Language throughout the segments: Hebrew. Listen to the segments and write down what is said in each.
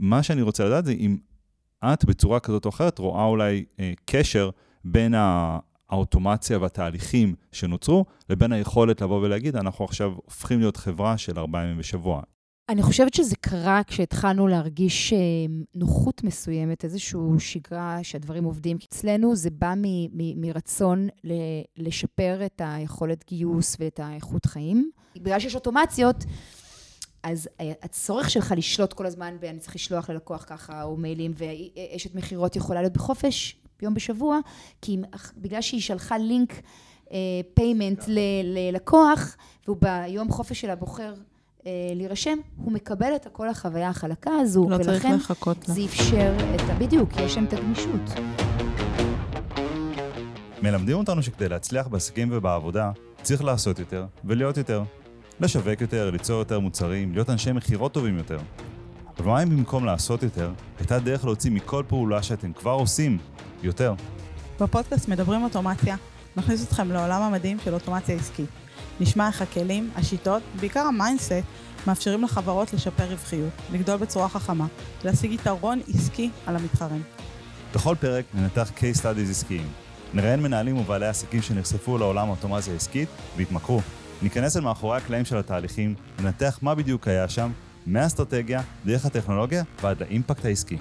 מה שאני רוצה לדעת זה אם את בצורה כזאת או אחרת רואה אולי אה, קשר בין האוטומציה והתהליכים שנוצרו, לבין היכולת לבוא ולהגיד, אנחנו עכשיו הופכים להיות חברה של ארבעה ימים בשבוע. אני חושבת שזה קרה כשהתחלנו להרגיש אה, נוחות מסוימת, איזושהי שגרה שהדברים עובדים. אצלנו זה בא מ- מ- מרצון ל- לשפר את היכולת גיוס ואת האיכות חיים. בגלל שיש אוטומציות, אז אה, הצורך שלך לשלוט כל הזמן ב"אני צריך לשלוח ללקוח ככה", או מיילים, ואשת מכירות יכולה להיות בחופש, יום בשבוע, כי בגלל שהיא שלחה לינק payment אה, ללקוח, והוא ביום חופש שלה בוחר אה, להירשם, הוא מקבל את כל החוויה החלקה הזו, לא צריך לחכות לה. זה אפשר את ה... בדיוק, יש שם את הגמישות. מלמדים אותנו שכדי להצליח בעסקים ובעבודה, צריך לעשות יותר ולהיות יותר. לשווק יותר, ליצור יותר מוצרים, להיות אנשי מכירות טובים יותר. אבל מה אם במקום לעשות יותר, הייתה דרך להוציא מכל פעולה שאתם כבר עושים יותר? בפודקאסט מדברים אוטומציה. נכניס אתכם לעולם המדהים של אוטומציה עסקית. נשמע איך הכלים, השיטות, בעיקר ה mindset, מאפשרים לחברות לשפר רווחיות, לגדול בצורה חכמה, להשיג יתרון עסקי על המתחרים. בכל פרק ננתח case studies עסקיים. נראיין מנהלים ובעלי עסקים שנחשפו לעולם האוטומציה העסקית והתמכרו. ניכנס אל מאחורי הקלעים של התהליכים, ננתח מה בדיוק היה שם, מהאסטרטגיה, דרך הטכנולוגיה ועד לאימפקט העסקי.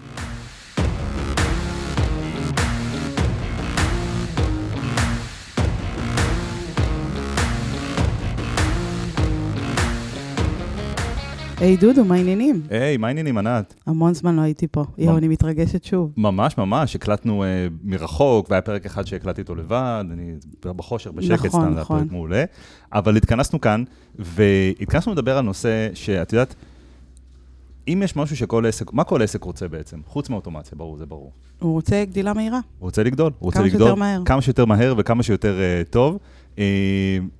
היי דודו, מה העניינים? היי, מה העניינים, ענת? המון זמן לא הייתי פה. יואו, אני מתרגשת שוב. ממש ממש, הקלטנו אה, מרחוק, והיה פרק אחד שהקלטתי אותו לבד, אני בחושר, בשקט, נכון, סתם, זה היה נכון. פרק מעולה. אבל התכנסנו כאן, והתכנסנו לדבר על נושא שאת יודעת, אם יש משהו שכל עסק, מה כל עסק רוצה בעצם? חוץ מאוטומציה, ברור, זה ברור. הוא רוצה גדילה מהירה. הוא רוצה לגדול. הוא רוצה לגדול. כמה שיותר מהר. כמה שיותר מהר וכמה שיותר uh, טוב. Uh,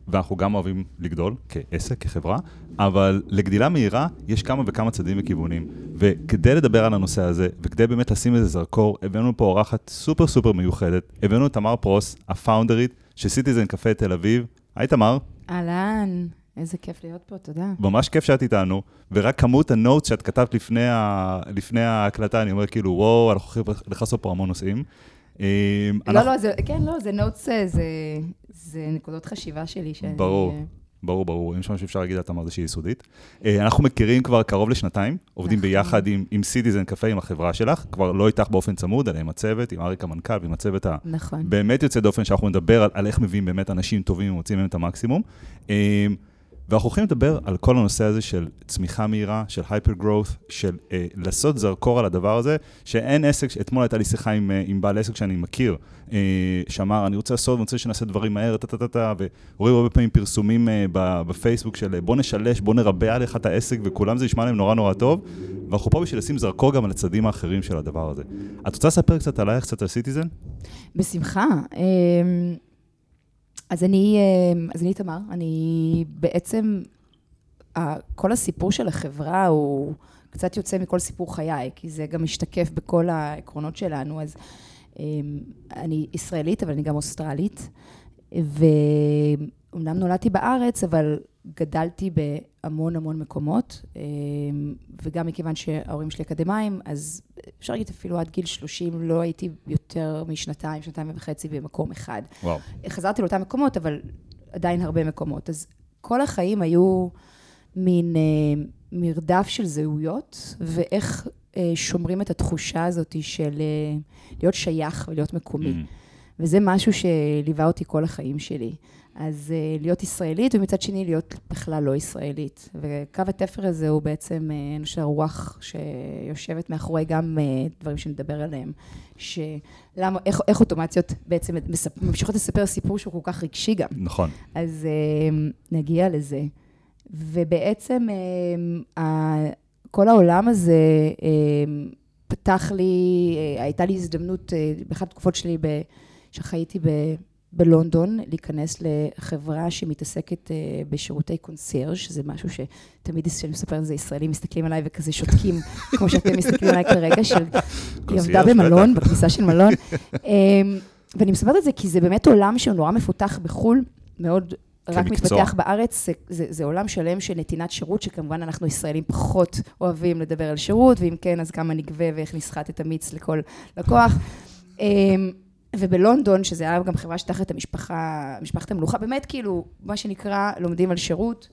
ואנחנו גם אוהבים לגדול כעסק, כחברה, אבל לגדילה מהירה יש כמה וכמה צדדים וכיוונים. וכדי לדבר על הנושא הזה, וכדי באמת לשים איזה זרקור, הבאנו פה אורחת סופר סופר מיוחדת. הבאנו את תמר פרוס, ה founderית של סיטיזן קפה תל אביב. היי תמר. אהלן. איזה כיף להיות פה, תודה. ממש כיף שאת איתנו, ורק כמות ה notes שאת כתבת לפני, ה... לפני ההקלטה, אני אומר כאילו, וואו, אנחנו הולכים לעשות פה המון נושאים. לא, אנחנו... לא, זה, כן, לא, זה notes, אה, זה, זה נקודות חשיבה שלי. שאני... ברור. ברור, ברור, אם יש משהו שאפשר להגיד, את אמרת שהיא יסודית. אה, אנחנו מכירים כבר קרוב לשנתיים, עובדים נכון. ביחד עם, עם סיטיזן קפה, עם החברה שלך, כבר לא איתך באופן צמוד, אלא עם הצוות, עם אריק המנכ"ל ועם הצוות נכון. הבאמת יוצא דופן, שאנחנו נדבר על, על איך מביאים באמת אנשים טובים ומוצאים מהם את המקסימום. ואנחנו הולכים לדבר על כל הנושא הזה של צמיחה מהירה, של הייפר גרואות, של אה, לעשות זרקור על הדבר הזה, שאין עסק, אתמול הייתה לי שיחה עם, אה, עם בעל עסק שאני מכיר, אה, שאמר, אני רוצה לעשות, אני רוצה שנעשה דברים מהר, טה-טה-טה, ורואים הרבה פעמים פרסומים אה, בפייסבוק של בוא נשלש, בוא נרבע עליך את העסק, וכולם זה נשמע להם נורא נורא טוב, ואנחנו פה בשביל לשים זרקור גם על הצדדים האחרים של הדבר הזה. את רוצה לספר קצת עלייך, קצת על סיטיזן? בשמחה. אז אני, אה, אז אני תמר, אני בעצם, כל הסיפור של החברה הוא קצת יוצא מכל סיפור חיי, כי זה גם משתקף בכל העקרונות שלנו, אז אה, אני ישראלית, אבל אני גם אוסטרלית, ואומנם נולדתי בארץ, אבל גדלתי בהמון המון מקומות, אה, וגם מכיוון שההורים שלי אקדמאים, אז אפשר להגיד אפילו עד גיל 30 לא הייתי יותר משנתיים, שנתיים וחצי במקום אחד. וואו. חזרתי לאותם מקומות, אבל עדיין הרבה מקומות. אז כל החיים היו מין אה, מרדף של זהויות, ואיך אה, שומרים את התחושה הזאת של להיות שייך ולהיות מקומי. Mm. וזה משהו שליווה אותי כל החיים שלי. אז uh, להיות ישראלית, ומצד שני להיות בכלל לא ישראלית. וקו התפר הזה הוא בעצם, uh, אני חושבת, הרוח שיושבת מאחורי גם uh, דברים שנדבר עליהם. שלמה, איך, איך אוטומציות בעצם מספ, ממשיכות לספר סיפור שהוא כל כך רגשי גם. נכון. אז uh, נגיע לזה. ובעצם uh, uh, כל העולם הזה uh, פתח לי, uh, הייתה לי הזדמנות uh, באחת התקופות שלי, ב, שחייתי ב... בלונדון, להיכנס לחברה שמתעסקת uh, בשירותי קונסיירג', שזה משהו שתמיד כשאני מספרת את זה, ישראלים מסתכלים עליי וכזה שותקים, כמו שאתם מסתכלים עליי כרגע, של... היא עבדה במלון, בכניסה של מלון. um, ואני מספרת את זה כי זה באמת עולם שהוא נורא מפותח בחו"ל, מאוד רק כמקצוע. מתפתח בארץ, זה, זה, זה עולם שלם של נתינת שירות, שכמובן אנחנו ישראלים פחות אוהבים לדבר על שירות, ואם כן, אז כמה נגבה ואיך נסחט את המיץ לכל לקוח. ובלונדון, שזה היה גם חברה שתחת המשפחה, משפחת המלוכה, באמת כאילו, מה שנקרא, לומדים על שירות.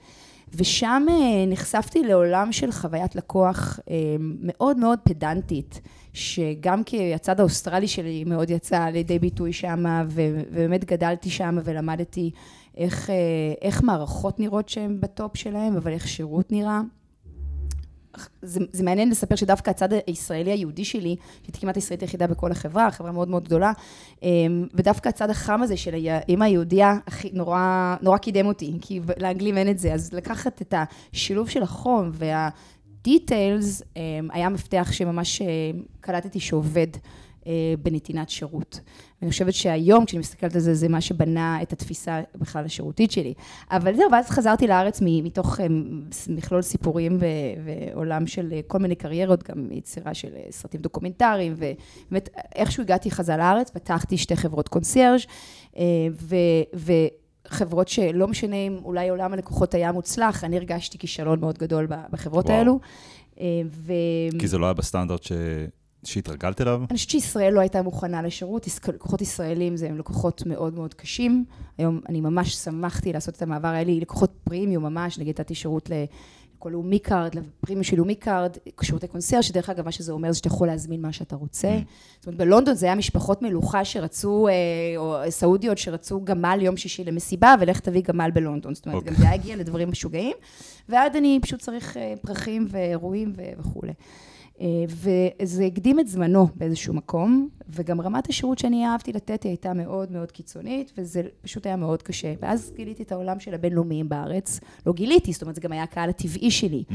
ושם אה, נחשפתי לעולם של חוויית לקוח אה, מאוד מאוד פדנטית, שגם כי הצד האוסטרלי שלי מאוד יצא לידי ביטוי שם, ובאמת גדלתי שם ולמדתי איך, אה, איך מערכות נראות שהן בטופ שלהן, אבל איך שירות נראה. זה, זה מעניין לספר שדווקא הצד הישראלי היהודי שלי, שהייתי כמעט הישראלית היחידה בכל החברה, חברה מאוד מאוד גדולה, ודווקא הצד החם הזה של האמא היהודייה, נורא, נורא קידם אותי, כי לאנגלים אין את זה, אז לקחת את השילוב של החום וה... דיטיילס היה מפתח שממש קלטתי שעובד בנתינת שירות. ואני חושבת שהיום, כשאני מסתכלת על זה, זה מה שבנה את התפיסה בכלל השירותית שלי. אבל זהו, ואז חזרתי לארץ מתוך מכלול סיפורים ועולם של כל מיני קריירות, גם יצירה של סרטים דוקומנטריים, ובאמת, איכשהו הגעתי חזרה לארץ, פתחתי שתי חברות קונסיירג' ו... ו חברות שלא משנה אם אולי עולם הלקוחות היה מוצלח, אני הרגשתי כישלון מאוד גדול בחברות וואו. האלו. ו... כי זה לא היה בסטנדרט ש... שהתרגלת אליו? אני חושבת שישראל לא הייתה מוכנה לשירות, לקוחות ישראלים זה הם לקוחות מאוד מאוד קשים. היום אני ממש שמחתי לעשות את המעבר, היה לי לקוחות פרימיום ממש, נגיד נתתי שירות לכל לאומי קארד, לפרימיום של לאומי קארד, שירותי קונסייר, שדרך אגב מה שזה אומר זה שאתה יכול להזמין מה שאתה רוצה. Mm. זאת אומרת בלונדון זה היה משפחות מלוכה שרצו, או סעודיות שרצו גמל יום שישי למסיבה, ולך תביא גמל בלונדון. זאת אומרת, okay. גם זה הגיע לדברים משוגעים, ועד אני פשוט צריך פרחים ואירועים וכולי. וזה הקדים את זמנו באיזשהו מקום, וגם רמת השירות שאני אהבתי לתת היא הייתה מאוד מאוד קיצונית, וזה פשוט היה מאוד קשה. ואז גיליתי את העולם של הבינלאומיים בארץ. לא גיליתי, זאת אומרת, זה גם היה הקהל הטבעי שלי. Mm.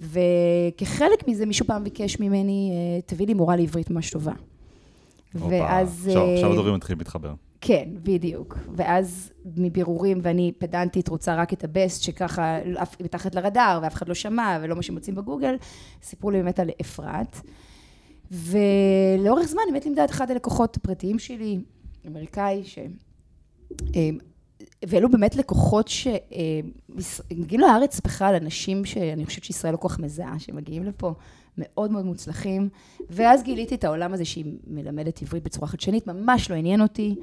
וכחלק מזה, מישהו פעם ביקש ממני, תביא לי מורה לעברית ממש טובה. ואז... עכשיו הדברים מתחילים להתחבר. כן, בדיוק. ואז מבירורים, ואני פדנטית רוצה רק את הבסט, שככה מתחת לרדאר, ואף אחד לא שמע, ולא מה שמוצאים בגוגל, סיפרו לי באמת על אפרת. ולאורך זמן באמת לימדה את אחד הלקוחות הפרטיים שלי, אמריקאי, ש... ואלו באמת לקוחות שמגיעים לארץ בכלל, אנשים שאני חושבת שישראל לא כל כך מזהה, שמגיעים לפה, מאוד מאוד מוצלחים. ואז גיליתי את העולם הזה שהיא מלמדת עברית בצורה חדשנית, ממש לא עניין אותי.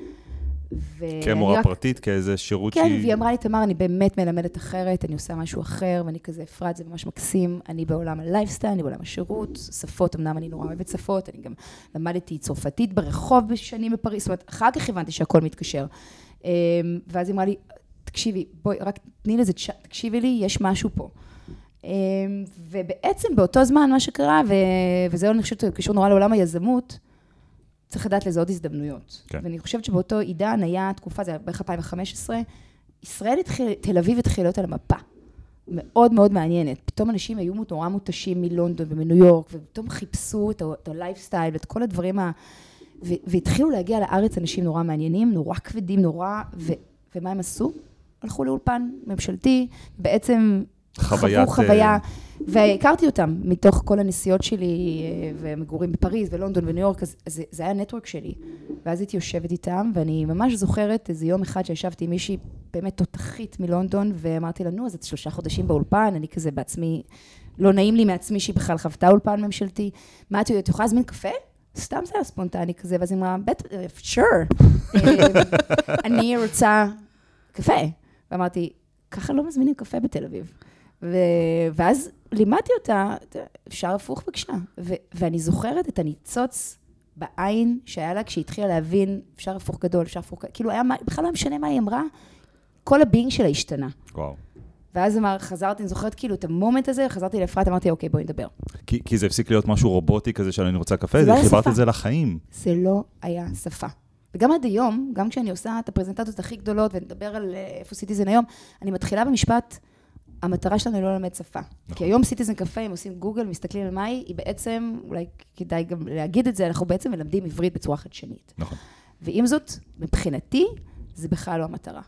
כמורה רק... פרטית, כאיזה שירות כן, שהיא... כן, והיא אמרה לי, תמר, אני באמת מלמדת אחרת, אני עושה משהו אחר, ואני כזה, אפרת, זה ממש מקסים, אני בעולם הלייפסטייל, אני בעולם השירות, שפות, אמנם אני נורא אוהבת שפות, אני גם למדתי צרפתית ברחוב בשנים בפריז, זאת אומרת, אחר כך הבנתי שהכל מתקשר. אמ, ואז היא אמרה לי, תקשיבי, בואי, רק תני לזה, תקשיבי לי, יש משהו פה. אמ, ובעצם באותו זמן, מה שקרה, וזה אני חושבת קשור נורא לעולם היזמות, צריך לדעת לזהות הזדמנויות. כן. ואני חושבת שבאותו עידן היה תקופה, זה היה בערך 2015, ישראל התחיל, תל אביב התחילה להיות על המפה. מאוד מאוד מעניינת. פתאום אנשים היו נורא מותשים מלונדון ומניו יורק, ופתאום חיפשו את הלייפסטייל ואת כל הדברים ה... ו- והתחילו להגיע לארץ אנשים נורא מעניינים, נורא כבדים, נורא... ו- ומה הם עשו? הלכו לאולפן ממשלתי, בעצם. חוו חוויה... והכרתי אותם מתוך כל הנסיעות שלי אה, ומגורים בפריז ולונדון וניו יורק, אז זה, זה היה הנטוורק שלי. ואז הייתי יושבת איתם, ואני ממש זוכרת איזה יום אחד שישבתי עם מישהי באמת תותחית מלונדון, ואמרתי לה, נו, אז את שלושה חודשים באולפן, אני כזה בעצמי, לא נעים לי מעצמי שהיא בכלל חוותה אולפן ממשלתי. מה את יודעת, יכולה להזמין קפה? סתם זה היה ספונטני כזה, ואז היא אמרה, בטח, sure. אה, אני רוצה קפה. ואמרתי, ככה לא מזמינים קפה בתל אביב. ו... ואז לימדתי אותה, אפשר הפוך בבקשה. ו... ואני זוכרת את הניצוץ בעין שהיה לה כשהיא התחילה להבין, אפשר הפוך גדול, אפשר הפוך, כאילו היה, בכלל לא משנה מה היא אמרה, כל ה being שלה השתנה. וואו. ואז אמר, חזרתי, אני זוכרת כאילו את ה moment הזה, חזרתי לאפרת, אמרתי, אוקיי, בואי נדבר. כי, כי זה הפסיק להיות משהו רובוטי כזה שאני רוצה קפה, זה, זה לא חיברת את זה לחיים. זה לא היה שפה. וגם עד היום, גם כשאני עושה את הפרזנטציות הכי גדולות ונדבר על אה, איפה סיטיזן היום, אני מתחילה במשפט, המטרה שלנו היא לא ללמד שפה. נכון. כי היום סיטיזן קפה, אם עושים גוגל, מסתכלים על מה היא, היא בעצם, אולי כדאי גם להגיד את זה, אנחנו בעצם מלמדים עברית בצורה חדשנית. נכון. ועם זאת, מבחינתי, זה בכלל לא המטרה.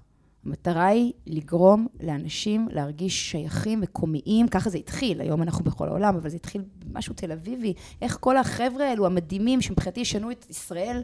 המטרה היא לגרום לאנשים להרגיש שייכים, מקומיים, ככה זה התחיל, היום אנחנו בכל העולם, אבל זה התחיל במשהו תל אביבי, איך כל החבר'ה האלו המדהימים, שמבחינתי ישנו את ישראל,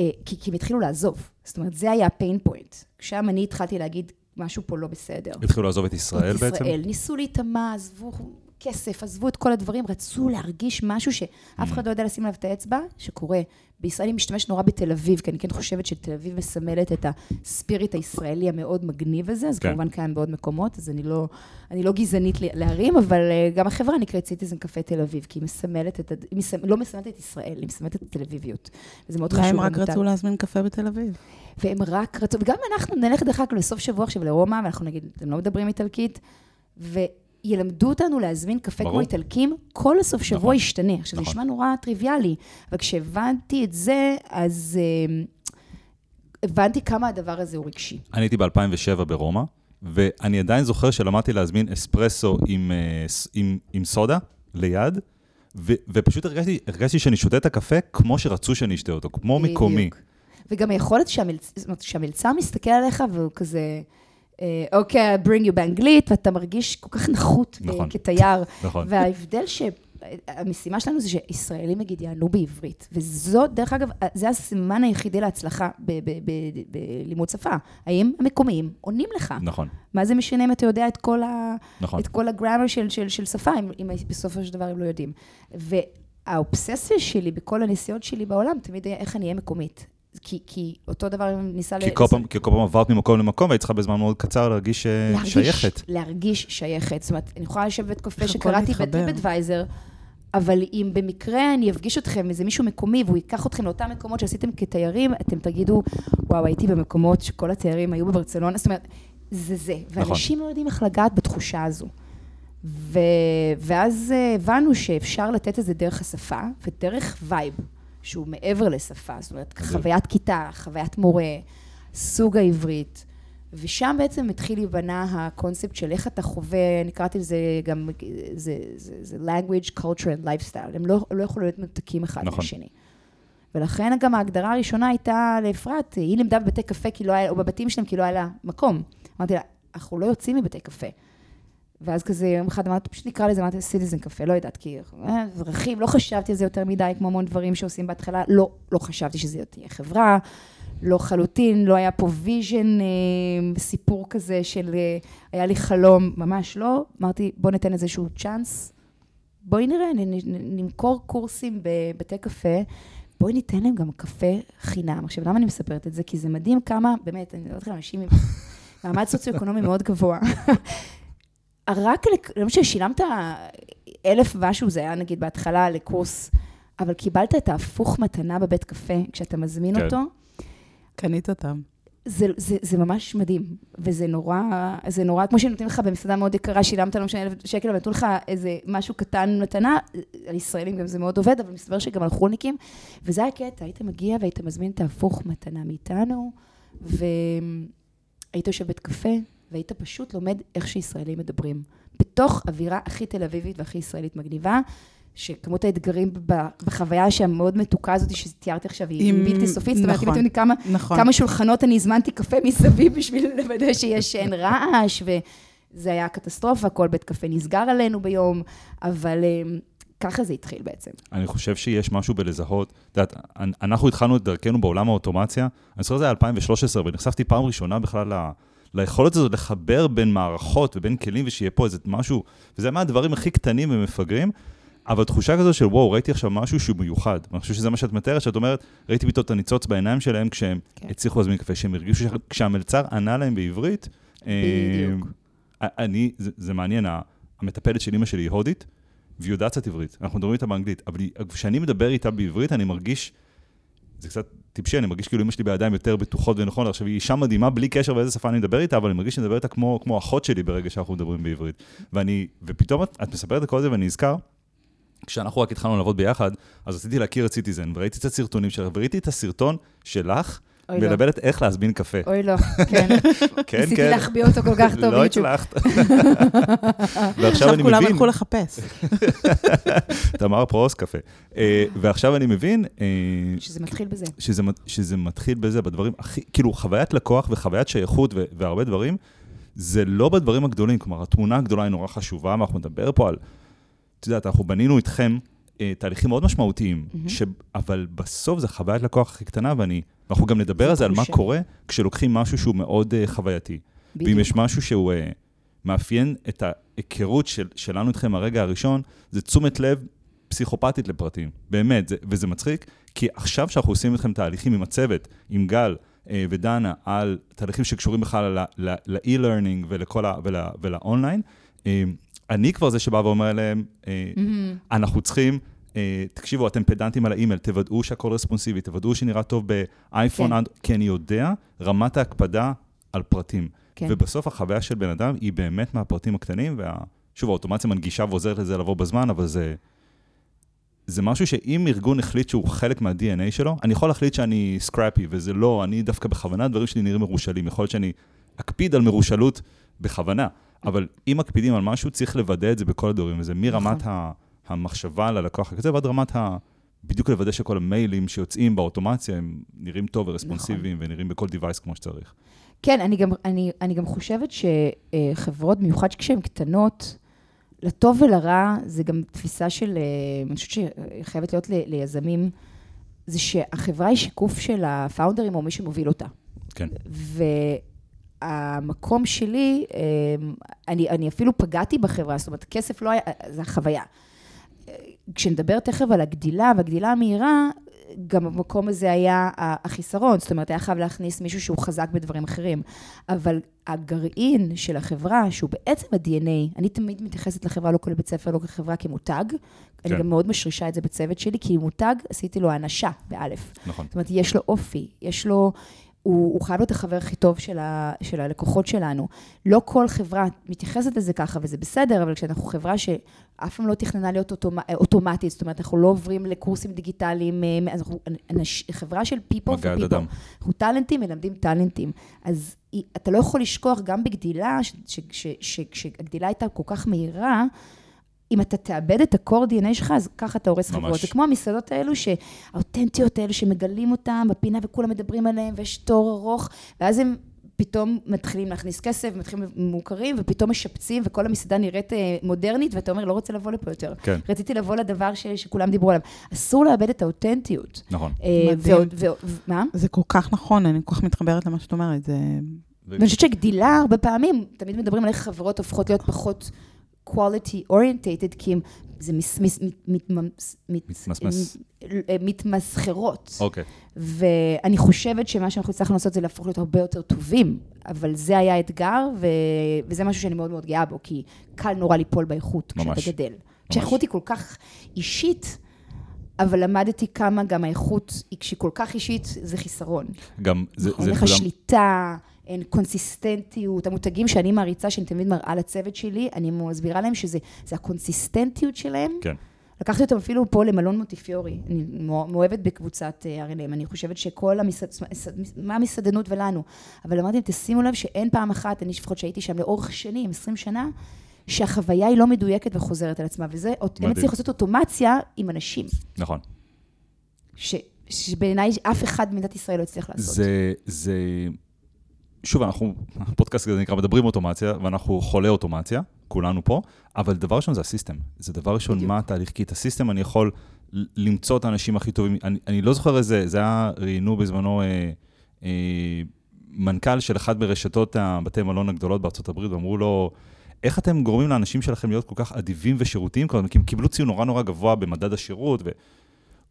אה, כי, כי הם התחילו לעזוב. זאת אומרת, זה היה ה pain point. שם אני התחלתי להגיד, משהו פה לא בסדר. התחילו לעזוב את ישראל את בעצם? ישראל, ניסו להיטמע, עזבו כסף, עזבו את כל הדברים, רצו להרגיש משהו שאף אחד לא יודע לשים עליו את האצבע, שקורה. בישראל אני משתמשת נורא בתל אביב, כי אני כן חושבת שתל אביב מסמלת את הספיריט הישראלי המאוד מגניב הזה, אז כן. כמובן קיים בעוד מקומות, אז אני לא, אני לא גזענית להרים, אבל אה, גם החברה נקראת סיטיזן קפה תל אביב, כי היא מסמלת את, היא מסמ- לא מסמלת את ישראל, היא מסמלת את התל אביביות. וזה מאוד חשוב. אולי הם רק. רצו להזמין קפה בתל אביב. והם רק רצו, וגם אנחנו נלך דרך אגב לסוף שבוע עכשיו לרומא, ואנחנו נגיד, אתם לא מדברים איטלקית, וילמדו אותנו להזמין קפה ברור. כמו איטלקים, כל הסוף שבוע נכון. ישתנה. עכשיו, זה נכון. נשמע נורא טריוויאלי, אבל כשהבנתי את זה, אז אה, הבנתי כמה הדבר הזה הוא רגשי. אני הייתי ב-2007 ברומא, ואני עדיין זוכר שלמדתי להזמין אספרסו עם, אה, עם, עם סודה ליד, ו, ופשוט הרגשתי, הרגשתי שאני שותה את הקפה כמו שרצו שאני אשתה אותו, כמו מקומי. וגם היכולת שהמלצ... שהמלצר מסתכל עליך והוא כזה, אה, אוקיי, I bring you באנגלית, ואתה מרגיש כל כך נחות ב- נכון. כתייר. נכון. וההבדל ש... המשימה שלנו זה שישראלים נגיד יענו בעברית, וזו, דרך אגב, זה הסימן היחידי להצלחה בלימוד שפה. האם המקומיים עונים לך? נכון, מה זה משנה אם אתה יודע את כל, ה... נכון. את כל הגרמר של, של, של שפה, אם, אם בסופו של דבר הם לא יודעים. והאובססיה שלי בכל הנסיעות שלי בעולם, תמיד היה איך אני אהיה מקומית. כי, כי אותו דבר אם ניסה... כי כל, פעם, כי כל פעם עברת ממקום למקום, והיית צריכה בזמן מאוד קצר להרגיש אה, להרגיש, שייכת. להרגיש שייכת. זאת אומרת, אני יכולה לשבת קפה שקראתי. בטריפדוויזר, אבל אם במקרה אני אפגיש אתכם, איזה מישהו מקומי, והוא ייקח אתכם לאותם מקומות שעשיתם כתיירים, אתם תגידו, וואו, הייתי במקומות שכל התיירים היו בברצלונה, זאת אומרת, זה זה. ואנשים לא יודעים איך לגעת בתחושה הזו. ו... ואז אה, הבנו שאפשר לתת את זה דרך השפה ודרך וייב, שהוא מעבר לשפה, זאת אומרת. חוויית כיתה, חוויית מורה, סוג העברית. ושם בעצם התחיל להיבנה הקונספט של איך אתה חווה, אני קראתי לזה גם, זה, זה, זה language, culture and lifestyle, הם לא, לא יכולו להיות מנותקים אחד נכון. מהשני. ולכן גם ההגדרה הראשונה הייתה לאפרת, היא לימדה בבתי קפה כי לא היה, או בבתים שלהם כי לא היה לה מקום. אמרתי לה, אנחנו לא יוצאים מבתי קפה. ואז כזה יום אחד אמרתי, פשוט נקרא לזה, אמרתי, סיטיזן קפה, לא יודעת, כי אה, אזרחים, לא חשבתי על זה יותר מדי, כמו המון דברים שעושים בהתחלה, לא, לא חשבתי שזה תהיה חברה, לא חלוטין, לא היה פה vision, אה, סיפור כזה של, אה, היה לי חלום, ממש לא. אמרתי, בוא ניתן איזשהו צ'אנס, בואי נראה, נמכור קורסים בבתי קפה, בואי ניתן להם גם קפה חינם. עכשיו, למה אני מספרת את זה? כי זה מדהים כמה, באמת, אני לא יודעת לכם, אנשים עם מעמד סוציו-אקונומי מאוד גבוה. רק, לק- למשל, שילמת אלף ומשהו, זה היה נגיד בהתחלה לקורס, אבל קיבלת את ההפוך מתנה בבית קפה, כשאתה מזמין כן. אותו, קנית אותם. זה, זה, זה ממש מדהים, וזה נורא, זה נורא, כמו שנותנים לך במסעדה מאוד יקרה, שילמת לא משנה אלף שקל, אבל נתנו לך איזה משהו קטן מתנה, על ישראלים גם זה מאוד עובד, אבל מסתבר שגם על חולניקים, וזה היה קטע, היית מגיע והיית מזמין את ההפוך מתנה מאיתנו, והיית יושב בית קפה, והיית פשוט לומד איך שישראלים מדברים. בתוך אווירה הכי תל אביבית והכי ישראלית מגניבה, שכמות האתגרים בחוויה שהמאוד מתוקה הזאת שתיארתי עכשיו היא עם- בלתי סופית, זאת אומרת, אם נכון. אתם יודעים כמה נכון. כמה שולחנות אני הזמנתי קפה מסביב בשביל לוודא שיש שאין רעש, וזה היה קטסטרופה, כל בית קפה נסגר עלינו ביום, אבל אה, ככה זה התחיל בעצם. אני חושב שיש משהו בלזהות, את יודעת, אנ- אנחנו התחלנו את דרכנו בעולם האוטומציה, אני זוכר שזה היה 2013, ונחשפתי פעם ראשונה בכלל ל... ליכולת הזאת לחבר בין מערכות ובין כלים ושיהיה פה איזה משהו, וזה מהדברים הכי קטנים ומפגרים, אבל תחושה כזו של וואו, ראיתי עכשיו משהו שהוא מיוחד. ואני חושב שזה מה שאת מתארת, שאת אומרת, ראיתי פתאום את הניצוץ בעיניים שלהם כשהם כן. הצליחו להזמין קפה, שהם הרגישו שכשהמלצר ענה להם בעברית, בדיוק. אה, אני, זה, זה מעניין, המטפלת של אימא שלי היא הודית, והיא יודעת קצת עברית, אנחנו מדברים איתה באנגלית, אבל כשאני מדבר איתה בעברית, אני מרגיש, זה קצת טיפשי, אני מרגיש כאילו אמא שלי בידיים יותר בטוחות ונכונות. עכשיו, היא אישה מדהימה, בלי קשר באיזה שפה אני מדבר איתה, אבל אני מרגיש שאני מדבר איתה כמו, כמו אחות שלי ברגע שאנחנו מדברים בעברית. ואני, ופתאום את, את מספרת את כל זה ואני נזכר, כשאנחנו רק התחלנו לעבוד ביחד, אז רציתי להכיר את סיטיזן, וראיתי קצת סרטונים שלך, וראיתי את הסרטון שלך. מלמדת איך להזמין קפה. אוי לא, כן. כן, ניסיתי כן. להחביא אותו כל כך טוב לא. הצלחת. ועכשיו עכשיו אני כולם מבין, הלכו לחפש. תמר פרוס קפה. אה, ועכשיו אני מבין אה, שזה מתחיל בזה. שזה, מת- שזה מתחיל בזה, בדברים הכי, כאילו חוויית לקוח וחוויית שייכות והרבה דברים, זה לא בדברים הגדולים, כלומר, התמונה הגדולה היא נורא חשובה, ואנחנו נדבר פה על, את יודעת, אנחנו בנינו איתכם אה, תהליכים מאוד משמעותיים. אבל בסוף זה חוויית לקוח הכי קטנה, ואני, ואנחנו גם נדבר על זה, על מה. קורה כשלוקחים משהו שהוא מאוד אה, חווייתי. ואם בדיוק. יש משהו שהוא uh, מאפיין את ההיכרות של, שלנו איתכם מהרגע הראשון, זה תשומת לב פסיכופתית לפרטים. באמת, זה, וזה מצחיק, כי עכשיו שאנחנו עושים איתכם תהליכים עם הצוות, עם גל אה, ודנה, על תהליכים שקשורים בכלל ל-e-learning ולכל ה- ול- ולאונליין, אה, אני כבר זה שבא ואומר להם, אה, מהמם. אנחנו צריכים, תקשיבו, אתם פדנטים על האימייל, תוודאו שהכל רספונסיבי, תוודאו שנראה טוב באייפון, כן. כי אני יודע רמת ההקפדה על פרטים. כן. ובסוף החוויה של בן אדם היא באמת מהפרטים הקטנים, ושוב, האוטומציה מנגישה ועוזרת לזה לבוא בזמן, אבל זה... זה משהו שאם ארגון החליט שהוא חלק מה-DNA שלו, אני יכול להחליט שאני scrappy, וזה לא, אני דווקא בכוונה, דברים שלי נראים מרושלים. יכול להיות שאני אקפיד על מרושלות בכוונה, אבל אם מקפידים על משהו, צריך לוודא את זה בכל הדורים, וזה מרמת נכון. ה- המחשבה על הלקוח הקצה ועד רמת ה... בדיוק לוודא שכל המיילים שיוצאים באוטומציה הם נראים טוב ורספונסיביים ונראים בכל device כמו שצריך. כן, אני גם, אני, אני גם חושבת שחברות, במיוחד כשהן קטנות, לטוב ולרע, זה גם תפיסה של, אה, אני חושבת שחייבת להיות ל- ליזמים, זה שהחברה היא שיקוף של הפאונדרים או מי שמוביל אותה. כן. והמקום שלי, אה, אני, אני אפילו פגעתי בחברה, זאת אומרת, כסף לא היה, זה החוויה. כשנדבר תכף על הגדילה והגדילה המהירה, גם במקום הזה היה החיסרון, זאת אומרת, היה חייב להכניס מישהו שהוא חזק בדברים אחרים. אבל הגרעין של החברה, שהוא בעצם ה-DNA, אני תמיד מתייחסת לחברה לא כל בית ספר, לא כחברה, כמותג. כן. אני. גם מאוד משרישה את זה בצוות שלי, כי מותג, עשיתי לו האנשה, באלף. נכון. זאת אומרת, יש לו אופי, יש לו... הוא, הוא חייב להיות החבר הכי טוב של, ה, של הלקוחות שלנו. לא כל חברה מתייחסת לזה ככה, וזה בסדר, אבל כשאנחנו חברה שאף פעם לא תכננה להיות אוטומ, אוטומטית, זאת אומרת, אנחנו לא עוברים לקורסים דיגיטליים, אה, אז אנחנו אנש, חברה של people for עד people. אנחנו טאלנטים, מלמדים טאלנטים. אז אתה לא יכול לשכוח, גם בגדילה, כשהגדילה הייתה כל כך מהירה, אם אתה תאבד את ה-core DNA שלך, אז ככה אתה הורס. חברות. זה כמו המסעדות האלו, האותנטיות האלו, שמגלים אותן בפינה וכולם מדברים עליהן, ויש תור ארוך, ואז הם פתאום מתחילים להכניס כסף, מתחילים מוכרים, ופתאום משפצים, וכל המסעדה נראית אה, מודרנית, ואתה אומר, לא רוצה לבוא לפה יותר. כן. רציתי לבוא לדבר ש, שכולם דיברו עליו. אסור לאבד את האותנטיות. נכון. אה, מדהים. ועוד- ועוד- מה? זה כל כך נכון, אני כל כך מתחברת למה שאת אומרת. זה... ואני חושבת שגדילה, הרבה פעמים, תמיד מדברים על איך חברות הופכות להיות פחות quality orientated, כי הם, זה מס, מס, מת, מת, מתמסמס. מתמסחרות. אוקיי. ואני חושבת שמה שאנחנו הצלחנו לעשות זה להפוך להיות הרבה יותר טובים, אבל זה היה האתגר, ו... וזה משהו שאני מאוד מאוד גאה בו, כי קל נורא ליפול באיכות ממש. כשאתה גדל. כשהאיכות היא כל כך אישית, אבל למדתי כמה גם האיכות, היא- כשהיא כל כך אישית, זה חיסרון. גם זה, אין זה כולם... שליטה, קונסיסטנטיות. המותגים שאני מעריצה, שאני תמיד מראה לצוות שלי, אני מסבירה להם שזה זה הקונסיסטנטיות שלהם. כן. לקחתי אותם אפילו פה למלון מוטיפיורי. אני מאו- מאוהבת בקבוצת אה, R&M. אני חושבת שכל המסעד... מה המסעדנות ולנו? אבל אמרתי להם, תשימו לב שאין פעם אחת, אני לפחות שהייתי שם לאורך שנים, 20 שנה, שהחוויה היא לא מדויקת וחוזרת על עצמה. וזה, הם מדהים. הצליחו לעשות אוטומציה עם אנשים. נכון. ש, שבעיניי אף אחד במדינת ישראל לא הצליח לעשות. זה, זה... שוב, אנחנו, הפודקאסט הזה נקרא מדברים אוטומציה, ואנחנו חולי אוטומציה, כולנו פה, אבל דבר ראשון זה הסיסטם. זה דבר ראשון, בדיוק. מה התהליך? כי את הסיסטם אני יכול למצוא את האנשים הכי טובים. אני, אני לא זוכר איזה, זה היה, ראיינו בזמנו אה, אה, מנכ"ל של אחת מרשתות הבתי מלון הגדולות בארצות הברית, ואמרו לו, איך אתם גורמים לאנשים שלכם להיות כל כך אדיבים ושירותיים? כי הם קיבלו ציון נורא נורא גבוה במדד השירות, ו...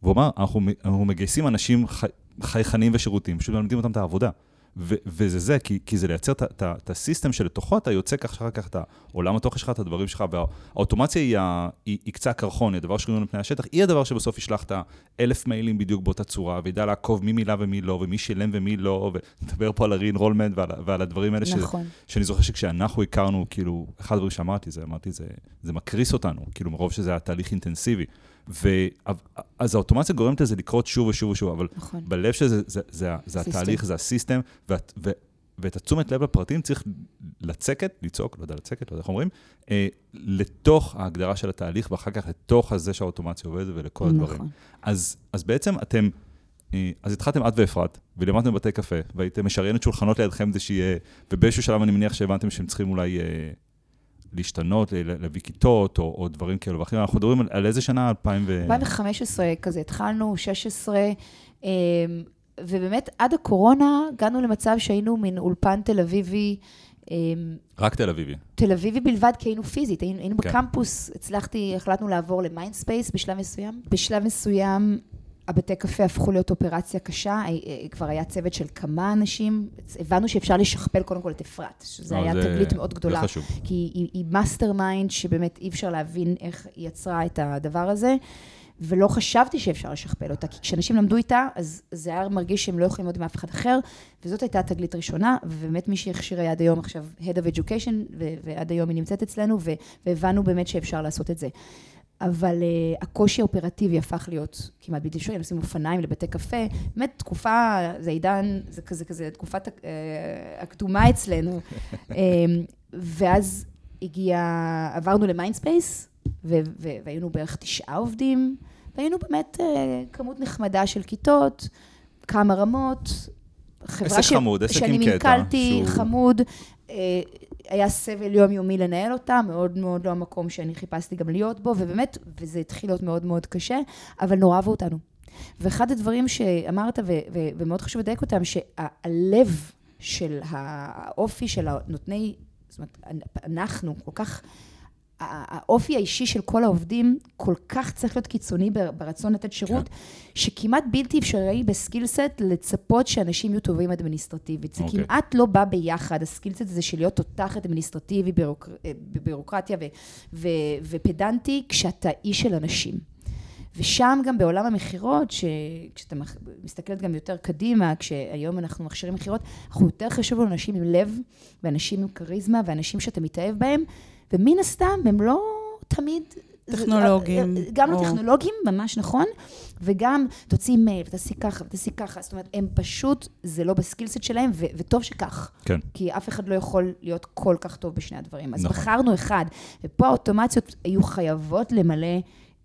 והוא אמר, אנחנו, אנחנו מגייסים אנשים חי, חייכנים ושירותים, פשוט מלמדים אותם את העבודה. ו- וזה זה, כי, כי זה לייצר את הסיסטם שלתוכו אתה יוצא כך שאחר כך את העולם התוכן שלך, את הדברים שלך, והאוטומציה היא, ה- היא, היא קצה הקרחון, היא הדבר שקוראים על פני השטח, היא הדבר שבסוף ישלח את האלף מיילים בדיוק באותה צורה, וידע לעקוב מי מילה ומי לא, ומי שילם ומי לא, ונדבר פה על ה-re-enrollment ועל, ועל הדברים האלה, נכון. שאני זוכר שכשאנחנו הכרנו, כאילו, אחד הדברים שאמרתי, זה אמרתי, זה, זה מקריס אותנו, כאילו, מרוב שזה היה תהליך אינטנסיבי. ואז האוטומציה גורמת לזה לקרות שוב ושוב ושוב, אבל נכון. בלב של זה, זה, זה, זה. התהליך, זה הסיסטם, ואת, ו, ואת התשומת לב לפרטים צריך לצקת, לצעוק, לא יודע, לצקת, לא יודע איך אומרים, אה, לתוך ההגדרה של התהליך, ואחר כך לתוך הזה שהאוטומציה עובדת ולכל הדברים. נכון. אז, אז בעצם אתם, אה, אז התחלתם את ואפרת, ולימדתם בבתי קפה, והייתם משריינת שולחנות לידכם כדי שיהיה, ובאיזשהו שלב אני מניח שהבנתם שהם צריכים אולי אה, להשתנות, להביא כיתות או, או דברים כאלו ואחרים. אנחנו מדברים על, על איזה שנה? 2000 ו... 2015 כזה התחלנו, 16, אמ, ובאמת עד הקורונה הגענו למצב שהיינו מין אולפן תל אביבי אמ, רק תל אביבי. תל אביבי בלבד, כי היינו פיזית, היינו, היינו כן. בקמפוס, הצלחתי, החלטנו לעבור למיינדספייס בשלב מסוים. בשלב מסוים, הבתי קפה הפכו להיות אופרציה קשה, אה, אה, כבר היה צוות של כמה אנשים, הבנו שאפשר לשכפל קודם כל את אפרת, שזה אה, היה תגלית מאוד גדולה. זה חשוב. כי היא, היא mastermind שבאמת אי אפשר להבין איך היא יצרה את הדבר הזה, ולא חשבתי שאפשר לשכפל אותה, כי כשאנשים למדו איתה, אז זה היה מרגיש שהם לא יכולים ללמוד עם אף אחד אחר, וזאת הייתה התגלית הראשונה, ובאמת מי שהכשירה עד היום עכשיו Head of Education, ועד היום היא נמצאת אצלנו, והבנו באמת שאפשר לעשות את זה. אבל uh, הקושי האופרטיבי הפך להיות כמעט בלתי אפשרי, נוסעים אופניים לבתי קפה, באמת תקופה, זה עידן, זה כזה כזה, תקופת uh, הכתומה אצלנו. um, ואז הגיע, עברנו למיינדספייס, והיינו בערך תשעה עובדים, והיינו באמת uh, כמות נחמדה של כיתות, כמה רמות, חברה עסק חמוד, עסק שאני עם קטע, מנכלתי, שהוא- חמוד. אה, היה סבל יומיומי לנהל אותה, מאוד מאוד לא המקום שאני חיפשתי גם להיות בו, ובאמת, וזה התחיל להיות מאוד מאוד קשה, אבל נורא אהבו אותנו. ואחד הדברים שאמרת, ו- ו- ומאוד חשוב לדייק אותם, שהלב של האופי של הנותני, זאת אומרת, אנחנו כל כך, האופי האישי של כל העובדים כל כך צריך להיות קיצוני בר- ברצון לתת שירות, שכמעט בלתי אפשרי בסקילסט לצפות שאנשים יהיו טובים אדמיניסטרטיבית. זה אוקיי. כמעט לא בא ביחד, הסקילסט הזה של להיות תותח אדמיניסטרטיבי, בירוק- אה, ו- ו- ופדנטי, כשאתה איש של אנשים. ושם גם בעולם המכירות, כשאתה מסתכלת גם יותר קדימה, כשהיום אנחנו מכשירים מכירות, אנחנו יותר חשוב לנו אנשים עם לב, ואנשים עם כריזמה, ואנשים שאתה מתאהב בהם, ומן הסתם הם לא תמיד... טכנולוגים, גם לא או- טכנולוגים, ממש נכון, וגם תוציא מייל, ותעשי ככה, ותעשי ככה, זאת אומרת, הם פשוט, זה לא בסקילסט שלהם, ו- וטוב שכך. כן. כי אף אחד לא יכול להיות כל כך טוב בשני הדברים. אז נכון. בחרנו אחד, ופה האוטומציות היו חייבות למלא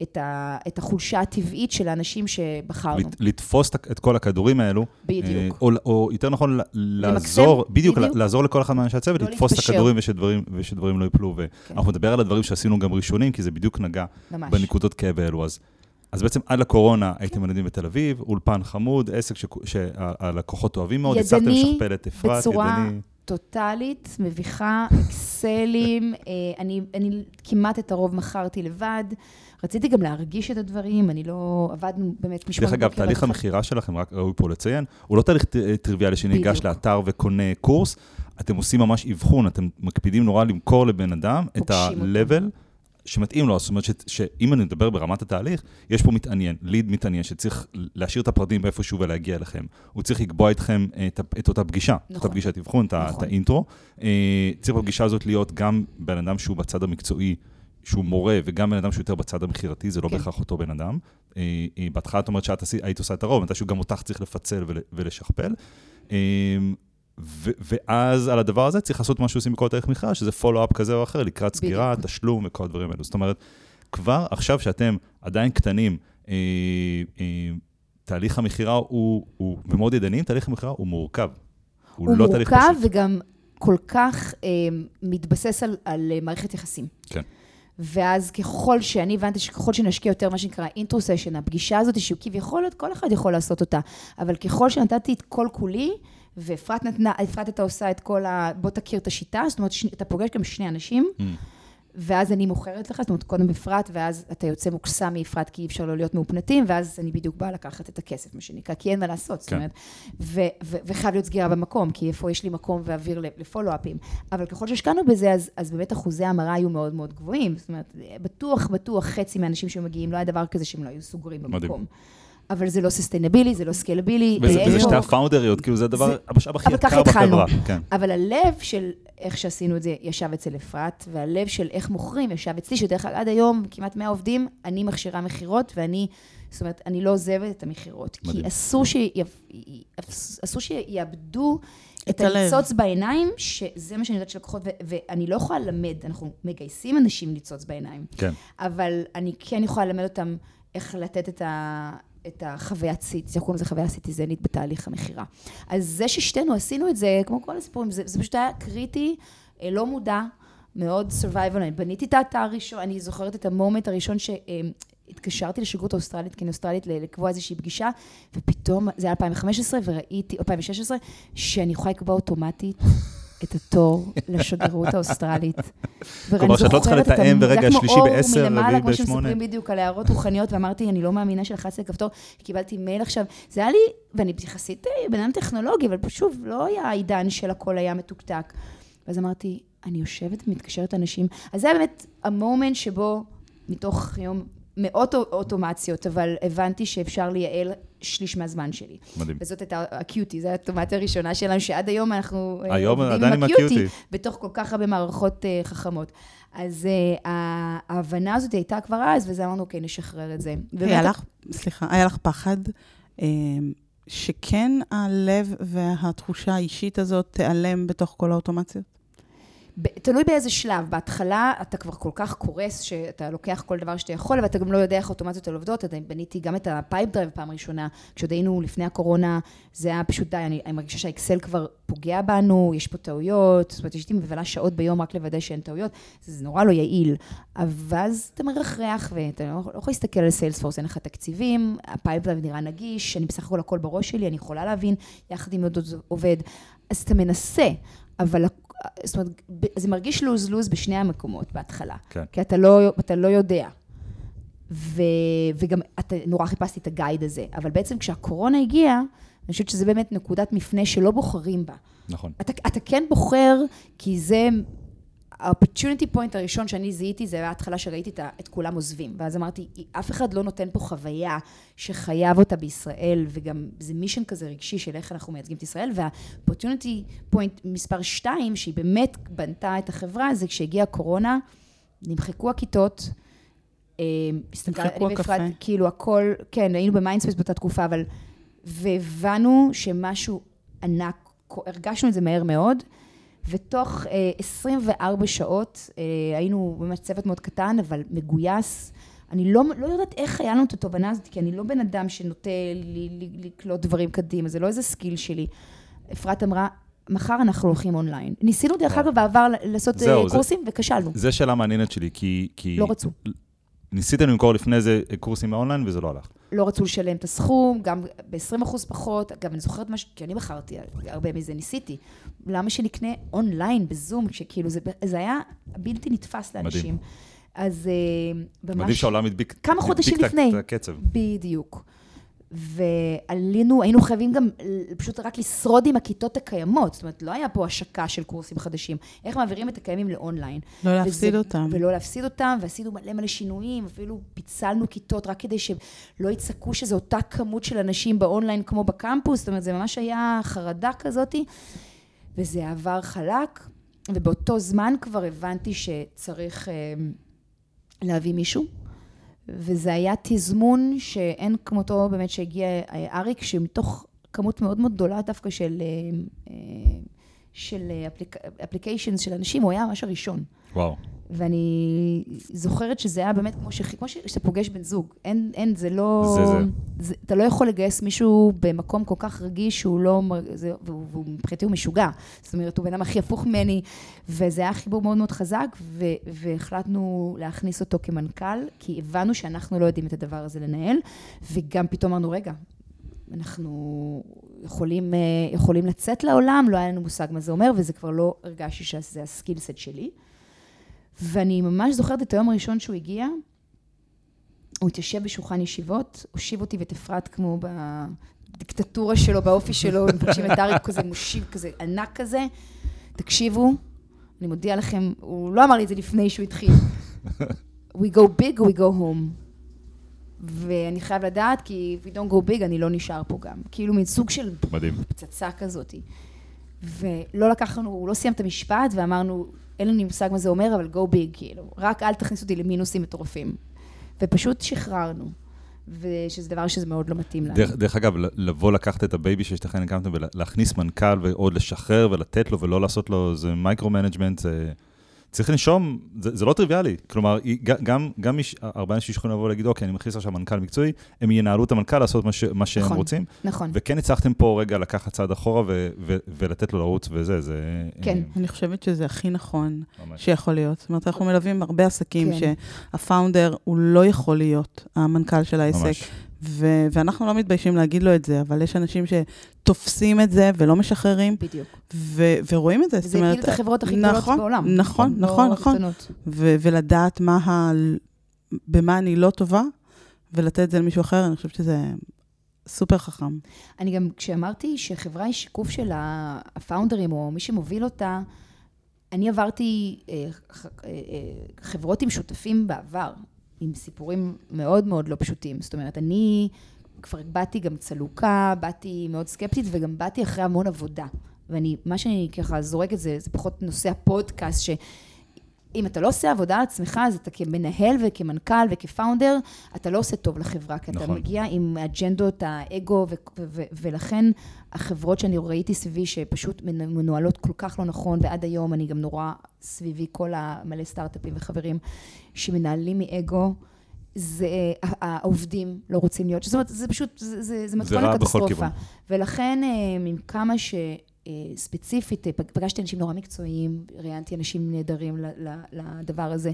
את, ה, את החולשה הטבעית של האנשים שבחרנו. לת- לתפוס את- את כל הכדורים האלו. בדיוק. אה, או, או יותר נכון, לעזור, בדיוק, בדיוק. לעזור לכל אחד מאנשי הצוות, לא לתפוס את להתפשר. הכדורים ושדברים, ושדברים לא ייפלו. ואנחנו נדבר על הדברים שעשינו גם ראשונים, כי זה בדיוק נגע ממש. בנקודות כאב האלו. אז, אז בעצם עד לקורונה הייתם ילדים בתל אביב, אולפן חמוד, עסק שהלקוחות אוהבים מאוד, הצלחתם לשכפל את אפרת, בצורה ידני. טוטאלית, מביכה, אקסלים, אה, אני, אני כמעט את הרוב מכרתי לבד. רציתי גם להרגיש את הדברים, אני לא... עבדנו באמת משמונה דרך אגב, תהליך. המכירה שלכם, רק ראוי פה לציין, הוא לא תהליך טריוויאלי שניגש. לאתר וקונה קורס, אתם עושים ממש אבחון, אתם מקפידים נורא למכור לבן אדם את. ה-level שמתאים לו, זאת אומרת ש- שאם אני מדבר ברמת התהליך, יש פה מתעניין, ליד מתעניין, שצריך להשאיר את הפרטים באיפשהו ולהגיע אליכם. הוא צריך לקבוע איתכם את, את אותה פגישה, את אותה נכון. פגישת אבחון, את ה- את נכון. האינטרו. אה, צריך בפגישה הזאת להיות גם בן אדם שהוא בצד המקצועי, שהוא מורה, וגם בן אדם שהוא יותר בצד המכירתי, זה לא כן. בהכרח אותו בן אדם. אה, אה, בהתחלה את אומרת שאת היית עושה את הרוב, מתישהו גם אותך צריך לפצל ול- ולשכפל. אה, ו- ואז על הדבר הזה צריך לעשות מה שעושים בכל תהליך מכירה, שזה פולו-אפ כזה או אחר, לקראת סגירה, בדיוק. תשלום וכל הדברים האלו. זאת אומרת, כבר עכשיו שאתם עדיין קטנים, אה, אה, תהליך המכירה הוא, הוא, ומאוד ידניים, תהליך המכירה הוא מורכב. הוא, הוא לא תהליך מורכב פשוט. וגם כל כך אה, מתבסס על, על מערכת יחסים. כן. ואז ככל שאני הבנתי שככל שנשקיע יותר מה שנקרא אינטרו סשן, הפגישה הזאת שהוא כביכול, כל אחד יכול לעשות אותה, אבל ככל שנתתי את כל כולי, ואפרת נתנה, אפרת הייתה עושה את כל ה... בוא תכיר את השיטה, זאת אומרת, אתה פוגש גם שני אנשים, Mm. ואז אני מוכרת לך, זאת אומרת, קודם אפרת, ואז אתה יוצא מוקסם מאפרת, כי אי אפשר לא להיות מאופנתים, ואז אני בדיוק באה לקחת את הכסף, מה שנקרא, כי אין מה לעשות, זאת כן. אומרת, ו- ו- וחייב להיות סגירה במקום, כי איפה יש לי מקום ואוויר לפולו-אפים. אבל ככל שהשקענו בזה, אז, אז באמת אחוזי ההמרה היו מאוד מאוד גבוהים. זאת אומרת, בטוח, בטוח חצי מהאנשים שמגיעים, לא היה דבר כזה שהם לא היו סוגרים במקום. מדהים. אבל זה לא ססטיינבילי, זה לא סקלבילי. וזה, וזה שתי הפאונדריות, כאילו זה הדבר, המשאב הכי אבל יקר ככה התחלנו. בחברה. כן. אבל הלב של איך שעשינו את זה ישב אצל אפרת, והלב של איך מוכרים ישב אצלי, שדרך אגב, עד היום, כמעט 100 עובדים, אני מכשירה מכירות, ואני, זאת אומרת, אני לא עוזבת את המכירות. כי. אסור, שיאבדו את. הניצוץ בעיניים, שזה מה שאני יודעת של לקוחות, ו- ואני לא יכולה ללמד, אנחנו מגייסים אנשים ניצוץ בעיניים, כן. אבל אני כן יכולה ללמד אותם איך לתת את ה... את החוויה סיט, זה קוראים לזה חוויה סיטיזנית בתהליך המכירה. אז זה ששתינו עשינו את זה, כמו כל הסיפורים, זה, זה פשוט היה קריטי, אה, לא מודע, מאוד survival, אני בניתי את האתר הראשון, אני זוכרת את ה moment הראשון שהתקשרתי לשגרירות האוסטרלית, כן אוסטרלית, ל- לקבוע איזושהי פגישה, ופתאום, זה היה 2015, וראיתי, 2016, שאני יכולה לקבוע אוטומטית את התור לשגרירות האוסטרלית. כלומר, שאת לא צריכה לתאם ברגע השלישי ב-10, רביעי רביעי מלמעלה, כמו ב-8. שמספרים בדיוק על הערות רוחניות, ואמרתי, אני לא מאמינה שלחצתי על כפתור, קיבלתי מייל עכשיו. זה היה לי, ואני יחסית אה, בן אדם טכנולוגי, אבל שוב, לא היה עידן של הכל היה מתוקתק. ואז אמרתי, אני יושבת ומתקשרת לאנשים. אז זה היה באמת המומנט שבו, מתוך יום מאות אוטומציות, אבל הבנתי שאפשר לייעל שליש מהזמן שלי. מדהים. וזאת הייתה הקיוטי, זו האוטומציה הראשונה שלנו, שעד היום אנחנו אה, היום עדיין עם הקיוטי. בתוך כל כך הרבה מערכות אה, חכמות. אז אה, ההבנה הזאת הייתה כבר אז, וזה אמרנו, אוקיי, נשחרר את זה. היה לך, סליחה, היה לך פחד שכן הלב והתחושה האישית הזאת תיעלם בתוך כל האוטומציות? תלוי באיזה שלב. בהתחלה אתה כבר כל כך קורס, שאתה לוקח כל דבר שאתה יכול, אבל אתה גם לא יודע איך אוטומציות האלה עובדות. אני בניתי גם את הפייפ דרייב פעם ראשונה, כשעוד היינו לפני הקורונה, זה היה פשוט די, אני, אני מרגישה שהאקסל כבר פוגע בנו, יש פה טעויות, זאת אומרת, יש לי מבלה שעות ביום רק לוודא שאין טעויות, זה, זה נורא לא יעיל. אבל אז אתה מרחרח, ואתה לא, לא יכול להסתכל על סיילספורס, אין לך תקציבים, הפייפ דרייב נראה נגיש, אני בסך הכל הכל בראש שלי, אני יכולה להבין יחד עם עוד עובד. אז אתה מנסה, אבל זאת אומרת, זה מרגיש lose-lose בשני המקומות בהתחלה. כן. כי אתה לא, אתה לא יודע. ו, וגם אתה, נורא חיפשתי את ה guide הזה. אבל בעצם כשהקורונה הגיעה, אני חושבת שזה באמת נקודת מפנה שלא בוחרים בה. נכון. אתה, אתה כן בוחר, כי זה, ה-opportunity point הראשון שאני זיהיתי, זה ההתחלה שראיתי את, את כולם עוזבים. ואז אמרתי, אף אחד לא נותן פה חוויה שחיה אותה בישראל, וגם זה mission כזה רגשי של איך אנחנו מייצגים את ישראל, וה-opportunity point מספר שתיים, שהיא באמת בנתה את החברה, זה כשהגיעה הקורונה, נמחקו הכיתות, אה, הסתכלתי- ואפרת, הקפה. כאילו הכל, כן, היינו במיינדספייס באותה תקופה, אבל... והבנו שמשהו ענק, הרגשנו את זה מהר מאוד, ותוך אה, 24 שעות אה, היינו באמת צוות מאוד קטן, אבל מגויס. אני לא, לא יודעת איך היה לנו את התובנה הזאת, כי אני לא בן אדם שנוטה לי- לי- לקלוט דברים קדימה, זה לא איזה skill שלי. אפרת אמרה, מחר אנחנו הולכים אונליין. ניסינו דרך. אגב בעבר לעשות אה, זהו, זה- קורסים וכשלנו, זו שאלה מעניינת שלי, כי... כי לא רצו. ניסיתם למכור לפני זה קורסים באונליין וזה לא הלך. לא רצו לשלם את הסכום, גם ב-20% פחות. אגב, אני זוכרת משהו, כי אני בחרתי, הרבה מזה ניסיתי. למה שנקנה אונליין, בזום, כשכאילו זה, זה היה בלתי נתפס לאנשים. אז אה, ממש... מדהים שהעולם הדביק כמה חודשים לפני. את הקצב. בדיוק. ועלינו, היינו חייבים גם פשוט רק לשרוד עם הכיתות הקיימות. זאת אומרת, לא היה פה השקה של קורסים חדשים. איך מעבירים את הקיימים לאונליין. לא להפסיד וזה- אותם. ולא להפסיד אותם, ועשינו מלא מלא שינויים, אפילו פיצלנו כיתות רק כדי שלא יצעקו שזו אותה כמות של אנשים באונליין כמו בקמפוס, זאת אומרת, זה ממש היה חרדה כזאתי, וזה עבר חלק, ובאותו זמן כבר הבנתי שצריך אה, להביא מישהו. וזה היה תזמון שאין כמותו באמת שהגיע אה, אריק, שמתוך כמות מאוד מאוד גדולה דווקא של, אה, אה, של אפליקיישנס של אנשים, הוא היה ממש הראשון. וואו. ואני זוכרת שזה היה באמת כמו, ש... כמו ש... שאתה פוגש בן זוג. אין, אין, זה לא... זה זה. זה. אתה לא יכול לגייס מישהו במקום כל כך רגיש שהוא לא... זה... והוא, והוא מבחינתי הוא משוגע. זאת אומרת, הוא בן אדם הכי הפוך ממני, וזה היה חיבור מאוד מאוד חזק, ו... והחלטנו להכניס אותו כמנכ"ל, כי הבנו שאנחנו לא יודעים את הדבר הזה לנהל, וגם פתאום אמרנו, רגע, אנחנו יכולים, אה, יכולים לצאת לעולם, לא היה לנו מושג מה זה אומר, וזה כבר לא הרגשתי שזה הסקילסט שלי. ואני ממש זוכרת את היום הראשון שהוא הגיע, הוא התיישב בשולחן ישיבות, הושיב אותי ואת אפרת כמו בדיקטטורה שלו, באופי שלו, מבקשים את אריק כזה מושיב כזה ענק כזה. תקשיבו, אני מודיע לכם, הוא לא אמר לי את זה לפני שהוא התחיל. We go big we go home. ואני חייב לדעת, כי if we don't go big, אני לא נשאר פה גם. כאילו מין סוג של מדהים. פצצה כזאת. ולא לקחנו, הוא לא סיים את המשפט, ואמרנו, אין לנו מושג מה זה אומר, אבל go big, כאילו. רק אל תכניס אותי למינוסים מטורפים. ופשוט שחררנו. ושזה דבר שזה מאוד לא מתאים לנו. דרך, דרך אגב, לבוא לקחת את ה baby ששתיכן הקמתם ולהכניס מנכ"ל ועוד לשחרר ולתת לו ולא לעשות לו איזה micro-management, זה... צריך לנשום, זה, זה לא טריוויאלי. כלומר, גם, גם מי, ש- הרבה אנשים שיכולים לבוא ולהגיד, אוקיי, אני מכניס עכשיו מנכ"ל מקצועי, הם ינהלו את המנכ"ל לעשות מה, ש, מה שהם נכון. רוצים, נכון. וכן הצלחתם פה רגע לקחת צעד אחורה ו, ו, ולתת לו לרוץ וזה, זה... כן. אה, אני חושבת שזה הכי נכון ממש. שיכול להיות. זאת אומרת, אנחנו מלווים הרבה עסקים כן. שהפאונדר הוא לא יכול להיות המנכ"ל של העסק, ממש. ו- ואנחנו לא מתביישים להגיד לו את זה, אבל יש אנשים שתופסים את זה ולא משחררים, בדיוק. ו- ורואים את זה. זה כאילו את החברות הכי גדולות נכון, בעולם. נכון, לא נכון, נכון. ו- ולדעת מה ה... במה אני לא טובה, ולתת את זה למישהו אחר, אני חושבת שזה סופר חכם. אני גם, כשאמרתי שחברה היא שיקוף של הפאונדרים, או מי שמוביל אותה, אני עברתי אה, אה, אה, חברות עם שותפים בעבר, עם סיפורים מאוד מאוד לא פשוטים. זאת אומרת, אני כבר באתי גם צלוקה, באתי מאוד סקפטית, וגם באתי אחרי המון עבודה. ואני, מה שאני ככה זורקת זה, זה פחות נושא הפודקאסט, ש... אם אתה לא עושה עבודה על עצמך, אז אתה כמנהל וכמנכ"ל וכפאונדר, אתה לא עושה טוב לחברה, כי אתה נכון. מגיע עם אג'נדות האגו, ו- ו- ו- ולכן החברות שאני ראיתי סביבי, שפשוט מנ- מנוהלות כל כך לא נכון, ועד היום אני גם נורא סביבי כל המלא סטארט-אפים וחברים שמנהלים מאגו. זה, העובדים לא רוצים להיות, זאת אומרת, זה פשוט, זה, זה, זה מתכון לקטסטרופה. ולכן, אה, עם כמה שספציפית, פגשתי אנשים נורא מקצועיים, ראיינתי אנשים נהדרים לדבר הזה,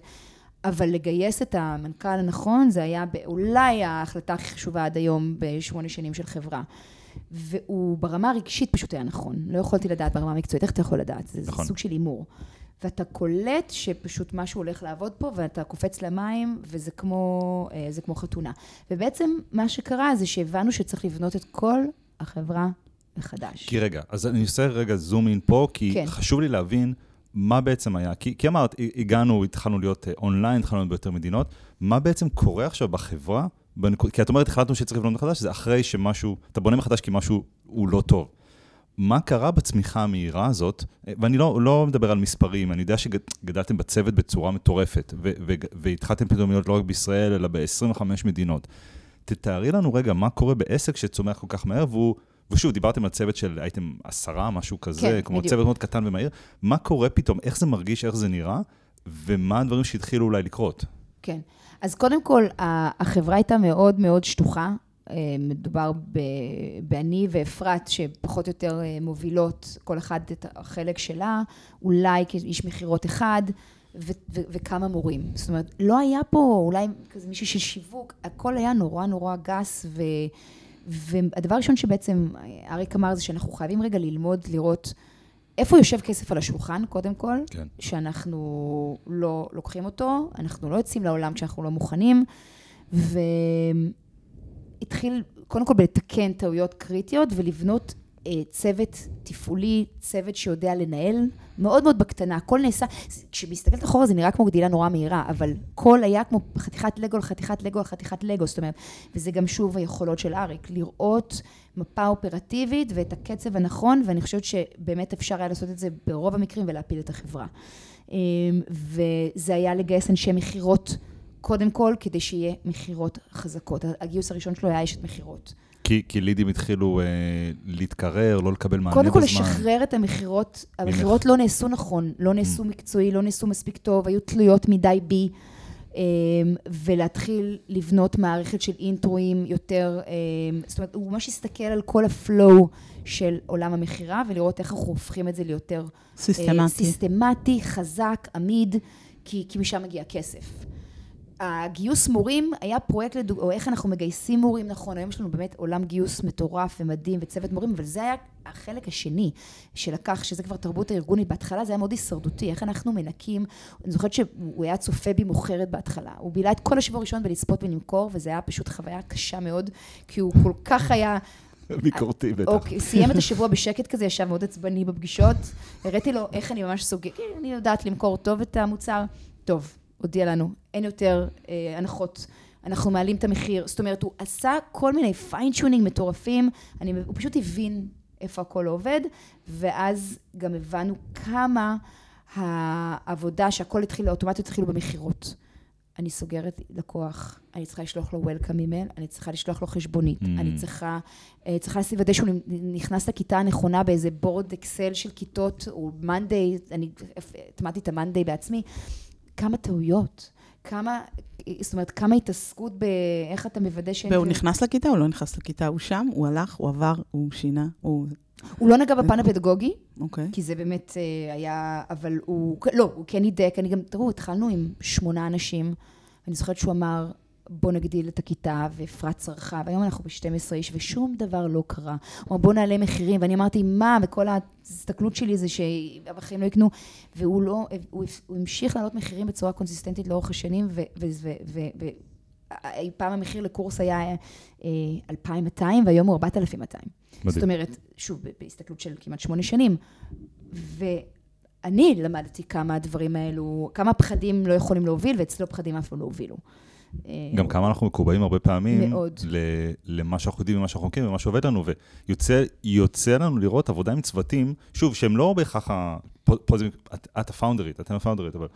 אבל לגייס את המנכ"ל הנכון, זה היה אולי ההחלטה הכי חשובה עד היום בשמונה שנים של חברה. והוא ברמה הרגשית פשוט היה נכון. לא יכולתי לדעת ברמה המקצועית, איך אתה יכול לדעת? זה, נכון. סוג של הימור. ואתה קולט שפשוט משהו הולך לעבוד פה, ואתה קופץ למים, וזה כמו, אה, כמו חתונה. ובעצם מה שקרה זה שהבנו שצריך לבנות את כל החברה מחדש. כי רגע, אז אני עושה רגע זום אין פה, כי כן. חשוב לי להבין מה בעצם היה. כי, כי אמרת, הגענו, התחלנו להיות אה, אונליין, התחלנו להיות ביותר מדינות, מה בעצם קורה עכשיו בחברה? בנקוד, כי את אומרת, החלטנו שצריך לבנות מחדש, זה אחרי שמשהו, אתה בונה מחדש כי משהו הוא לא טוב. מה קרה בצמיחה המהירה הזאת, אה, ואני לא, לא מדבר על מספרים, אני יודע שגדלתם בצוות בצורה מטורפת, ו- ו- והתחלתם פתאום להיות לא רק בישראל, אלא ב-25 מדינות. תתארי לנו רגע מה קורה בעסק שצומח כל כך מהר, והוא, ושוב, דיברתם על צוות של, הייתם עשרה, משהו כזה, כן, כמו בדיוק. צוות מאוד קטן ומהיר, מה קורה פתאום, איך זה מרגיש, איך זה נראה, ומה הדברים שהתחילו אולי לקרות? כן. אז קודם כל, החברה הייתה מאוד מאוד שטוחה. אה, מדובר ב- באני ואפרת, שפחות או יותר אה, מובילות כל אחת את החלק שלה, אולי כאיש מכירות אחד, ו- ו- וכמה מורים. זאת אומרת, לא היה פה אולי כזה מישהו של שיווק, הכל היה נורא נורא גס, ו- והדבר הראשון שבעצם אריק אמר זה שאנחנו חייבים רגע ללמוד, לראות איפה יושב כסף על השולחן, קודם כל, כן. שאנחנו לא לוקחים אותו, אנחנו לא יוצאים לעולם כשאנחנו לא מוכנים, והתחיל קודם כל בלתקן טעויות קריטיות ולבנות צוות תפעולי, צוות שיודע לנהל, מאוד מאוד בקטנה, הכל נעשה, כשמסתכלת אחורה זה נראה כמו גדילה נורא מהירה, אבל כל היה כמו חתיכת לגו חתיכת לגו חתיכת לגו, זאת אומרת, וזה גם שוב היכולות של אריק, לראות מפה אופרטיבית ואת הקצב הנכון, ואני חושבת שבאמת אפשר היה לעשות את זה ברוב המקרים ולהפיל את החברה. אמ, וזה היה לגייס אנשי מכירות קודם כל, כדי שיהיה מכירות חזקות. הגיוס הראשון שלו היה אשת מכירות. כי, כי לידים התחילו אה, להתקרר, לא לקבל מענה קודם כל, בזמן. לשחרר את המכירות. המכירות לא נעשו נכון, לא נעשו מקצועי, לא נעשו מספיק טוב, היו תלויות מדי בי. אמ, ולהתחיל לבנות מערכת של אינטרואים יותר, אמ, זאת אומרת, הוא ממש הסתכל על כל הפלואו של עולם המכירה, ולראות איך אנחנו הופכים את זה ליותר אה, סיסטמטי. סיסטמטי, חזק, עמיד, כי, כי משם מגיע הכסף. הגיוס מורים היה פרויקט, לדוג... או איך אנחנו מגייסים מורים נכון, היום יש לנו באמת עולם גיוס מטורף ומדהים וצוות מורים, אבל זה היה החלק השני שלקח, שזה כבר תרבות הארגונית, בהתחלה זה היה מאוד הישרדותי, איך אנחנו מנקים, אני זוכרת שהוא היה צופה בי מוכרת בהתחלה, הוא בילה את כל השבוע הראשון בלצפות ולמכור, וזה היה פשוט חוויה קשה מאוד, כי הוא כל כך היה... ביקורתי בטח. אוקיי, סיים את השבוע בשקט כזה, ישב מאוד עצבני בפגישות, הראיתי לו איך אני ממש סוגר, כן, אני יודעת למכור טוב את המוצר, טוב, הודיע לנו, אין יותר אה, הנחות, אנחנו מעלים את המחיר, זאת אומרת, הוא עשה כל מיני fine-tuning מטורפים, אני, הוא פשוט הבין איפה הכל עובד, ואז גם הבנו כמה העבודה שהכל התחיל, האוטומציות התחילו במכירות. אני סוגרת לקוח, אני צריכה לשלוח לו וולקאם אימייל, אני צריכה לשלוח לו חשבונית, Mm. אני צריכה, אה, צריכה לוודא שהוא נכנס לכיתה הנכונה באיזה בורד אקסל של כיתות, או מאנדיי, אני הטמעתי את המאנדיי בעצמי. כמה טעויות, כמה, זאת אומרת, כמה התעסקות באיך אתה מוודא שאין... והוא נכנס לכיתה, הוא לא נכנס לכיתה, הוא שם, הוא הלך, הוא עבר, הוא שינה, הוא... הוא לא נגע בפן הפדגוגי, אוקיי. כי זה באמת אה, היה, אבל הוא, לא, הוא כן הידק, אני גם, תראו, התחלנו עם שמונה אנשים, אני זוכרת שהוא אמר, בוא נגדיל את הכיתה, ואפרת צרחה, והיום אנחנו ב-12 איש, ושום דבר לא קרה. אמר, בוא נעלה מחירים, ואני אמרתי, מה? וכל ההסתכלות שלי זה שהבחיים לא יקנו, והוא לא, הוא, הוא המשיך לעלות מחירים בצורה קונסיסטנטית לאורך השנים, ו... ו, ו, ו, ו פעם המחיר לקורס היה 2,200, אה, והיום הוא 4,200. מדהים. זאת אומרת, שוב, בהסתכלות של כמעט שמונה שנים. ואני למדתי כמה הדברים האלו, כמה פחדים לא יכולים להוביל, ואצלו פחדים אף לא הובילו. גם כמה אנחנו מקובעים הרבה פעמים מאוד. למה שאנחנו יודעים ומה שאנחנו מכירים ומה שעובד לנו, ויוצא לנו לראות עבודה עם צוותים, שוב, שהם לא בהכרח, פה זה, את, את הפאונדרית, אתם הפאונדרית, אבל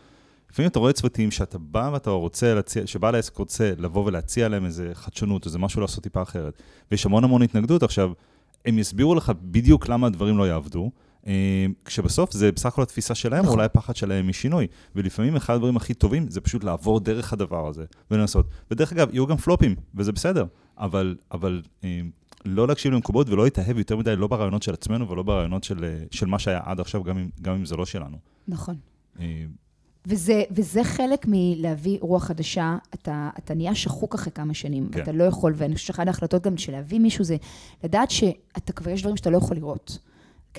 לפעמים אתה רואה צוותים שאתה בא ואתה רוצה להציע, שבעל העסק רוצה לבוא ולהציע להם איזה חדשנות, איזה משהו לעשות טיפה אחרת, ויש המון המון התנגדות. עכשיו, הם יסבירו לך בדיוק למה הדברים לא יעבדו, אה, כשבסוף זה בסך הכל התפיסה שלהם, או נכון. אולי הפחד שלהם משינוי. ולפעמים אחד הדברים הכי טובים זה פשוט לעבור דרך הדבר הזה ולנסות. ודרך אגב, יהיו גם פלופים, וזה בסדר, אבל, אבל אה, לא להקשיב למקובות ולא להתאהב יותר מדי, לא ברעיונות של עצמנו ולא ברעיונות של, אה, של מה שהיה עד עכשיו, גם אם, גם אם זה לא שלנו. נכון. וזה, וזה חלק מלהביא רוח חדשה, אתה, אתה נהיה שחוק אחרי כמה שנים, כן. אתה לא יכול, ואני חושבת שאחת ההחלטות גם של להביא מישהו זה לדעת שאתה כבר יש דברים שאתה לא יכול לראות,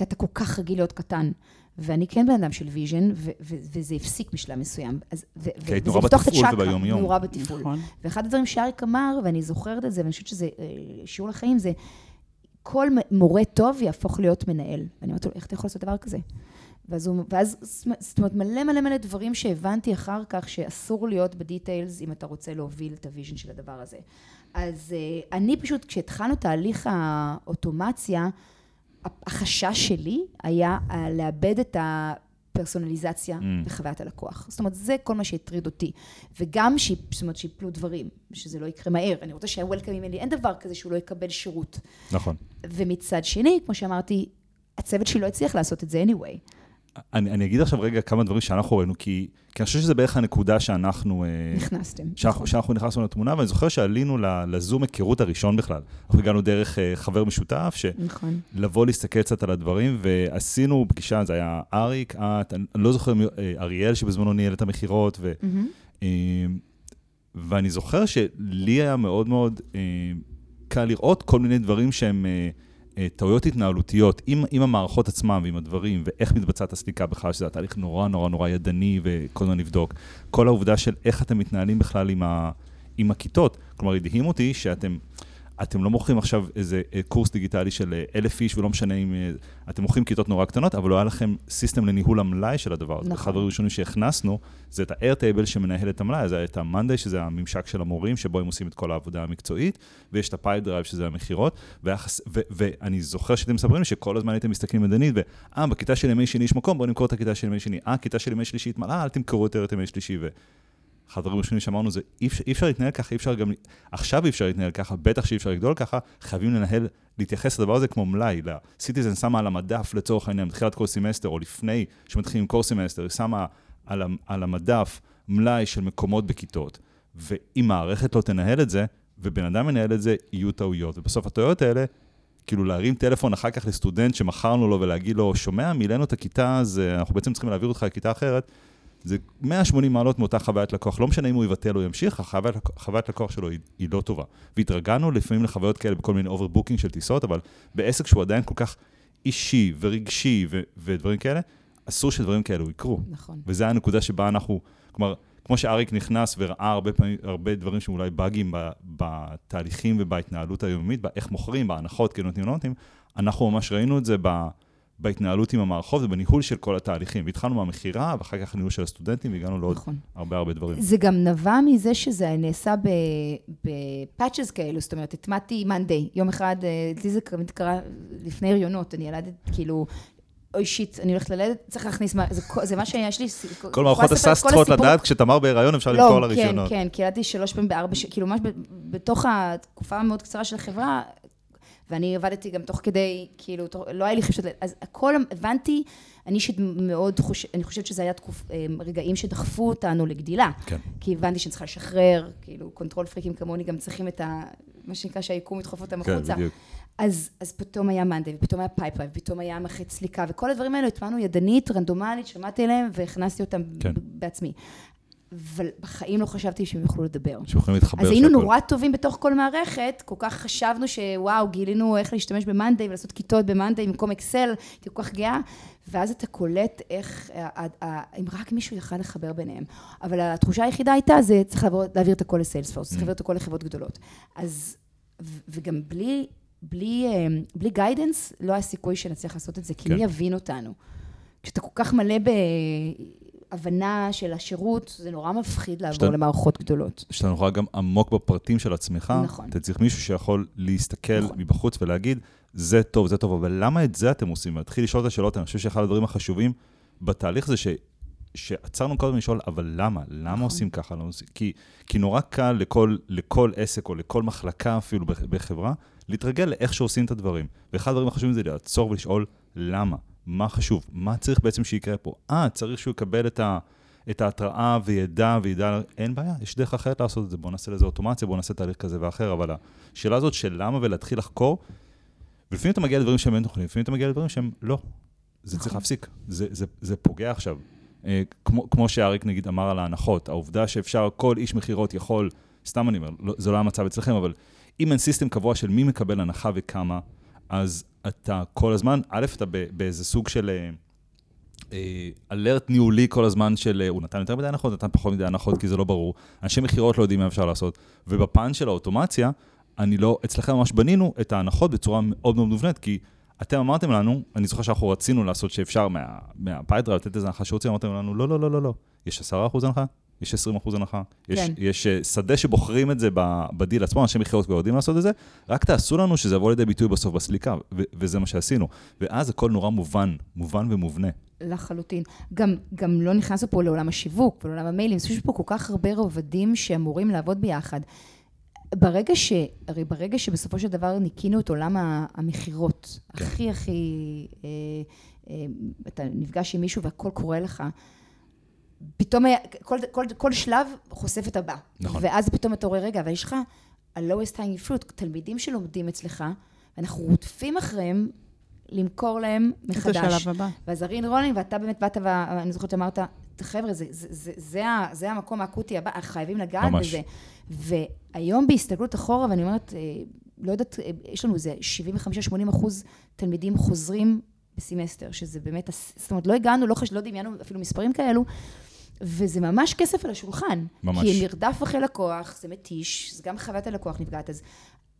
כי אתה כל כך רגיל להיות קטן. ואני כן בן אדם של vision, וזה הפסיק בשלב מסוים. אז, כי היית נורא בתפעול וביום-יום. נורא בתפעול. נכון. ואחד הדברים שאריק אמר, ואני זוכרת את זה, ואני חושבת שזה אה, שיעור לחיים, זה כל מורה טוב יהפוך להיות מנהל. ואני אומרת לו, איך אתה יכול לעשות דבר כזה? ואז, הוא, ואז זאת אומרת, מלא מלא מלא דברים שהבנתי אחר כך שאסור להיות ב details אם אתה רוצה להוביל את ה vision של הדבר הזה. אז uh, אני פשוט, כשהתחלנו תהליך האוטומציה, החשש שלי היה לאבד את הפרסונליזציה mm. בחוויית הלקוח. זאת אומרת, זה כל מה שהטריד אותי. וגם, ש... זאת אומרת, שיפלו דברים, שזה לא יקרה מהר. אני רוצה שהוולקאם ממני, אין דבר כזה שהוא לא יקבל שירות. נכון. ומצד שני, כמו שאמרתי, הצוות שלי לא הצליח לעשות את זה anyway. אני, אני אגיד עכשיו רגע כמה דברים שאנחנו ראינו, כי, כי אני חושב שזה בערך הנקודה שאנחנו... אה, נכנסתם. שאנחנו, נכון. שאנחנו נכנסנו לתמונה, ואני זוכר שעלינו לזום היכרות הראשון בכלל. אנחנו הגענו דרך אה, חבר משותף, ש... נכון. לבוא להסתכל קצת על הדברים, ועשינו פגישה, זה היה אריק, את, אני לא זוכר, אה, אריאל שבזמנו ניהל את המכירות, ו... Mm-hmm. ואני זוכר שלי היה מאוד מאוד קל לראות כל מיני דברים שהם... אה, טעויות התנהלותיות עם, עם המערכות עצמם ועם הדברים, ואיך מתבצעת הסליקה בכלל, שזה התהליך נורא נורא נורא ידני וכל הזמן לבדוק. כל העובדה של איך אתם מתנהלים בכלל עם, ה, עם הכיתות. כלומר, הדהים אותי שאתם... אתם לא מוכרים עכשיו איזה אה, קורס דיגיטלי של אה, אלף איש, ולא משנה אם... אה, אתם מוכרים כיתות נורא קטנות, אבל לא היה לכם סיסטם לניהול המלאי של הדבר הזה. נכון. אחד הראשונים שהכנסנו, זה את ה-Airtable שמנהל את המלאי, זה את ה-Monday, שזה הממשק של המורים, שבו הם עושים את כל העבודה המקצועית, ויש את ה-Pipe Drive, שזה המכירות, ואני זוכר שאתם מספרים לי שכל הזמן הייתם מסתכלים מדענית, ואה, בכיתה של ימי שני יש מקום, בואו נמכור את הכיתה של ימי שני. אה, כיתה של ימי שלישי התמלאה, אל תמכרו יותר את ימי שלישי. אחד הדברים הראשונים שאמרנו זה, אי אפשר, אי אפשר להתנהל ככה, אי אפשר גם, עכשיו אי אפשר להתנהל ככה, בטח שאי אפשר לגדול ככה, חייבים לנהל, להתייחס לדבר הזה כמו מלאי. סיטיזן שמה על המדף לצורך העניין, בתחילת כל סמסטר, או לפני שמתחילים כל סמסטר, היא שמה על, על המדף מלאי של מקומות בכיתות, ואם מערכת לא תנהל את זה, ובן אדם מנהל את זה, יהיו טעויות. ובסוף הטעויות האלה, כאילו להרים טלפון אחר כך לסטודנט שמכרנו לו ולהגיד לו, שומע, מילאנו את הכיתה, אז אנחנו בעצם צריכים להעביר אותך לכיתה אחרת, זה 180 מעלות מאותה חוויית לקוח, לא משנה אם הוא יבטל או ימשיך, החוויית, החוויית לקוח שלו היא, היא לא טובה. והתרגלנו לפעמים לחוויות כאלה בכל מיני overbooking של טיסות, אבל בעסק שהוא עדיין כל כך אישי ורגשי ו- ודברים כאלה, אסור שדברים כאלו יקרו. נכון. וזו הנקודה שבה אנחנו, כלומר, כמו שאריק נכנס וראה הרבה, פעמים, הרבה דברים שאולי באגים בתהליכים ובהתנהלות היומית, באיך מוכרים, בהנחות, כן נותנים, לא נותנים, אנחנו ממש ראינו את זה ב... בהתנהלות עם המערכות ובניהול של כל התהליכים. והתחלנו מהמכירה, ואחר כך ניהול של הסטודנטים, והגענו לעוד נכון. הרבה הרבה דברים. זה גם נבע מזה שזה נעשה בפאצ'ס כאלו, זאת אומרת, הטמעתי מאנדיי. יום אחד, אה, לי זה קרה לפני הריונות, אני ילדת, כאילו, אוי שיט, אני הולכת ללדת, צריך להכניס, זה, זה מה שיש לי... כל מערכות הסאס צריכות לדעת, כשתמר בהיריון אפשר למכור לרישיונות. כן, כן, כי ילדתי שלוש פעמים בארבע, כאילו ממש בתוך התקופה המאוד קצרה של החברה, ואני עבדתי גם תוך כדי, כאילו, תוך, לא הייתי חשבת, אז הכל הבנתי, אני אישית מאוד חושבת, אני חושבת שזה היה תקופ, אמ, רגעים שדחפו אותנו לגדילה. כן. כי הבנתי שאני צריכה לשחרר, כאילו, control freakים כמוני גם צריכים את ה... מה שנקרא שהיקום ידחוף אותם כן, החוצה. בדיוק. אז, אז פתאום היה Monday, ופתאום היה Pipedrive, ופתאום היה מחץ סליקה, וכל הדברים האלה הטמענו ידנית, רנדומלית, שמעתי עליהם והכנסתי אותם כן. בעצמי. אבל בחיים לא חשבתי שהם יוכלו לדבר. שהם יכולים להתחבר. אז היינו שהכל- נורא טובים בתוך כל מערכת, כל כך חשבנו שוואו, גילינו איך להשתמש ב Monday ולעשות כיתות ב Monday במקום אקסל, הייתי כל כך גאה, ואז אתה קולט איך, אם רק מישהו יכל לחבר ביניהם. אבל התחושה היחידה הייתה, זה צריך לעבור, להעביר את הכל ל Salesforce, צריך Mm. להעביר את הכל לחברות גדולות. אז, ו- וגם בלי, בלי, אה, בלי guidance, לא היה סיכוי שנצליח לעשות את זה, כי כן. מי יבין אותנו? כשאתה כל כך מלא בהבנה של השירות, זה נורא מפחיד לעבור שאתה- למערכות גדולות. שאתה נורא גם עמוק בפרטים של עצמך, נכון. אתה צריך מישהו שיכול להסתכל נכון. מבחוץ ולהגיד, זה טוב, זה טוב, אבל למה את זה אתם עושים? ולהתחיל לשאול את השאלות, אני חושב שאחד הדברים החשובים בתהליך זה ש... שעצרנו קודם לשאול, אבל למה? למה נכון. עושים ככה? למה עושים... כי, כי נורא קל לכל, לכל עסק או לכל מחלקה אפילו בח- בחברה, להתרגל לאיך שעושים את הדברים. ואחד הדברים החשובים זה לעצור ולשאול למה, מה חשוב, מה צריך בעצם שיקרה פה. אה, צריך שהוא יקבל את, ה, את ההתראה וידע וידע, אין בעיה, יש דרך אחרת לעשות את זה, בואו נעשה לזה אוטומציה, בואו נעשה תהליך כזה ואחר, אבל השאלה הזאת של למה ולהתחיל לחקור, ולפעמים אתה מגיע לדברים שהם אין תוכניים, לפעמים אתה מגיע לדברים שהם לא. זה צריך נכון. להפסיק, זה, זה, זה פוגע עכשיו. אה, כמו, כמו שאריק נגיד אמר על ההנחות, העובדה שאפשר, כל איש מכירות יכול, סתם אני אומר, לא, זה לא המצב אצלכם, אבל אם אין סיסטם קבוע של מי מקבל הנחה וכמה, אז אתה כל הזמן, א', אתה באיזה סוג של אלרט ניהולי כל הזמן של אה, הוא נתן יותר מדי הנחות, נתן פחות מדי הנחות כי זה לא ברור. אנשי מכירות לא יודעים מה אפשר לעשות. ובפן של האוטומציה, אני לא, אצלכם ממש בנינו את ההנחות בצורה מאוד מאוד מובנית, כי אתם אמרתם לנו, אני זוכר שאנחנו רצינו לעשות שאפשר מה, מהפיידרה לתת איזה הנחה שרוצים, אמרתם לנו, לא, לא, לא, לא, לא. יש 10% הנחה, יש 20% הנחה, יש, כן. יש אה, שדה שבוחרים את זה בדיל עצמו, אנשי מכירות כבר יודעים לעשות את זה, רק תעשו לנו שזה יבוא לידי ביטוי בסוף בסליקה, ו- וזה מה שעשינו. ואז הכל נורא מובן, מובן ומובנה. לחלוטין. גם, גם לא נכנסנו פה לעולם השיווק ולעולם המיילים, יש פה כל כך הרבה רבדים שאמורים לעבוד ביחד. ברגע ש... הרי ברגע שבסופו של דבר ניקינו את עולם המכירות, כן. הכי הכי... אה, אה, אתה נפגש עם מישהו והכל קורה לך, פתאום היה, כל, כל, כל שלב חושף את הבא. נכון. ואז פתאום אתה רואה, רגע, אבל יש לך ה-lowest hanging fruit, תלמידים שלומדים אצלך, ואנחנו רודפים אחריהם למכור להם את זה מחדש. השלב הבא. ואז re-enrolling, ואתה באמת באת, ואני זוכרת שאמרת, חבר'ה, זה, זה, זה, זה, זה המקום האקוטי הבא, חייבים לגעת ממש. בזה. והיום בהסתכלות אחורה, ואני אומרת, אה, לא יודעת, אה, יש לנו איזה 75-80 אחוז תלמידים חוזרים בסמסטר, שזה באמת, זאת אומרת, לא הגענו, לא, חש, לא דמיינו אפילו מספרים כאלו, וזה ממש כסף על השולחן. ממש. כי נרדף אחרי לקוח, זה מתיש, זה גם חוויית הלקוח נפגעת. אז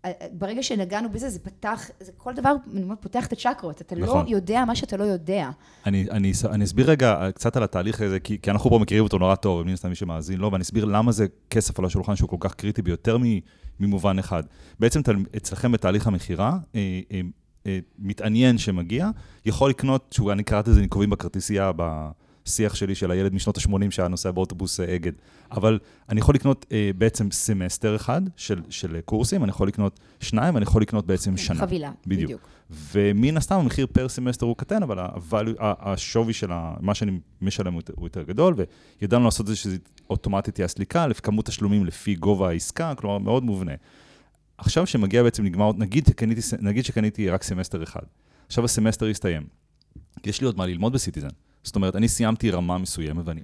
אה, אה, ברגע שנגענו בזה, זה פתח, זה כל דבר, פותח את הצ'קרות. אתה נכון. לא יודע מה שאתה לא יודע. אני, אני, אני אסביר רגע אה, קצת על התהליך הזה, כי, כי אנחנו פה מכירים אותו נורא טוב, ומן הסתם מי שמאזין לו, ואני אסביר למה זה כסף על השולחן שהוא כל כך קריטי ביותר ממובן אחד. בעצם אצלכם בתהליך המכירה, מתעניין שמגיע, יכול לקנות, שהוא, אני קראתי לזה ניקובים בכרטיסייה, בשיח שלי של הילד משנות ה-80 שהיה נוסע באוטובוס אה, אגד. אבל אני יכול לקנות אה, בעצם סמסטר אחד של, של קורסים, אני יכול לקנות שניים, אני יכול לקנות בעצם שנה. חבילה, בדיוק. בדיוק. ומן הסתם המחיר per סמסטר הוא קטן, אבל ה-value- השווי של ה- מה שאני משלם הוא יותר- גדול, וידענו לעשות את זה שזה אוטומטית תהיה הסליקה, כמות תשלומים לפי גובה העסקה, כלומר מאוד מובנה. עכשיו שמגיע בעצם נגמר, נגיד שקניתי, נגיד שקניתי רק סמסטר אחד, עכשיו הסמסטר הסתיים, יש לי עוד מה ללמוד בסיטיזן. זאת אומרת, אני סיימתי רמה מסוימת, ואני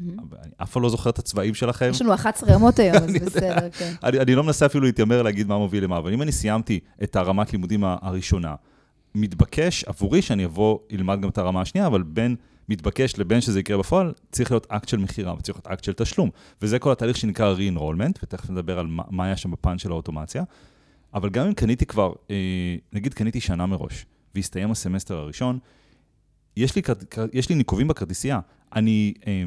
אף פעם לא זוכר את הצבעים שלכם. יש לנו 11 רמות היום, אז. בסדר, כן. אני, לא מנסה אפילו להתיימר להגיד מה מוביל למה, אבל אם אני סיימתי את הרמת לימודים הראשונה, מתבקש עבורי שאני אבוא, אלמד גם את הרמה השנייה, אבל בין מתבקש לבין שזה יקרה בפועל, צריך להיות אקט של מכירה וצריך להיות אקט של תשלום. וזה כל התהליך שנקרא re-enrollment, ותכף נדבר על מה, מה היה שם בפן של האוטומציה. אבל גם אם קניתי כבר, אה, נגיד קניתי שנה מראש, והסתיים הסמסטר הראשון, יש לי, יש לי ניקובים בכרטיסייה. אני, אה,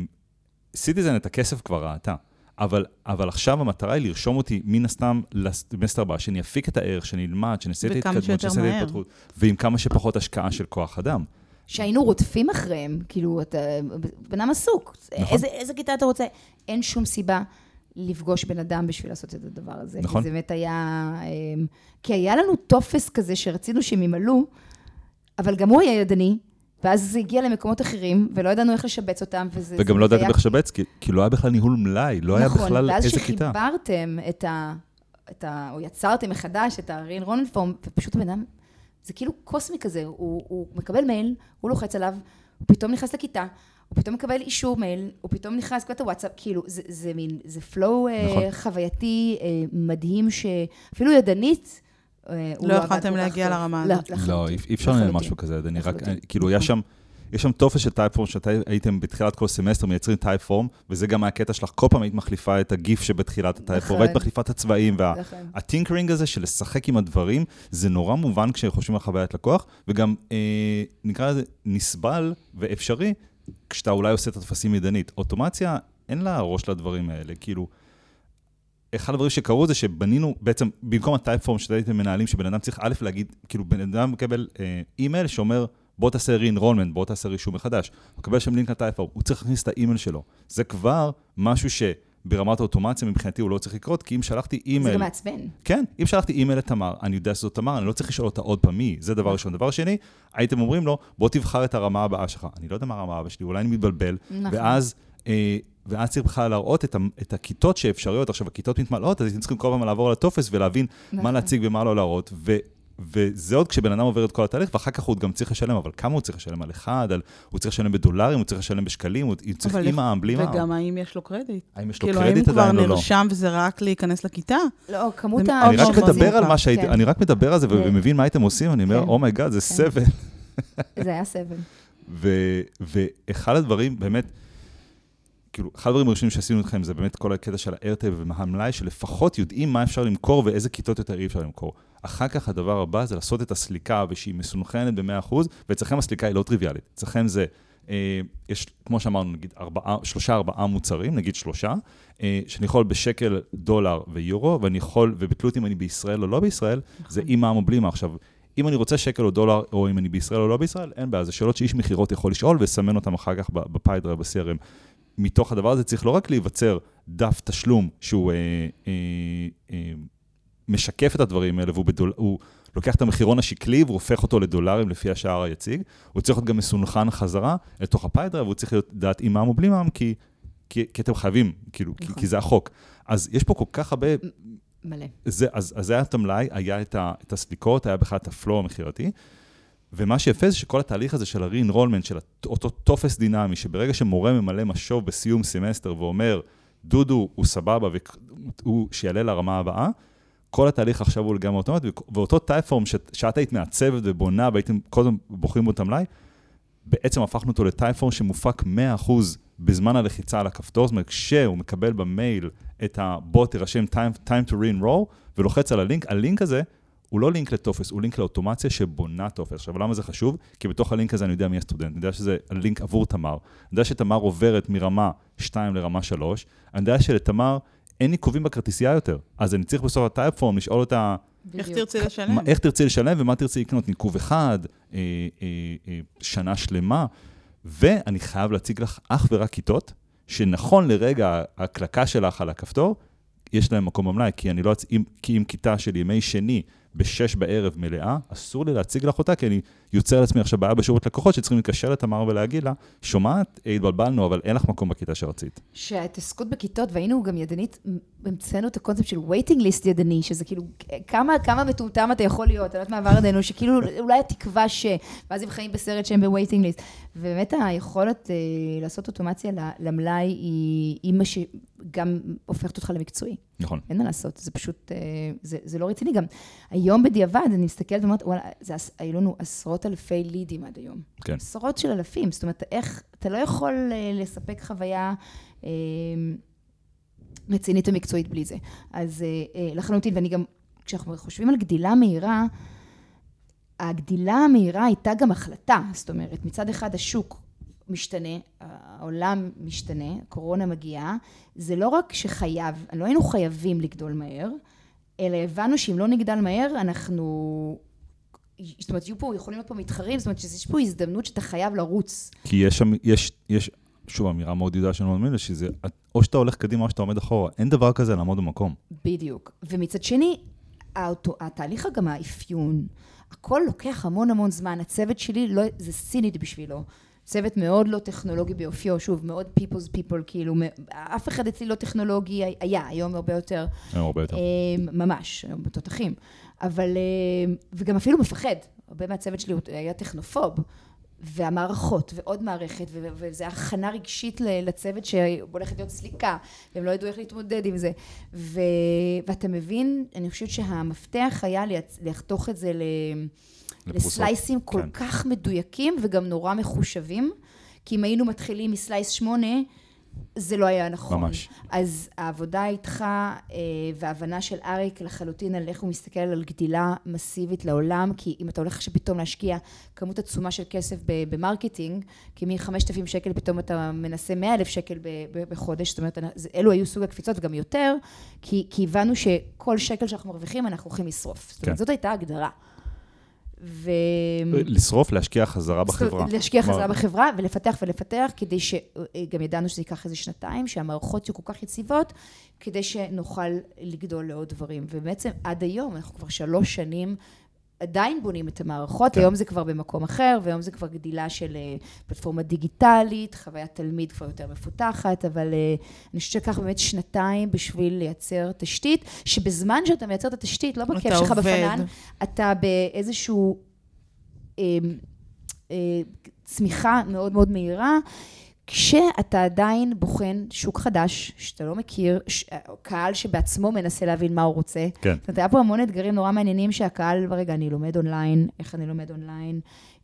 סיטיזן את הכסף כבר ראתה. אבל, אבל עכשיו המטרה היא לרשום אותי מן הסתם לסמסטר הבא, שאני אפיק את הערך, שאני אלמד, שאני אעשה את ההתקדמות, שאני אעשה את. ההתפתחות, ועם כמה שפחות השקעה של כוח אדם. שהיינו רודפים אחריהם, כאילו, אתה בן אדם עסוק. נכון. איזה, איזה כיתה אתה רוצה? אין שום סיבה לפגוש בן אדם בשביל לעשות את הדבר הזה. נכון. זה באמת היה... אמ, כי היה לנו טופס כזה שרצינו שהם ימלאו, אבל גם הוא היה ידני, ואז זה הגיע למקומות אחרים, ולא ידענו איך לשבץ אותם, וזה... וגם לא ידעתי היה- איך לשבץ, כי, כי לא היה בכלל ניהול מלאי, לא היה נכון, בכלל ואז איזה כיתה. שחיברתם את ה... את ה... או יצרתם מחדש את ה re-enrollment form, ופשוט הבן אדם, זה כאילו קוסמי כזה, הוא, הוא מקבל מייל, הוא לוחץ עליו, הוא פתאום נכנס לכיתה, הוא פתאום מקבל אישור מייל, הוא פתאום נכנס לקבוצת הוואטסאפ, כאילו, זה, זה מין, זה flow נכון. נכון. חווייתי אה, מדהים, שאפילו ידנית, אה, לא, לא יכולתם כך להגיע. לרמה לא, הזאת. לחלוטין. לא, אי אפשר לנהל. משהו כזה, אני רק. כאילו, היה שם, יש שם טופס של Typeform, שאתה הייתם בתחילת כל סמסטר מייצרים Typeform, וזה גם הקטע שלך, כל פעם היית מחליפה את ה GIF שבתחילת ה Typeform, נכון. והיית מחליפה את הצבעים, וה... נכון. ה tinkering הזה של לשחק עם הדברים, זה נורא מובן כשחושבים על חוויית לקוח, וגם אה, נקרא לזה נסבל ואפשרי, כשאתה אולי עושה את הטפסים ידנית. אוטומציה, אין לה ראש לדברים האלה, כאילו... אחד הדברים שקרו זה שבנינו, בעצם, במקום ה Typeform שהייתם מנהלים, שבן אדם צריך א' להגיד, כאילו, בן אדם מקבל אה, אימייל שאומר, בוא תעשה re-enrollment, בוא תעשה רישום מחדש. הוא מקבל שם לינק ל Typeform, הוא צריך להכניס את האימייל שלו. זה כבר משהו שברמת האוטומציה מבחינתי הוא לא צריך לקרות, כי אם שלחתי זה אימייל... גם מעצבן. כן, אם שלחתי אימייל לתמר, אני יודע שזאת תמר, אני לא צריך לשאול אותה עוד פעם מי, זה דבר ראשון. דבר שני, הייתם אומרים לו, בוא תבחר את הרמה הבאה שלך. אני לא יודע מה הרמה הבאה שלי, אולי אני מתבלבל, נכון. ואז, אה, ואז צריך בכלל להראות את, ה- את הכיתות שאפשריות. עכשיו, הכיתות מתמלאות, אז הייתם צריכים כל פעם לעבור על הטופס ולהבין מה נכון. להציג ומה לא להראות. ו, וזה עוד כשבן אדם עובר את כל התהליך, ואחר כך הוא עוד גם צריך לשלם, אבל כמה הוא צריך לשלם? על אחד, על, הוא צריך לשלם בדולרים, הוא צריך לשלם בשקלים, הוא הוא צריך עם מע"מ, בלי מע"מ. וגם האם יש לו קרדיט? האם יש לו כאילו, האם קרדיט הוא כבר עדיין או לא? נרשם וזה רק להיכנס לכיתה? לא, כמות ה... אני רק מדבר על. מה שהייתי, כן. אני רק מדבר על זה כן. ומבין מה הייתם עושים, אני אומר, כן. oh my god, זה כן. סבל. זה היה סבל. ו- ואחד הדברים, באמת, כאילו, אחד הדברים הראשונים שעשינו איתכם זה באמת כל הקטע של האיירטייב והמלאי, שלפחות יודעים מה אפשר למכור ואיזה כיתות יותר אי אפשר למכור. אחר כך הדבר הבא זה לעשות את הסליקה ושהיא מסונכרנת ב-100%, ואצלכם הסליקה היא לא טריוויאלית. אצלכם זה, אה, יש, כמו שאמרנו, נגיד ארבעה, שלושה, ארבעה מוצרים, נגיד שלושה, אה, שאני יכול בשקל, דולר ויורו, ואני יכול, ובתלות אם אני בישראל או לא בישראל, זה עם מע"מ או בלי מע"מ. עכשיו, אם אני רוצה שקל או דולר, או אם אני בישראל או לא בישראל, אין בעיה, זה שאלות שאיש מכירות יכול לשאול ולסמן אותם אחר כך ב Pipedrive, ב-CRM. מתוך הדבר הזה צריך לא רק להיווצר דף תשלום שהוא אה, אה, אה, משקף את הדברים האלה, והוא בדול, הוא לוקח את המחירון השקלי והוא הופך אותו לדולרים לפי השער היציג, הוא צריך להיות גם מסונכן חזרה לתוך ה Pipedrive, והוא צריך להיות דעת עם מע"מ או בלי מע"מ, כי, כי, כי אתם חייבים, כאילו, כי, נכון. כי זה החוק. אז יש פה כל כך הרבה מלא. זה, אז, אז היה את המלאי, היה את, ה, את הסליקות, היה בכלל את ה flow המכירתי, ומה שיפה זה שכל התהליך הזה של ה-re-enrollment, של אותו טופס דינמי, שברגע שמורה ממלא משוב בסיום סמסטר ואומר, דודו הוא סבבה והוא שיעלה לרמה הבאה, כל התהליך עכשיו הוא לגמרי אוטומט, ו- ואותו Typeform שאת היית מעצבת ובונה והייתם קודם בוחרים בו את המלאי, בעצם הפכנו אותו ל Typeform שמופק 100% בזמן הלחיצה על הכפתור, זאת אומרת, כשהוא מקבל במייל את הבוא תירשם time, time to re-enroll, ולוחץ על הלינק, הלינק הזה הוא לא לינק לטופס, הוא לינק לאוטומציה שבונה טופס. עכשיו, למה זה חשוב? כי בתוך הלינק הזה אני יודע מי הסטודנט, אני יודע שזה הלינק עבור תמר, אני יודע שתמר עוברת מרמה 2 לרמה 3, אני יודע שלתמר אין ניקובים בכרטיסייה יותר, אז אני צריך בסוף ה Typeform לשאול אותה, איך. תרצי לשלם? מה, איך תרצי לשלם ומה תרצי לקנות, ניקוב אחד, אה, אה, אה, שנה שלמה, ואני חייב להציג לך אך ורק כיתות, שנכון לרגע ההקלקה שלך על הכפתור, יש להם מקום במלאי, כי אני לא, אצ- אם, כי אם כיתה של ימי שני בשש בערב מלאה, אסור לי להציג לך אותה, כי אני יוצר לעצמי עכשיו בעיה בשירות לקוחות, שצריכים להתקשר לתמר ולהגיד לה, שומעת, אה, התבלבלנו, אבל אין לך מקום בכיתה שרצית. שההתעסקות בכיתות, והיינו גם ידנית, המצאנו את הקונספט של waiting list ידני, שזה כאילו, כמה, כמה מטומטם אתה יכול להיות, אני לא יודעת מה עבר עלינו, שכאילו, אולי התקווה ש... ואז הם חיים בסרט שהם ב-waiting list. ובאמת היכולת אה, לעשות אוטומציה למלאי היא, היא מה שגם הופכת אותך למקצועי. נכון. אין מה לעשות, זה פשוט, אה, זה, זה לא רציני. גם היום בדיעבד, אני מסתכלת ואומרת, וואלה, היו לנו עשרות אלפי לידים עד היום. כן. עשרות של אלפים. זאת אומרת, איך, אתה לא יכול אה, לספק חוויה אה, רצינית ומקצועית בלי זה. אז אה, אה, לחלוטין, ואני גם, כשאנחנו חושבים על גדילה מהירה, הגדילה המהירה הייתה גם החלטה. זאת אומרת, מצד אחד השוק משתנה, העולם משתנה, הקורונה מגיעה, זה לא רק שחייב, לא היינו חייבים לגדול מהר, אלא הבנו שאם לא נגדל מהר, אנחנו... זאת אומרת, יהיו פה, יכולים להיות פה מתחרים, זאת אומרת שיש פה הזדמנות שאתה חייב לרוץ. כי יש שם, יש, יש, שוב, אמירה מאוד ידועה שאני מאמין שזה, או שאתה הולך קדימה או שאתה עומד אחורה, אין דבר כזה לעמוד במקום. בדיוק. ומצד שני, האוטו, התהליך גם האפיון, הכל לוקח המון המון זמן. הצוות שלי, לא, זה סינית בשבילו. צוות מאוד לא טכנולוגי באופיו, שוב, מאוד people's people, כאילו, אף אחד אצלי לא טכנולוגי היה, היום הרבה יותר. היום הרבה יותר. אה, ממש, היום בתותחים. אבל, אה, וגם אפילו מפחד. הרבה מהצוות שלי היה טכנופוב. והמערכות, ועוד מערכת, ו- וזו הכנה רגשית לצוות שהולכת להיות סליקה, והם לא ידעו איך להתמודד עם זה. ו- ואתה מבין, אני חושבת שהמפתח היה לחתוך את זה ל- לפרוסות. לסלייסים כל כן. כך מדויקים וגם נורא מחושבים, כי אם היינו מתחילים מסלייס 8, זה לא היה נכון. ממש. אז העבודה איתך אה, וההבנה של אריק לחלוטין על איך הוא מסתכל על גדילה מסיבית לעולם, כי אם אתה הולך עכשיו פתאום להשקיע כמות עצומה של כסף ב marketing, כי מ-5,000 שקל פתאום אתה מנסה 100,000 שקל בחודש, זאת אומרת, אלו היו סוג הקפיצות וגם יותר, כי, כי הבנו שכל שקל שאנחנו מרוויחים אנחנו הולכים לשרוף. זאת אומרת, כן. זאת הייתה ההגדרה. ו... לשרוף, להשקיע חזרה בחברה. להשקיע חזרה בחברה ולפתח ולפתח, כדי שגם ידענו שזה ייקח איזה שנתיים, שהמערכות יהיו כל כך יציבות, כדי שנוכל לגדול לעוד דברים. ובעצם עד היום, אנחנו כבר שלוש שנים עדיין בונים את המערכות, כן. היום זה כבר במקום אחר, והיום זה כבר גדילה של אה, פלטפורמה דיגיטלית, חוויית תלמיד כבר יותר מפותחת, אבל אה, אני חושבת שלקח באמת שנתיים בשביל לייצר תשתית, שבזמן שאתה מייצר את התשתית, לא בכיף שלך. בפנן, אתה באיזשהו אה, אה, צמיחה מאוד מאוד מהירה, כשאתה עדיין בוחן שוק חדש, שאתה לא מכיר, ש... קהל שבעצמו מנסה להבין מה הוא רוצה. כן. זאת אומרת, היה פה המון אתגרים נורא מעניינים שהקהל, רגע, אני לומד אונליין, איך אני לומד אונליין,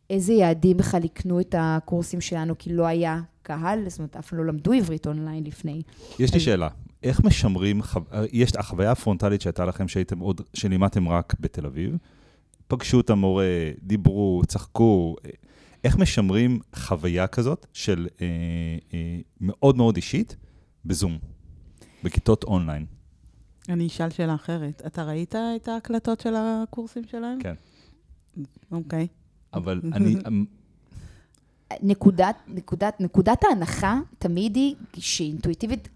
איזה יעדים בכלל יקנו את הקורסים שלנו, כי לא היה קהל, זאת אומרת, אף לא למדו עברית אונליין לפני. יש לי אז- שאלה, איך משמרים, חו- יש את החוויה הפרונטלית שהייתה לכם, שהייתם עוד, שלימדתם רק בתל אביב, פגשו את המורה, דיברו, צחקו, אה, איך משמרים חוויה כזאת של אה, אה, מאוד מאוד אישית בזום, בכיתות אונליין? אני אשאל שאלה אחרת. אתה ראית את ההקלטות של הקורסים שלהם? כן. אוקיי. אבל אני, נקודת, נקודת, נקודת ההנחה תמיד היא שאינטואיטיבית,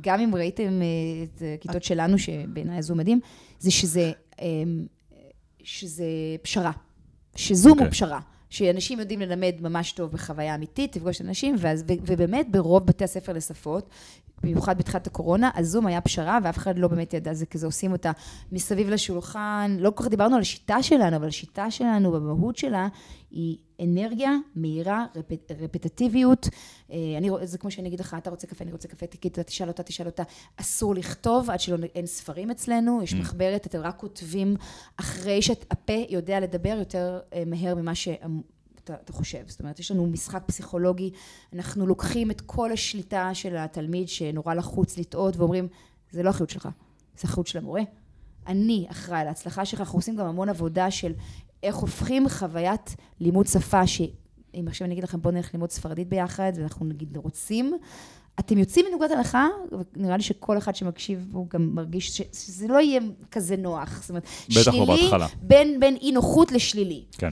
גם אם ראיתם אה, את הכיתות שלנו, שבעיניי הזום מדהים, זה שזה, אה, שזה פשרה. שזום אוקיי. הוא פשרה. שאנשים יודעים ללמד ממש טוב בחוויה אמיתית, לפגוש אנשים, ואז, ו, ובאמת ברוב בתי הספר לשפות, במיוחד בתחילת הקורונה, הזום היה פשרה, ואף אחד לא באמת ידע, זה כזה עושים אותה מסביב לשולחן, לא כל כך דיברנו על השיטה שלנו, אבל השיטה שלנו, במהות שלה, היא אנרגיה מהירה, רפ, רפטטיביות. אה, אני, זה כמו שאני אגיד לך, אתה רוצה קפה, אני רוצה קפה, אתה תשאל אותה, תשאל אותה. אסור לכתוב עד שאין ספרים אצלנו, יש מחברת, אתם רק כותבים אחרי שהפה יודע לדבר יותר אה, מהר ממה ש... אתה, אתה חושב. זאת אומרת, יש לנו משחק פסיכולוגי, אנחנו לוקחים את כל השליטה של התלמיד שנורא לחוץ לטעות ואומרים, זה לא אחריות שלך, זה אחריות של המורה. אני אחראי להצלחה שלך, אנחנו עושים גם המון עבודה של איך הופכים חוויית לימוד שפה, שאם עכשיו אני אגיד לכם בואו נלך ללמוד ספרדית ביחד, ואנחנו נגיד רוצים, אתם יוצאים מנקודת הנחה, ונראה לי שכל אחד שמקשיב הוא גם מרגיש ש- שזה לא יהיה כזה נוח. זאת אומרת, לא בהתחלה. בין, בין אי נוחות לשלילי. כן.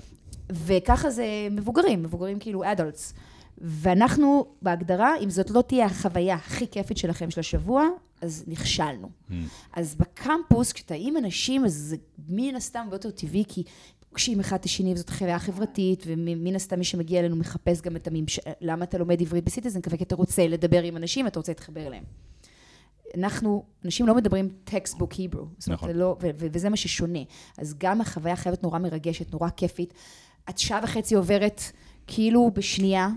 וככה זה מבוגרים, מבוגרים כאילו אדולטס. ואנחנו בהגדרה, אם זאת לא תהיה החוויה הכי כיפית שלכם של השבוע, אז נכשלנו. Mm. אז בקמפוס, כשאתה עם אנשים, אז זה מן הסתם הרבה יותר טבעי, כי פוגשים אחד את השני, וזאת חוויה חברתית, ומן הסתם מי שמגיע אלינו מחפש גם את הממש... למה אתה לומד עברית בסיטיזן? כי אתה רוצה לדבר עם אנשים, אתה רוצה להתחבר אליהם. אנחנו, אנשים לא מדברים textbook Hebrew, נכון. לא, ו- ו- וזה מה ששונה. אז גם החוויה הייתה נורא מרגשת, נורא כיפית. את שעה וחצי עוברת כאילו בשנייה,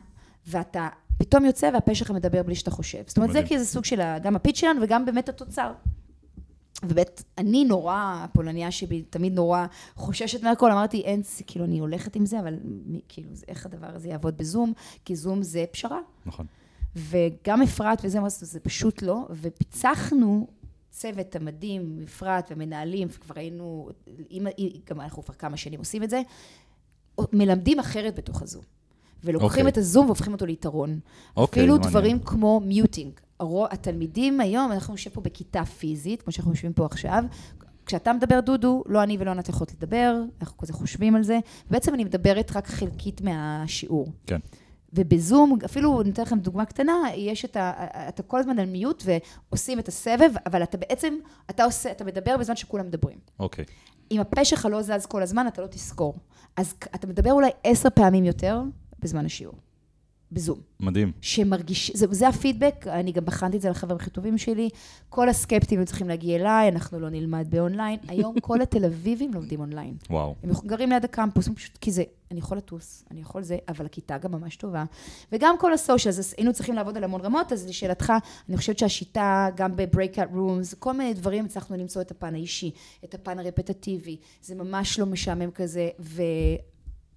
ואתה פתאום יוצא והפה שלך מדבר בלי שאתה חושב. זאת אומרת, זה. כאילו סוג של גם ה pitch שלנו וגם באמת התוצר. ובאמת, אני נורא, הפולניה שבי תמיד נורא חוששת מהכל, אמרתי, אין, כאילו, אני הולכת עם זה, אבל כאילו, זה- איך הדבר הזה יעבוד בזום? כי זום זה פשרה. נכון. וגם אפרת וזה, זה פשוט לא, ופיצחנו צוות המדהים, אפרת ומנהלים, וכבר היינו, עם- גם אנחנו כבר כמה שנים עושים את זה, מלמדים אחרת בתוך הזום. ולוקחים אוקיי. את הזום והופכים אותו ליתרון. אוקיי, אפילו מעניין. דברים כמו מיוטינג. התלמידים היום, אנחנו נשב פה בכיתה פיזית, כמו שאנחנו יושבים פה עכשיו, כשאתה מדבר דודו, לא אני ולא ענת יכולות לדבר, אנחנו כזה חושבים על זה. בעצם אני מדברת רק חלקית מהשיעור. כן. ובזום, אפילו, אני אתן לכם דוגמה קטנה, יש את ה... אתה כל הזמן על מיוט ועושים את הסבב, אבל אתה בעצם, אתה עושה, אתה מדבר בזמן שכולם מדברים. אוקיי. אם הפה שלך לא זז כל הזמן, אתה לא תזכור. אז אתה מדבר אולי עשר פעמים יותר בזמן השיעור. בזום. מדהים. שמרגיש, זה, זה הפידבק, אני גם בחנתי את זה לחברים הכי טובים שלי. כל הסקפטים צריכים להגיע אליי, אנחנו לא נלמד באונליין. היום כל התל אביבים לומדים אונליין. וואו. הם גרים ליד הקמפוס, פשוט, כי זה, אני יכול לטוס, אני יכול זה, אבל הכיתה גם ממש טובה. וגם כל ה social, אז היינו צריכים לעבוד על המון רמות, אז לשאלתך, אני חושבת שהשיטה, גם ב-breakout rooms, כל מיני דברים, הצלחנו למצוא את הפן האישי, את הפן הרפטטיבי. זה ממש לא משעמם כזה, ו...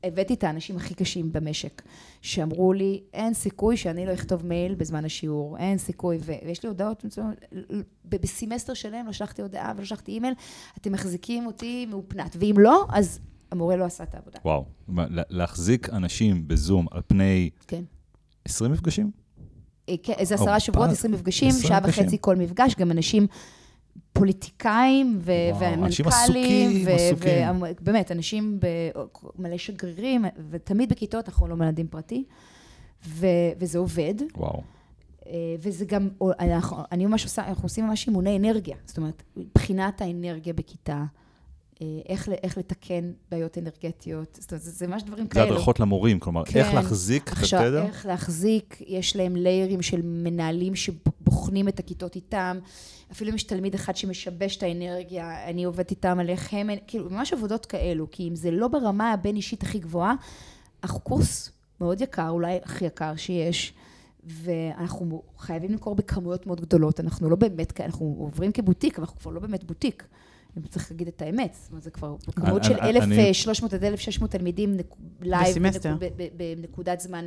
הבאתי את האנשים הכי קשים במשק, שאמרו לי, אין סיכוי שאני לא אכתוב מייל בזמן השיעור, אין סיכוי, ויש לי הודעות, בסמסטר שלם לא שלחתי הודעה ולא שלחתי אימייל, אתם מחזיקים אותי מאופנת, ואם לא, אז המורה לא עשה את העבודה. וואו, להחזיק אנשים בזום על פני כן. 20 מפגשים? אה, כן, איזה עשרה שבועות, 20 מפגשים, שעה וחצי כל מפגש, גם אנשים... פוליטיקאים ו- ומנכ"לים. אנשים עסוקים, עסוקים. באמת, אנשים מלא שגרירים, ותמיד בכיתות אנחנו לא מלמדים פרטי, ו- וזה עובד. וואו. אה, וזה גם, אנחנו, אני ממש עושה, אנחנו עושים ממש אימוני אנרגיה. זאת אומרת, מבחינת האנרגיה בכיתה, אה, איך, איך לתקן בעיות אנרגטיות, זאת אומרת, זה, זה ממש דברים זה כאלו. זה הדרכות למורים, כלומר, כן, איך להחזיק עכשיו, את התדר? איך להחזיק, יש להם ליירים של מנהלים שבוחנים את הכיתות איתם, אפילו אם יש תלמיד אחד שמשבש את האנרגיה, אני עובדת איתם על איך הם, כאילו, ממש עבודות כאלו, כי אם זה לא ברמה הבין-אישית הכי גבוהה, אנחנו קורס מאוד יקר, אולי הכי יקר שיש. ואנחנו חייבים למכור בכמויות מאוד גדולות, אנחנו לא באמת, אנחנו עוברים כבוטיק, אבל אנחנו כבר לא באמת בוטיק. צריך להגיד את האמת, זאת אומרת, זה כבר כמות של 1,300 עד 1,600 תלמידים live, בנקודת זמן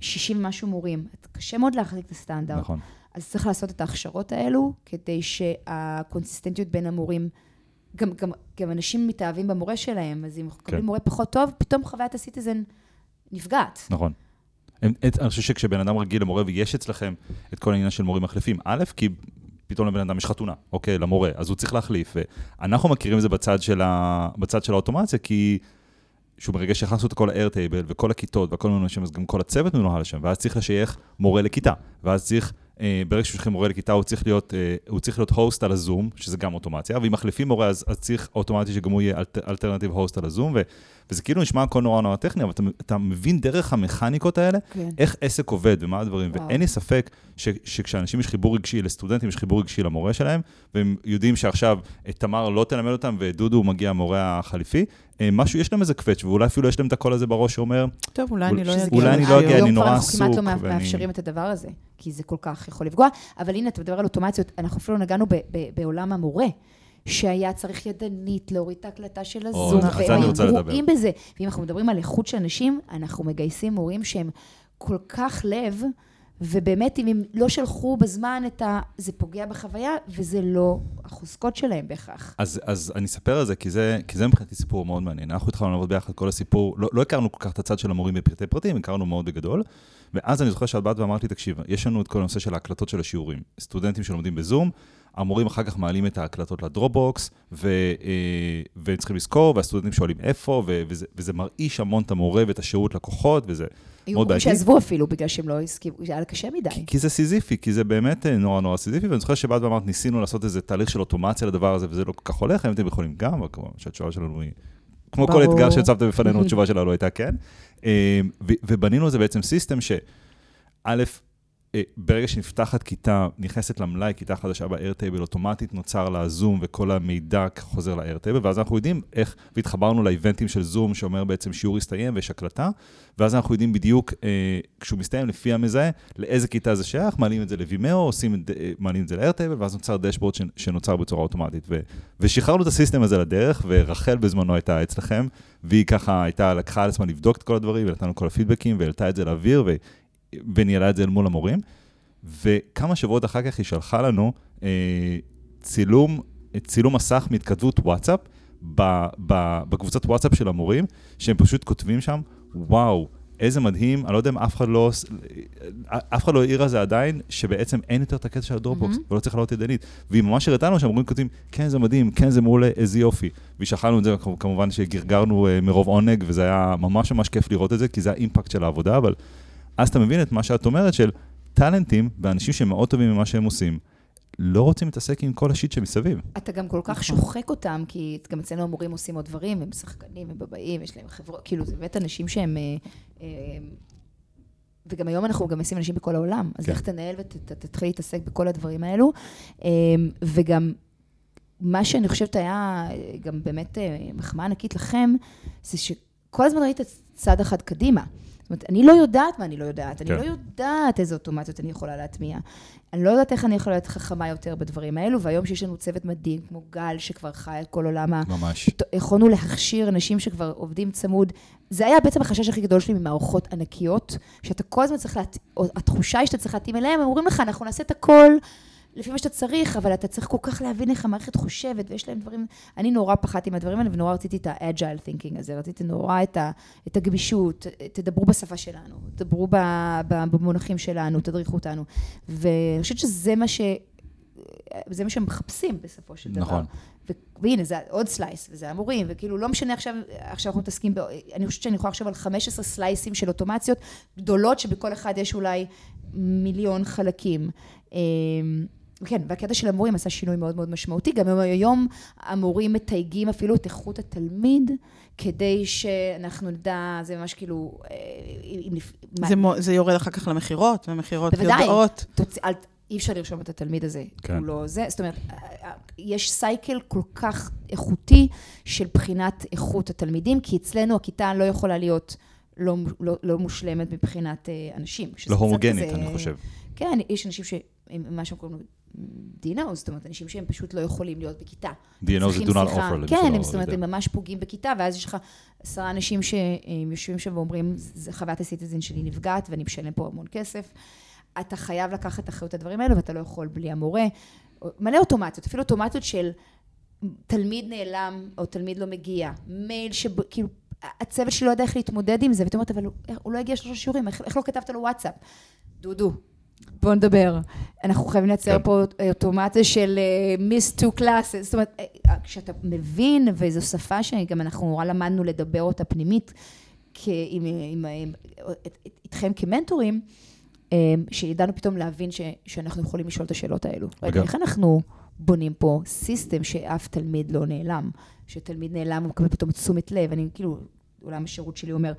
60 אה, אה, ומשהו מורים. קשה מאוד להחזיק את הסטנדרט. נכון. אז צריך לעשות את ההכשרות האלו, כדי שהקונסיסטנטיות בין המורים, גם, גם, גם אנשים מתאהבים במורה שלהם, אז אם מקבלים כן. מורה פחות טוב, פתאום חוויית הסיטיזן נפגעת. נכון. אני חושב שכשבן אדם רגיל למורה ויש אצלכם את כל העניין של מורים מחליפים, א', כי פתאום לבן אדם יש חתונה, אוקיי, למורה, אז הוא צריך להחליף. ואנחנו מכירים את זה בצד של, ה... בצד של האוטומציה, כי שהוא ברגע שהכנסנו את כל ה-airtable וכל הכיתות וכל מיני אנשים, אז גם כל הצוות מנוהל שם, ואז צריך לשייך מורה לכיתה, ואז צריך אה, ברגע ששולחים מורה לכיתה, הוא צריך להיות, אה, הוא צריך להיות הוסט על הזום, שזה גם אוטומציה, ואם מחליפים מורה, אז, אז צריך אוטומטי שגם הוא יהיה alternative host על הזום, ו, וזה כאילו נשמע הכל נורא נורא טכני, אבל אתה, אתה מבין דרך המכניקות האלה, כן. איך עסק עובד ומה הדברים, וואו. ואין לי ספק ש, שכשאנשים יש חיבור רגשי לסטודנטים, יש חיבור רגשי למורה שלהם, והם יודעים שעכשיו תמר לא תלמד אותם ודודו מגיע המורה החליפי, משהו, יש להם איזה קווץ', ואולי אפילו יש להם את הקול הזה בראש שאומר, טוב, אולי אני לא אגיע. אולי אני לא אגיע, אני נורא עסוק. היום כבר אנחנו כמעט לא מאפשרים את הדבר הזה, כי זה כל כך יכול לפגוע. אבל הנה, אתה מדבר על אוטומציות, אנחנו אפילו נגענו בעולם המורה. שהיה צריך ידנית להוריד את ההקלטה של הזום, והם גרועים בזה. ואם אנחנו מדברים על איכות של אנשים, אנחנו מגייסים מורים שהם כל כך לב, ובאמת, אם הם לא שלחו בזמן את ה... זה פוגע בחוויה, וזה לא החוזקות שלהם בהכרח. אז, אז אני אספר על זה, כי זה, כי זה מבחינתי סיפור מאוד מעניין. אנחנו התחלנו לעבוד ביחד כל הסיפור, לא, לא הכרנו כל כך את הצד של המורים בפרטי פרטים, הכרנו מאוד בגדול. ואז אני זוכר שאת באת ואמרת לי, תקשיב, יש לנו את כל הנושא של ההקלטות של השיעורים. סטודנטים שלומדים בזום, המורים אחר כך מעלים את ההקלטות ל Dropbox, ו, אה, והם צריכים לזכור, והסטודנטים שואלים איפה, וזה, וזה מרעיש המון את המורה ואת השירות לקוחות, וזה מאוד בעייתי. היו שעזבו אפילו בגלל שהם לא הסכימו, זה היה קשה מדי. כי, כי זה סיזיפי, כי זה באמת אה, נורא נורא סיזיפי, ואני זוכר שבאת ואמרת, ניסינו לעשות איזה תהליך של אוטומציה לדבר הזה, וזה לא כל כך הולך, האם אתם יכולים גם, אבל כמובן שהתשובה שלנו היא... כמו ברור. כל אתגר שהצבת בפנינו, התשובה שלנו הייתה כן. אה, ובנינו איזה בעצם system ש... א', ברגע שנפתחת כיתה, נכנסת למלאי, כיתה חדשה ב-Airtable, אוטומטית נוצר לה זום וכל המידע חוזר ל-Airtable, ואז אנחנו יודעים איך, והתחברנו לאיבנטים של זום, שאומר בעצם שיעור הסתיים ויש הקלטה, ואז אנחנו יודעים בדיוק, אה, כשהוא מסתיים לפי המזהה, לאיזה כיתה זה שייך, מעלים את זה ל-Vimeo, עושים, אה, מעלים את זה ל-Airtable, ואז נוצר דשבורד שנוצר בצורה אוטומטית. ו, ושחררנו את הסיסטם הזה לדרך, ורחל בזמנו הייתה אצלכם, והיא ככה הייתה, לקחה על עצמה לבדוק את כל הדברים, ונתנו כל הפידבקים, והעלתה את זה לאוויר, וניהלה את זה אל מול המורים. וכמה שבועות אחר כך היא שלחה לנו אה, צילום, צילום מסך מהתכתבות וואטסאפ, ב, ב, בקבוצת וואטסאפ של המורים, שהם פשוט כותבים שם, וואו, איזה מדהים, אני לא יודע אם אף אחד לא, אף אחד לא העיר על זה עדיין, שבעצם אין יותר את הקטע של הדרופבוקס, mm-hmm. ולא צריך לעלות ידנית. והיא ממש הראתה לנו שהמורים כותבים, כן, זה מדהים, כן, זה מעולה, איזה יופי. ושכלנו את זה, כמובן שגרגרנו אה, מרוב עונג, וזה היה ממש ממש כיף לראות את זה, כי זה האימפקט של העבודה, אבל אז אתה מבין את מה שאת אומרת של טאלנטים ואנשים שמאוד טובים ממה שהם עושים, לא רוצים להתעסק עם כל השיט שמסביב. אתה גם כל כך שוחק אותם, כי גם אצלנו המורים עושים עוד דברים, הם שחקנים, הם בבאים, יש להם חברות, כאילו, זה באמת אנשים שהם... אה, אה, וגם היום אנחנו גם משים אנשים בכל העולם, אז כן. איך תנהל ותתחיל להתעסק בכל הדברים האלו. אמ, וגם מה שאני חושבת היה גם באמת אה, מחמאה ענקית לכם, זה שכל הזמן ראית צעד אחד קדימה. זאת אומרת, אני לא יודעת מה אני לא יודעת, אני כן. לא יודעת איזה אוטומציות אני יכולה להטמיע. אני לא יודעת איך אני יכולה להיות חכמה יותר בדברים האלו, והיום שיש לנו צוות מדהים, כמו גל, שכבר חי את כל עולם ה... ממש. יכולנו להכשיר אנשים שכבר עובדים צמוד. זה היה בעצם החשש הכי גדול שלי ממערכות ענקיות, שאתה כל הזמן צריך להתאים, התחושה היא שאתה צריך להתאים אליהם, הם אומרים לך, אנחנו נעשה את הכל לפי מה שאתה צריך, אבל אתה צריך כל כך להבין איך המערכת חושבת, ויש להם דברים... אני נורא פחדתי מהדברים האלה, ונורא רציתי את ה-agile thinking הזה, רציתי נורא את, ה, את הגמישות, תדברו בשפה שלנו, תדברו ב, ב, במונחים שלנו, תדריכו אותנו. ואני חושבת שזה מה ש... זה מה שהם מחפשים בסופו של דבר. נכון. ו- והנה, זה עוד סלייס, וזה המורים, וכאילו, לא משנה עכשיו, עכשיו אנחנו מתעסקים, ב- אני חושבת שאני יכולה לחשוב על 15 סלייסים של אוטומציות גדולות, שבכל אחד יש אולי מיליון חלקים. כן, והקטע של המורים עשה שינוי מאוד מאוד משמעותי. גם היום המורים מתייגים אפילו את איכות התלמיד, כדי שאנחנו נדע, זה ממש כאילו... אה, אם, אם, זה, מו, זה יורד אחר כך למכירות, ומכירות בוודאי. יודעות. תוצ... אל... אי אפשר לרשום את התלמיד הזה, כן. הוא לא זה. זאת אומרת, יש סייקל כל כך איכותי של בחינת איכות התלמידים, כי אצלנו הכיתה לא יכולה להיות לא, לא, לא מושלמת מבחינת אה, אנשים. לא הומוגנית, כזה- אני חושב. כן, יש אנשים שהם, מה שהם קוראים לו, דינו, זאת אומרת, אנשים שהם פשוט לא יכולים להיות בכיתה. DNO זה do not offer כן, הם, זאת אומרת, יודע. הם ממש פוגעים בכיתה, ואז יש לך עשרה אנשים שיושבים שם ואומרים, "זה- חוויית הסיטיזן שלי נפגעת, ואני משלם פה המון כסף. אתה חייב לקחת אחריות הדברים האלו, ואתה לא יכול בלי המורה. מלא אוטומציות, אפילו אוטומציות של תלמיד נעלם, או תלמיד לא מגיע, מייל שכאילו, הצוות שלי לא יודע איך להתמודד עם זה, ואתה אומרת, אבל הוא, הוא לא הגיע שלושה שיעורים, איך, איך לא כתבת לו וואטסאפ? דודו, בוא נדבר. אנחנו חייבים לייצר כן. פה אוטומציה של missed two classes. זאת אומרת, אה, כשאתה מבין, וזו שפה שגם אנחנו נורא למדנו לדבר אותה פנימית, עם, עם, עם, איתכם כמנטורים, אה, שידענו פתאום להבין ש, שאנחנו יכולים לשאול את השאלות האלו. רגע, איך אנחנו בונים פה system שאף תלמיד לא נעלם? שתלמיד נעלם, הוא מקבל פתאום תשומת לב, אני כאילו, עולם השירות שלי אומר,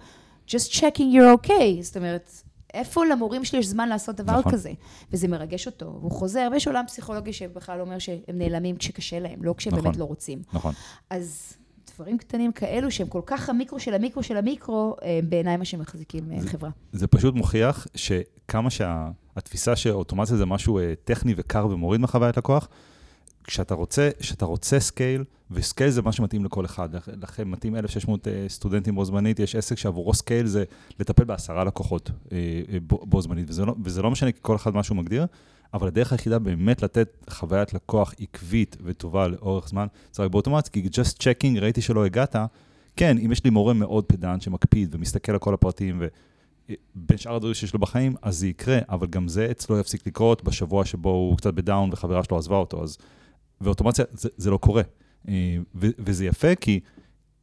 just checking you're okay, זאת אומרת, איפה למורים שלי יש זמן לעשות דבר נכון. כזה? וזה מרגש אותו, והוא חוזר, ויש עולם פסיכולוגי שבכלל אומר שהם נעלמים כשקשה להם, לא כשהם נכון. באמת לא רוצים. נכון. אז דברים קטנים כאלו, שהם כל כך המיקרו של המיקרו של המיקרו, אה, בעיניי מה שמחזיקים אה, זה- חברה. זה פשוט מוכיח שכמה שהתפיסה שאוטומציה זה משהו אה, טכני וקר ומוריד מחוויית לקוח, כשאתה רוצה, כשאתה רוצה scale, ו scale זה מה שמתאים לכל אחד. לכ- לכם מתאים 1,600 אה, סטודנטים בו זמנית, יש עסק שעבורו scale זה לטפל בעשרה לקוחות אה, אה, בו, בו זמנית, וזה לא, וזה לא משנה כי כל אחד מה שהוא מגדיר, אבל הדרך היחידה באמת לתת חוויית לקוח עקבית וטובה לאורך זמן, זה רק באוטומציה, כי just checking, ראיתי שלא הגעת, כן, אם יש לי מורה מאוד פדנט שמקפיד ומסתכל על כל הפרטים, ובין שאר הדברים שיש לו בחיים, אז זה יקרה, אבל גם זה אצלו יפסיק לקרות בשבוע שבו הוא קצת ב down וחברה שלו עזבה אותו, אז... ואוטומציה, זה, זה לא קורה. אה, ו, וזה יפה כי,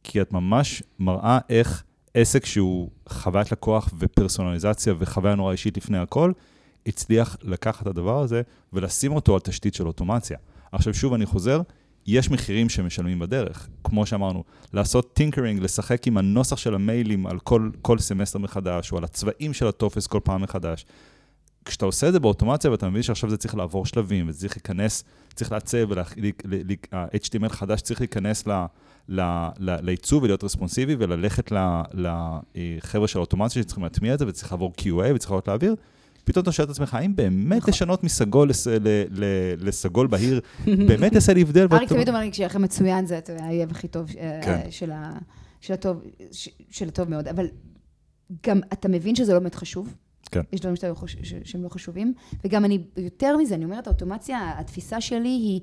כי את ממש מראה איך עסק שהוא חוויית לקוח ופרסונליזציה וחוויה נורא אישית לפני הכל, הצליח לקחת את הדבר הזה ולשים אותו על תשתית של אוטומציה. עכשיו שוב אני חוזר, יש מחירים שמשלמים בדרך. כמו שאמרנו, לעשות tinkering, לשחק עם הנוסח של המיילים על כל, כל סמסטר מחדש, או על הצבעים של הטופס כל פעם מחדש. כשאתה עושה את זה באוטומציה ואתה מבין שעכשיו זה צריך לעבור שלבים, וזה צריך להיכנס, צריך לעצב, ה-HTML חדש צריך להיכנס ל, לעיצוב ולהיות רספונסיבי וללכת לחבר'ה של האוטומציה שצריכים להטמיע את זה וצריך לעבור QA וצריך לעבור לאוויר, פתאום אתה שואל את עצמך, האם באמת נכון. לשנות מסגול לסגול בהיר, באמת יעשה לי הבדל? אריק תמיד אומר לי, כשיהיה לכם מצוין, זה האויב הכי טוב אה, כן. של ה- של הטוב, ש- של הטוב מאוד. אבל גם אתה מבין שזה לא באמת חשוב. כן. יש דברים שאתה שהם לא חשובים. וגם אני, יותר מזה, אני אומרת, האוטומציה, התפיסה שלי היא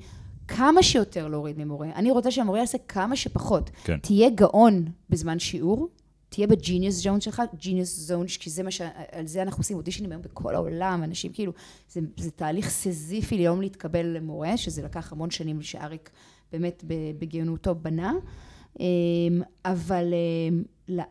כמה שיותר להוריד ממורה. אני רוצה שהמורה יעשה כמה שפחות. כן. תהיה גאון בזמן שיעור, תהיה ב genius zone שלך, genius zone, כי זה מה ש... על זה אנחנו עושים אודישנים היום בכל העולם, אנשים כאילו, זה, זה תהליך סזיפי ליום להתקבל למורה, שזה לקח המון שנים שאריק באמת בגאונותו בנה, אמ, אבל אמ,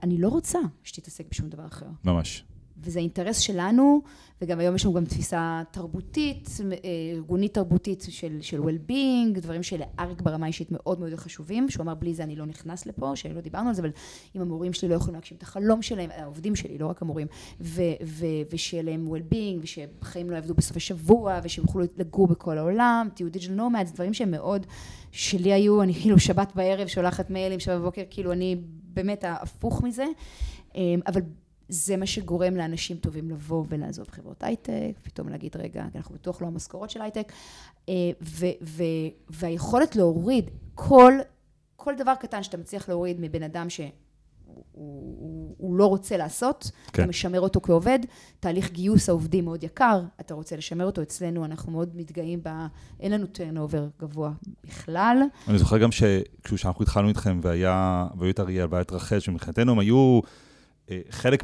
אני לא רוצה שתתעסק בשום דבר אחר. ממש. וזה אינטרס שלנו, וגם היום יש לנו גם תפיסה תרבותית, אה, ארגונית תרבותית של, של well-being, דברים שלאריק ברמה אישית מאוד מאוד חשובים, שהוא אמר בלי זה אני לא נכנס לפה, שלא דיברנו על זה, אבל אם המורים שלי לא יכולים להגשים את החלום שלהם, העובדים שלי, לא רק המורים, ו, ו, ושיהיה להם well-being, ושבחיים לא יעבדו בסוף השבוע, ושהם יוכלו לגור בכל העולם, תהיו דיג'ל נומדס, דברים שהם מאוד, שלי היו, אני כאילו שבת בערב שולחת מיילים, שבת בבוקר, כאילו אני באמת ההפוך מזה, אה, אבל זה מה שגורם לאנשים טובים לבוא ולעזוב חברות הייטק, פתאום להגיד, רגע, אנחנו בטוח לא המשכורות של הייטק, אה, ו- ו- והיכולת להוריד כל, כל דבר קטן שאתה מצליח להוריד מבן אדם שהוא הוא, הוא לא רוצה לעשות, כן. אתה משמר אותו כעובד, תהליך גיוס העובדים מאוד יקר, אתה רוצה לשמר אותו אצלנו, אנחנו מאוד מתגאים ב... אין לנו turnover גבוה בכלל. אני זוכר גם שכשאנחנו התחלנו איתכם והיה, והיו את אריאל והיה את רחל, שמבחינתנו הם היו... אה, חלק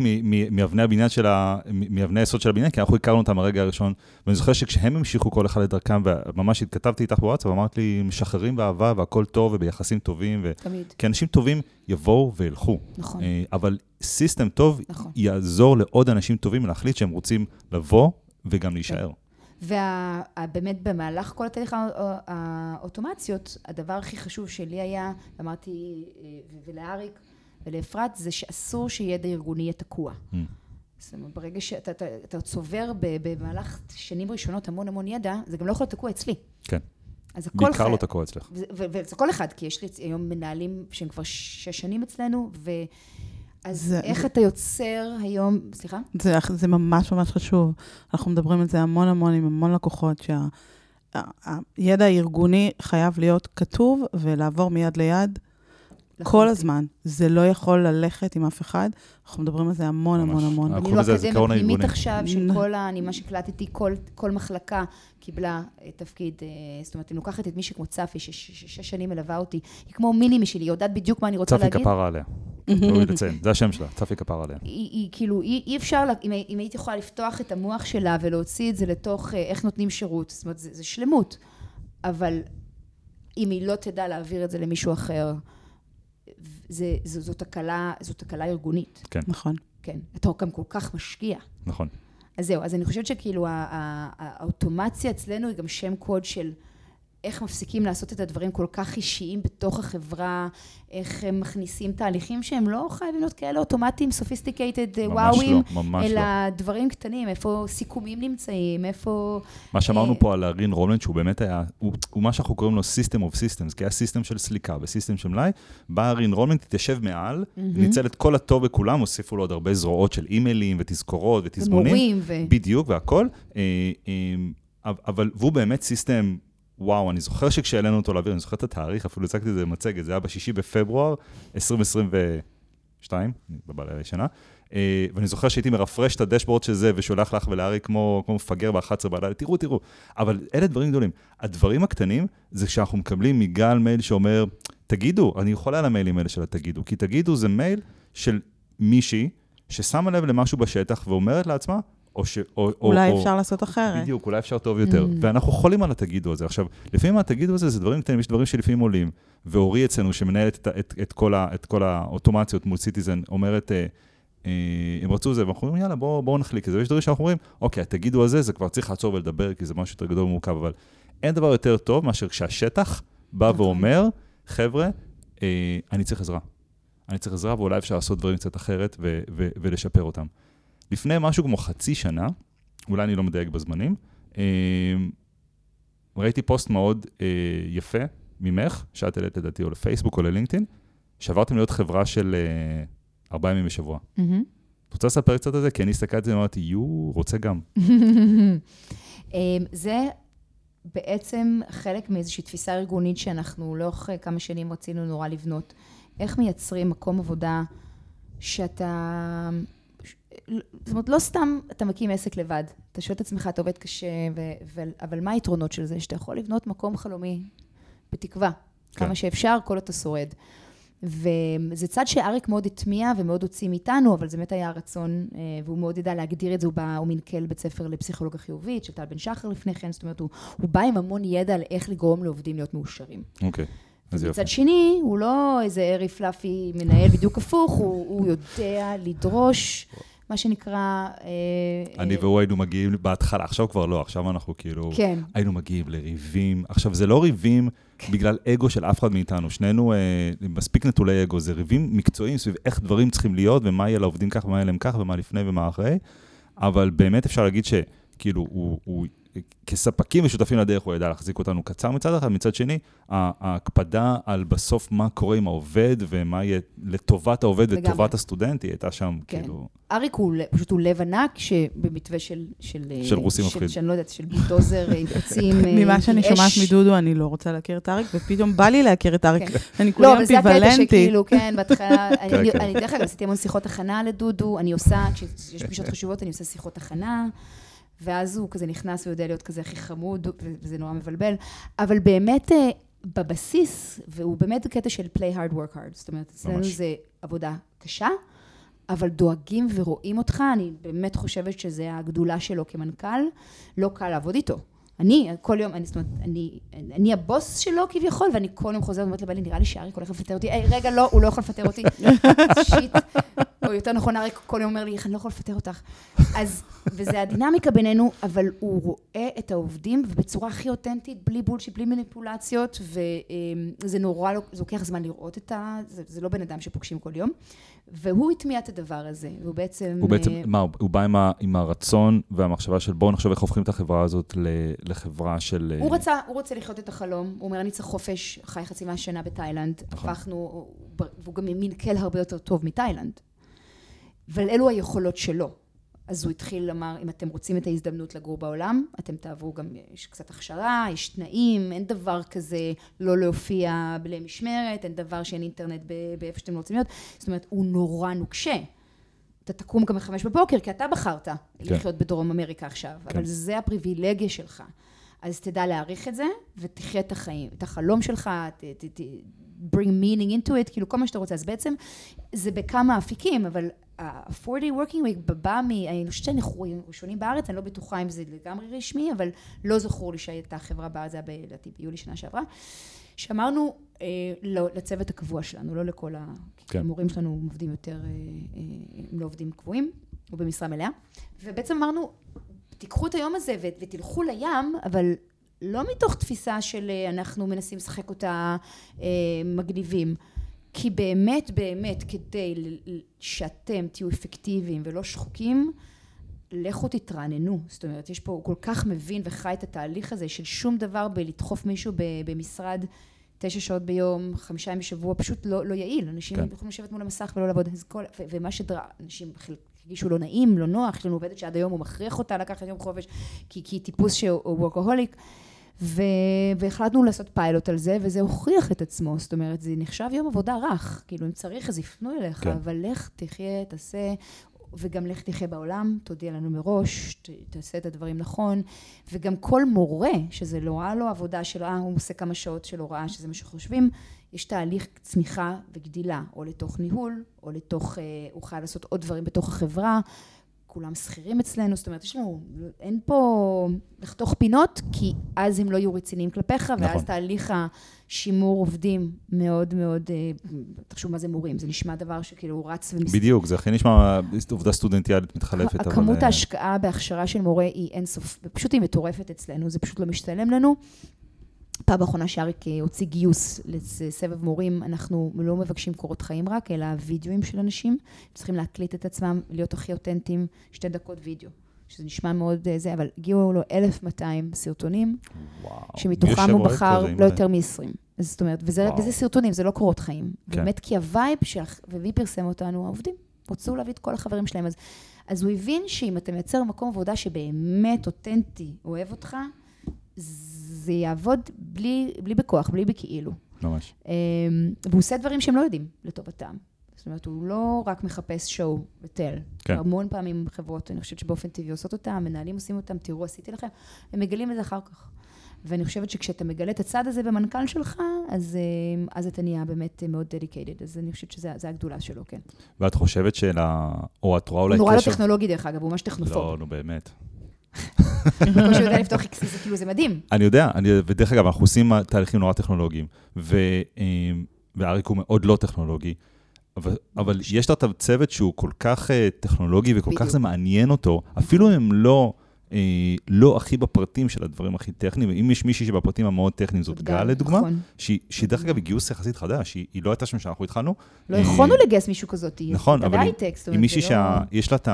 מאבני הבניין של ה... מאבני היסוד של הבניין, כי אנחנו הכרנו אותם הרגע הראשון. ואני זוכר שכשהם המשיכו כל אחד לדרכם, וממש התכתבתי איתך בוואטסאפ, אמרת לי, משחררים באהבה והכל טוב וביחסים טובים. ו... תמיד. כי אנשים טובים יבואו וילכו. נכון. אה, אבל סיסטם טוב נכון. יעזור לעוד אנשים טובים להחליט שהם רוצים לבוא וגם להישאר. ובאמת במהלך כל התהליך האוטומציות, הדבר הכי חשוב שלי היה, אמרתי, אה, ולאריק, ולאפרת, זה שאסור שידע ארגוני יהיה תקוע. Mm. זאת אומרת, ברגע שאתה אתה, אתה צובר במהלך שנים ראשונות המון המון ידע, זה גם לא יכול להיות תקוע אצלי. כן. אז הכל... בעיקר חי... לא תקוע אצלך. וזה כל אחד, כי יש לי היום מנהלים שהם כבר שש שנים אצלנו, ו... אז זה, איך זה... אתה יוצר היום, סליחה? זה, זה ממש ממש חשוב. אנחנו מדברים על זה המון המון עם המון לקוחות, שהידע הארגוני חייב להיות כתוב ולעבור מיד ליד. כל הזמן. זה לא יכול ללכת עם אף אחד. אנחנו מדברים על זה המון המון המון. אני לא אקדמיה פנימית עכשיו, של כל ה... אני מה שהקלטתי, כל מחלקה קיבלה אה, תפקיד, אה, זאת אומרת, אני לוקחת את מישהי כמו צפי, ששש שנים מלווה אותי, היא כמו מינימי שלי, היא יודעת בדיוק מה אני רוצה להגיד. צפי כפרה עליה. ראוי לציין, זה השם שלה, צפי כפרה עליה. היא כאילו, אי אפשר, אם הייתי יכולה לפתוח את המוח שלה ולהוציא את זה לתוך אה, איך נותנים שירות, זאת אומרת, זה שלמות. אבל אם היא לא תדע להעביר את זה למישהו אחר, זה, ז, זאת הקלה, זאת הקלה ארגונית. כן. נכון. כן. אתה גם כל כך משקיע. נכון. אז זהו, אז אני חושבת שכאילו האוטומציה אצלנו היא גם שם קוד של איך מפסיקים לעשות את הדברים כל כך אישיים בתוך החברה, איך הם מכניסים תהליכים שהם לא חייבים להיות כאלה אוטומטיים, sophisticated, וואוים, לא, ממש אלא לא. דברים קטנים, איפה סיכומים נמצאים, איפה... מה שאמרנו אה... פה על ה re-enrollment, שהוא באמת היה, הוא, הוא מה שאנחנו קוראים לו System of Systems, כי היה system של סליקה ו system של מלאי, בא ה re-enrollment, תתיישב מעל, mm-hmm. ניצל את כל הטוב בכולם, הוסיפו לו עוד הרבה זרועות של אימיילים ותזכורות ותזמונים. ומורים ו... בדיוק, והכל. אה, אה, אבל, והוא באמת system וואו, אני זוכר שכשהעלינו אותו לאוויר, אני זוכר את התאריך, אפילו הצגתי את זה במצגת, זה היה בשישי בפברואר 2022, בבעלי הישנה, אה, ואני זוכר שהייתי מרפרש את ה dashboard של זה ושולח לך ולאריק כמו, כמו מפגר ב-11 בלילה, תראו, תראו. אבל אלה דברים גדולים. הדברים הקטנים זה כשאנחנו מקבלים מגל מייל שאומר, תגידו, אני יכול על המיילים האלה של התגידו, כי תגידו זה מייל של מישהי ששמה לב למשהו בשטח ואומרת לעצמה, או ש... או, אולי או, אפשר או, לעשות אחרת. בדיוק, אולי אפשר טוב יותר. Mm. ואנחנו חולים על התגידו הזה. עכשיו, לפעמים התגידו הזה זה דברים קטנים, יש דברים שלפעמים עולים. ואורי אצלנו, שמנהלת את, את, את, כל, ה, את כל האוטומציות מול סיטיזן, אומרת, אה, אה, הם רצו זה, ואנחנו אומרים, יאללה, בואו בוא נחליק את זה. ויש דברים שאנחנו אומרים, אוקיי, התגידו הזה, זה כבר צריך לעצור ולדבר, כי זה משהו יותר גדול ומורכב, אבל אין דבר יותר טוב מאשר כשהשטח בא נכון. ואומר, חבר'ה, אה, אני צריך עזרה. אני צריך עזרה, ואולי אפשר לעשות דברים קצת אחרת ו- ו- ולשפר אותם. לפני משהו כמו חצי שנה, אולי אני לא מדייק בזמנים, אה, ראיתי פוסט מאוד אה, יפה ממך, שאת העלית לדעתי או לפייסבוק או ללינקדאין, שעברתם להיות חברה של אה, ארבעה ימים בשבוע. Mm-hmm. את רוצה לספר קצת על זה? כי אני הסתכלתי על זה ואמרתי, יו, רוצה גם. זה בעצם חלק מאיזושהי תפיסה ארגונית שאנחנו לאורך כמה שנים רצינו נורא לבנות. איך מייצרים מקום עבודה שאתה זאת אומרת, לא סתם אתה מקים עסק לבד. אתה שואל את עצמך, אתה עובד קשה, ו- ו- אבל מה היתרונות של זה? שאתה יכול לבנות מקום חלומי, בתקווה, כן. כמה שאפשר, כל אתה שורד. וזה צד שאריק מאוד הטמיע ומאוד הוציא מאיתנו, אבל זה באמת היה הרצון, אה, והוא מאוד ידע להגדיר את זה, הוא, בא, הוא מנכ"ל בית ספר לפסיכולוגיה חיובית, של טל בן שחר לפני כן, זאת אומרת, הוא, הוא בא עם המון ידע על איך לגרום לעובדים להיות מאושרים. אוקיי. Okay. אז יופי. מצד שני, הוא לא איזה ארי פלאפי מנהל בדיוק הפוך, הוא, הוא יודע לדרוש מה שנקרא... אה, אני אה, והוא היינו מגיעים בהתחלה, עכשיו כבר לא, עכשיו אנחנו כאילו... כן. היינו מגיעים לריבים. עכשיו, זה לא ריבים בגלל אגו של אף אחד מאיתנו. שנינו אה, מספיק נטולי אגו, זה ריבים מקצועיים סביב איך דברים צריכים להיות, ומה יהיה לעובדים כך, ומה יהיה להם כך, ומה לפני ומה אחרי. אבל באמת אפשר להגיד שכאילו, הוא, הוא כספקים ושותפים לדרך הוא ידע להחזיק אותנו קצר מצד אחד, מצד שני, ההקפדה על בסוף מה קורה עם העובד ומה יהיה לטובת העובד לגמרי. ולטובת הסטודנט, היא הייתה שם כן. כאילו... אריק הוא פשוט הוא לב ענק, שבמתווה של... של, אה, של רוסי של- מפחיד. שאני לא יודעת, של בולדוזר עם פצים, אה, ממה שאני עם שומעת. מדודו, אני לא רוצה להכיר את אריק, ופתאום בא לי להכיר את אריק. כן. אני כולי לא, אבל זה הקטע אמביוולנטית. שכאילו, כן, בהתחלה, אני- כן, אני- כן. אני דרך אגב עשיתי המון שיחות הכנה לדודו, אני עושה, כשיש פגישות חשובות, אני עושה שיחות הכנה, ואז הוא כזה נכנס ויודע להיות כזה הכי חמוד, וזה נורא מבלבל, אבל באמת, אה, בבסיס, והוא באמת קטע של play hard, work hard, זאת אומרת, אצלנו. זה עבודה קשה, אבל דואגים ורואים אותך, אני באמת חושבת שזה הגדולה שלו כמנכ"ל, לא קל לעבוד איתו. אני, כל יום, אני, זאת אומרת, אני, אני הבוס שלו כביכול, ואני כל יום חוזרת ואומרת לבעלי, נראה לי שאריק הולך לפטר אותי. היי, רגע, לא, הוא לא יכול לפטר אותי. שיט. או יותר נכון, אריק כל יום אומר לי, איך אני לא יכול לפטר אותך. אז, וזה הדינמיקה בינינו, אבל הוא רואה את העובדים, ובצורה הכי אותנטית, בלי בולשיט, בלי מניפולציות, וזה נורא, לא- זה לוקח זמן לראות את ה... זה, זה לא בן אדם שפוגשים כל יום. והוא הטמיע את הדבר הזה, והוא בעצם... הוא בעצם, אה, מה, הוא בא עם, ה, עם הרצון והמחשבה של בואו נחשוב איך הופכים את החברה הזאת ל, לחברה של... הוא אה, רצה, הוא רוצה לחיות את החלום, הוא אומר, אני צריך חופש, חי חצי מהשנה בתאילנד, נכון. הפכנו, והוא גם מנקל הרבה יותר טוב מתאילנד. אבל אלו היכולות שלו. אז הוא התחיל לומר, אם אתם רוצים את ההזדמנות לגור בעולם, אתם תעברו גם, יש קצת הכשרה, יש תנאים, אין דבר כזה לא להופיע למשמרת, אין דבר שאין אינטרנט באיפה שאתם רוצים להיות. זאת אומרת, הוא נורא נוקשה. אתה תקום גם בחמש בבוקר, כי אתה בחרת כן. לחיות בדרום אמריקה עכשיו, כן. אבל זה הפריבילגיה שלך. אז תדע להעריך את זה, ותחיה את החיים, את החלום שלך, ת, ת, ת, bring meaning into it, כאילו כל מה שאתה רוצה. אז בעצם זה בכמה אפיקים, אבל ה-4-day working week בא מ... אני חושבת שאנחנו ראשונים בארץ, אני לא בטוחה אם זה לגמרי רשמי, אבל לא זכור לי שהייתה חברה בארץ, זה היה לדעתי ביולי שנה שעברה, שאמרנו אה, לא, לצוות הקבוע שלנו, לא לכל ה... כן. המורים שלנו עובדים יותר, אה, אה, הם לא עובדים קבועים, או במשרה מלאה, ובעצם אמרנו, תיקחו את היום הזה ותלכו לים, אבל לא מתוך תפיסה של אה, אנחנו מנסים לשחק אותה אה, מגניבים. כי באמת, באמת, כדי שאתם תהיו אפקטיביים ולא שחוקים, לכו תתרעננו. זאת אומרת, יש פה, הוא כל כך מבין וחי את התהליך הזה של שום דבר בלדחוף מישהו במשרד תשע שעות ביום, חמישה ימים בשבוע, פשוט לא, לא יעיל. אנשים כן. יכולים לשבת מול המסך ולא לעבוד. אז כל, ו- ומה שדרע, אנשים הרגישו לא נעים, לא נוח, יש לנו עובדת שעד היום הוא מכריח אותה לקחת יום חופש, כי, היא טיפוס שהוא וורקהוליק. ו... והחלטנו לעשות פיילוט על זה, וזה הוכיח את עצמו. זאת אומרת, זה נחשב יום עבודה רך. כאילו, אם צריך, אז יפנו אליך, כן. אבל לך, תחיה, תעשה, וגם לך תחיה בעולם, תודיע לנו מראש, ת, תעשה את הדברים נכון. וגם כל מורה, שזה לא ראה לו עבודה של, אה, הוא עושה כמה שעות של הוראה, שזה מה שחושבים, יש תהליך צמיחה וגדילה, או לתוך ניהול, או לתוך, אה, הוא חייב לעשות עוד דברים בתוך החברה. כולם שכירים אצלנו, זאת אומרת, יש לנו, אין פה לחתוך פינות, כי אז הם לא יהיו רציניים כלפיך, נכון. ואז תהליך השימור עובדים מאוד מאוד, אה, תחשוב מה זה מורים, זה נשמע דבר שכאילו הוא רץ ומס... בדיוק, זה הכי נשמע עובדה סטודנטיאלית מתחלפת, אבל... הכמות אה, ההשקעה בהכשרה של מורה היא אינסוף, ופשוט היא מטורפת אצלנו, זה פשוט לא משתלם לנו. פעם האחרונה שאריק אה, הוציא גיוס לסבב מורים, אנחנו לא מבקשים קורות חיים רק, אלא וידאוים של אנשים. צריכים להקליט את עצמם, להיות הכי אותנטיים, שתי דקות וידאו. שזה נשמע מאוד אה, זה, אבל הגיעו לו 1,200 סרטונים, וואו. שמתוכם הוא בחר לא? יותר מ-20. אז זאת אומרת, וזה. וזה סרטונים, זה לא קורות חיים. כן. באמת, כי ה vibe של, ומי פרסם אותנו? העובדים. רצו להביא את כל החברים שלהם. אז, אז הוא הבין שאם אתה מייצר מקום עבודה שבאמת אותנטי, אוהב אותך, זה יעבוד בלי, בלי בכוח, בלי בכאילו. ממש. אמ, והוא עושה דברים שהם לא יודעים לטובתם. זאת אומרת, הוא לא רק מחפש שואו וטל. כן. המון פעמים חברות, אני חושבת שבאופן טבעי עושות אותם, המנהלים עושים אותם, תראו, עשיתי לכם, הם מגלים את זה אחר כך. ואני חושבת שכשאתה מגלה את הצד הזה במנכ"ל שלך, אז, אמ, אז אתה נהיה באמת מאוד dedicated. אז אני חושבת שזו הגדולה שלו, כן. ואת חושבת של ה... או את רואה הוא אולי נורא לא קשר... טכנולוגי, דרך אגב, הוא ממש טכנופוב. לא, נו באמת. כמו שהוא יודע לפתוח איקס, זה כאילו, זה מדהים. אני יודע, אני, ודרך אגב, אנחנו עושים תהליכים נורא טכנולוגיים, ו, אה, ואריק הוא מאוד לא טכנולוגי, אבל, אבל יש לך צוות שהוא כל כך uh, טכנולוגי וכל בדיוק. כך זה מעניין אותו, אפילו אם הם לא, uh, לא הכי בפרטים של הדברים הכי טכניים, אם יש מישהי שבפרטים המאוד טכניים, זאת גל לדוגמה, נכון. שהיא, דרך אגב היא גיוס יחסית חדש, היא, היא לא הייתה שם כשאנחנו התחלנו. לא אה, יכולנו לגייס מישהו כזאת. נכון, אבל היא- היא מישהי זה לא- שיש לה את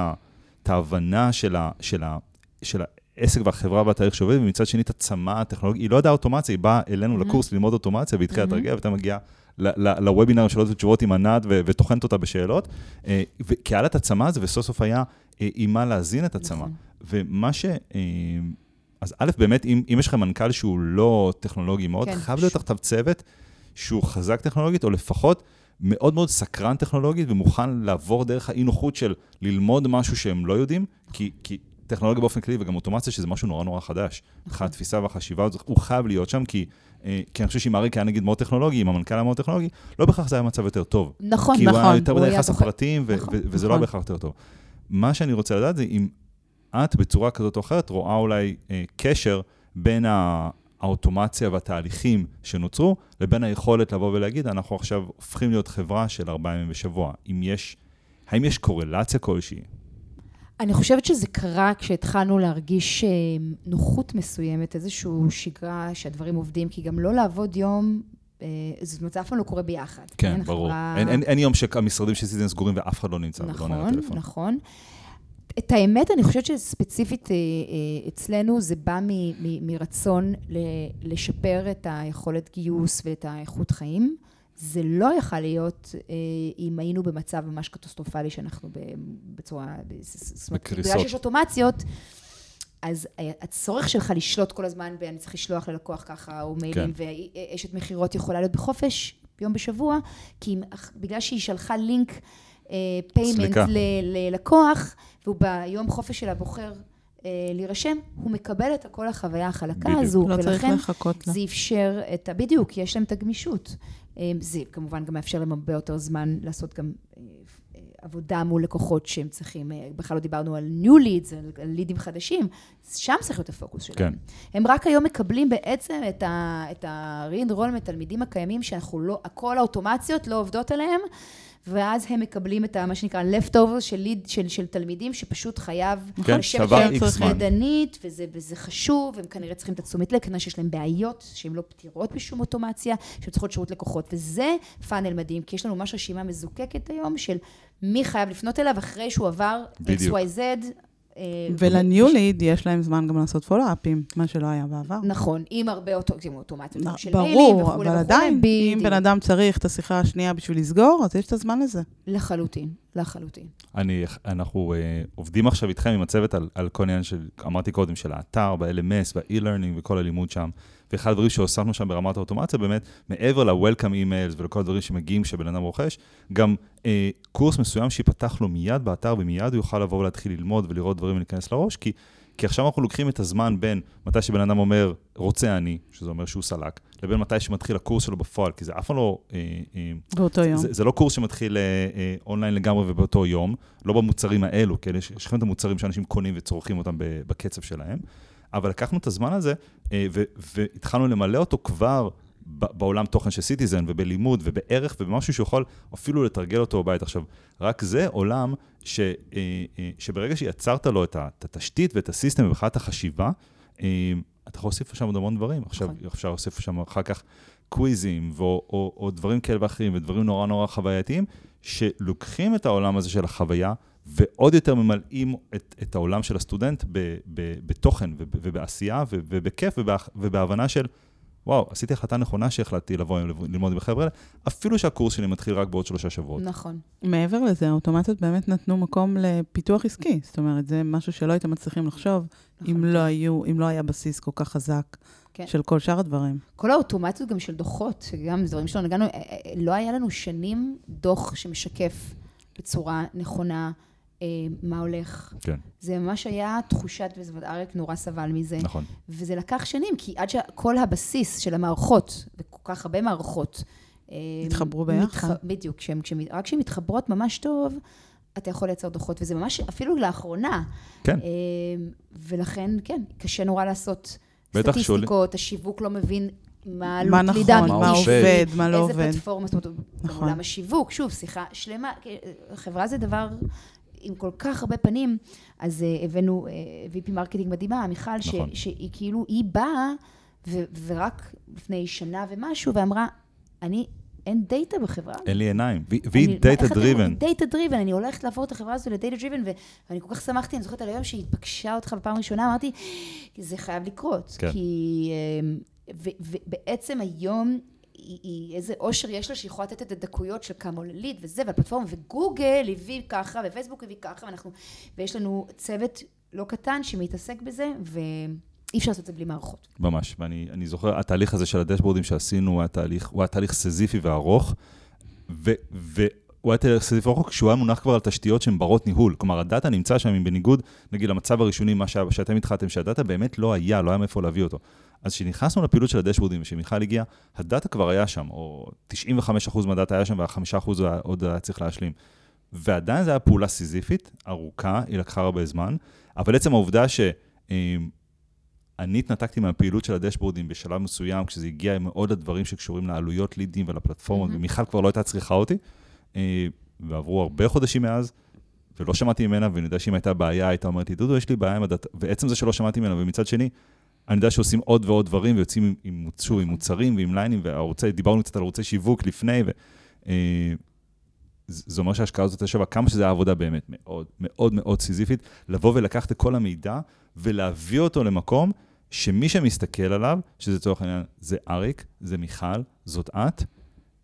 את ההבנה של ה- של ה- של העסק והחברה והתהליך שעובד, ומצד שני את הצמא הטכנולוגי, היא לא ידעה אוטומציה, היא באה אלינו Mhm. לקורס ללמוד אוטומציה, והתחילה Mhm. לתרגל, והייתה מגיעה ל- ל- לוובינר שאלות ותשובות עם ענת, וטוחנת אותה בשאלות, אה, כי היה לה את הצמא הזה, וסוף סוף היה אה, עם מה להזין את הצמא. נכון. ומה ש... אה, אז א', באמת, אם, אם יש לכם מנכ"ל שהוא לא טכנולוגי מאוד, כן. חייב להיות תחתיו צוות שהוא חזק טכנולוגית, או לפחות מאוד מאוד סקרן טכנולוגית ומוכן לעבור דרך האי-נוחות של ללמוד משהו שהם לא יודעים, כי, כי טכנולוגיה באופן כללי וגם אוטומציה, שזה משהו נורא נורא חדש. מבחינת התפיסה והחשיבה, הזאת, הוא חייב להיות שם, כי, אה, כי אני חושב שאם אריק היה נגיד מאוד טכנולוגי, אם המנכ"ל היה מאוד טכנולוגי, לא בהכרח זה היה מצב יותר טוב. נכון, כי הוא היה נכון, יותר מדי נכנס לפרטים, ו- נכון, וזה לא נכון. היה בהכרח יותר טוב. מה שאני רוצה לדעת זה אם את בצורה כזאת או אחרת רואה אולי אה, קשר בין האוטומציה והתהליכים שנוצרו, לבין היכולת לבוא ולהגיד, אנחנו עכשיו הופכים להיות חברה של ארבעה ימים בשבוע. אם יש, האם יש קורלציה כלשהי? אני חושבת שזה קרה כשהתחלנו להרגיש אה, נוחות מסוימת, איזושהי שגרה שהדברים עובדים, כי גם לא לעבוד יום, אה, זאת אומרת, זה אף פעם לא קורה ביחד. כן, ברור. חברה- אין, אין, אין יום שהמשרדים של סיטיזן סגורים ואף אחד לא נמצא ולא עונה נכון, לטלפון. נכון. את האמת, אני חושבת שספציפית אה, אצלנו זה בא מ- מ- מרצון ל- לשפר את היכולת גיוס ואת האיכות חיים. זה לא יכל להיות אה, אם היינו במצב ממש קטסטרופלי שאנחנו ב- בצורה... ב- זאת אומרת, בקריסות. בגלל שיש אוטומציות, אז אה, הצורך שלך לשלוט כל הזמן, ואני צריך לשלוח ללקוח ככה, או מיילים, כן. ואשת מכירות יכולה להיות בחופש יום בשבוע, כי אם- בגלל שהיא שלחה link payment סליקה. ללקוח, והוא ביום חופש שלה בוחר אה, להירשם, הוא מקבל את כל החוויה החלקה בדיוק. הזו, לא צריך ולכן לחכות לה. זה אפשר את ה... בדיוק, יש להם את הגמישות. אה, זה כמובן גם מאפשר להם הרבה יותר זמן לעשות גם אה, אה, עבודה מול לקוחות שהם צריכים, בכלל לא דיברנו על new leads, על לידים חדשים, שם צריך להיות הפוקוס שלהם. כן. הם רק היום מקבלים בעצם את ה- את ה-re-enroll מהתלמידים הקיימים, שאנחנו לא, כל האוטומציות לא עובדות עליהם, ואז הם מקבלים את מה שנקרא leftovers של, ליד, של, של תלמידים שפשוט חייב כן, שווה איקס זמן. ידנית, וזה, וזה חשוב, הם כנראה צריכים את התשומת לב, כנראה שיש להם בעיות, שהן לא פתירות בשום אוטומציה, שהן צריכות שירות לקוחות, וזה פאנל מדהים, כי יש לנו ממש רשימה מזוקקת היום של מי חייב לפנות אליו אחרי שהוא עבר. XYZ. אה, ולניו ליד יש להם זמן גם לעשות פולו-אפים, מה שלא היה בעבר. נכון, עם הרבה אוטו- עם אוטומציות, גם של ברור, מיילים וכולי אבל וכולי, עדיין, אם. בן אדם צריך את השיחה השנייה בשביל לסגור, אז יש את הזמן לזה. לחלוטין, לחלוטין. אני, אנחנו uh, עובדים עכשיו איתכם עם הצוות על, על כל עניין של, אמרתי קודם, של האתר, ב-LMS וה-e-learning וכל הלימוד שם. ואחד הדברים שהוספנו שם ברמת האוטומציה, באמת, מעבר ל-Welcome emails ולכל הדברים שמגיעים כשבן אדם רוכש, גם uh, קורס מסוים שיפתח לו מיד באתר, ומיד הוא יוכל לבוא ולהתחיל ללמוד ולראות דברים ולהיכנס לראש, כי, כי עכשיו אנחנו לוקחים את הזמן בין מתי שבן אדם אומר, רוצה אני, שזה אומר שהוא סלק, לבין מתי שמתחיל הקורס שלו בפועל, כי זה אף פעם לא... Uh, uh, באותו יום. זה, זה לא קורס שמתחיל אה, אה, אונליין לגמרי ובאותו יום, לא במוצרים האלו, כן? יש לכם את המוצרים שאנשים קונים וצורכים אותם בקצב שלהם, אבל לקחנו את הזמן הזה אה, והתחלנו למלא אותו כבר בעולם תוכן של Citizen ובלימוד ובערך ובמשהו שיכול אפילו לתרגל אותו בבית. עכשיו, רק זה עולם ש, אה, אה, שברגע שיצרת לו את התשתית ואת הסיסטם ובכלל את החשיבה, אה, אתה יכול להוסיף שם עוד המון דברים. עכשיו, נכון. אפשר להוסיף שם אחר כך קוויזים או, או, או דברים כאלה ואחרים ודברים נורא נורא חווייתיים, שלוקחים את העולם הזה של החוויה ועוד יותר ממלאים את, את העולם של הסטודנט ב, ב, בתוכן וב, ובעשייה וב, ובכיף וב, ובהבנה של, וואו, עשיתי החלטה נכונה שהחלטתי לבוא היום ללמוד עם החבר'ה האלה, אפילו שהקורס שלי מתחיל רק בעוד שלושה שבועות. נכון. מעבר לזה, האוטומציות באמת נתנו מקום לפיתוח עסקי. זאת אומרת, זה משהו שלא הייתם מצליחים לחשוב, נכון. אם לא היו, אם לא היה בסיס כל כך חזק כן. של כל שאר הדברים. כל האוטומציות גם של דוחות, שגם דברים שלנו, נגענו, אה, אה, לא היה לנו שנים דוח שמשקף בצורה נכונה אה, מה הולך. כן, זה ממש היה תחושת, וזה אריק נורא סבל מזה. נכון. וזה לקח שנים, כי עד שכל הבסיס של המערכות, וכל כך הרבה מערכות, אה, התחברו ביחד. בדיוק, כשהם, כשהם, רק כשהן מתחברות ממש טוב, אתה יכול לייצר דוחות, וזה ממש, אפילו לאחרונה. כן. אה, ולכן, כן, קשה נורא לעשות סטטיסטיקות, השיווק לא מבין מה מה עלות lead, נכון, מה מה עובד, עובד, מה לא איזה עובד. פלטפורמה, זאת אומרת, נכון. עולם השיווק, שוב, שיחה שלמה, חברה זה דבר עם כל כך הרבה פנים, אז uh, הבאנו uh, VP marketing מדהימה, מיכל, ש, נכון. שהיא כאילו, היא באה, ו, ורק לפני שנה ומשהו, ואמרה, אני, אין data בחברה. אין לי עיניים. והיא- data driven. data driven, אני הולכת להפוך את החברה הזו ל data driven, ואני כל כך שמחתי, אני זוכרת על היום שהיא פגשה אותך בפעם הראשונה, אמרתי, זה חייב לקרות. כן. כי... ו- ובעצם היום, היא, היא, איזה אושר יש לה שהיא יכולה לתת את הדקויות של כמה lead וזה, והפלטפורמה, וגוגל הביא ככה, ופייסבוק הביא ככה, ואנחנו, ויש לנו צוות לא קטן שמתעסק בזה, ואי אפשר לעשות את זה בלי מערכות. ממש, ואני אני זוכר, התהליך הזה של הדשבורדים שעשינו, הוא היה תהליך, הוא היה תהליך סזיפי וארוך, ו- והוא היה סזיפי וארוך כשהוא היה מונח כבר על תשתיות שהן ברות ניהול. כלומר, הדאטה נמצא שם, בניגוד, נגיד, למצב הראשוני, מה שהיה- שאתם התחלתם, שהדאטה באמת לא היה, לא היה מאיפה להביא אותו. אז כשנכנסנו לפעילות של הדשבורדים, ושמיכל הגיעה, הדאטה כבר היה שם, או 95% מהדאטה היה שם, וה-5% עוד היה צריך להשלים. ועדיין זו הייתה פעולה סיזיפית, ארוכה, היא לקחה הרבה זמן, אבל עצם העובדה ש... אה, אני התנתקתי מהפעילות של הדשבורדים בשלב מסוים, כשזה הגיע מאוד לדברים שקשורים לעלויות לידים ולפלטפורמות, מהמם. ומיכל כבר לא הייתה צריכה אותי, ועברו הרבה חודשים מאז, ולא שמעתי ממנה, ואני יודע שאם הייתה בעיה, הייתה אומרת לי, דודו, יש לי בעיה עם הדאטה, ועצם זה שלא שמעתי ממנה, ומצד שני, אני יודע שעושים עוד ועוד דברים, ויוצאים עם, עם, שוב, עם מוצרים ועם ליינים, וערוצי, דיברנו קצת על ערוצי שיווק לפני, ו... אה, זה אומר שההשקעה הזאת שווה כמה שזה היה עבודה באמת מאוד מאוד מאוד סיזיפית, לבוא ולקחת את כל המידע ולהביא אותו למקום שמי שמסתכל עליו, שזה לצורך העניין, זה אריק, זה מיכל, זאת את,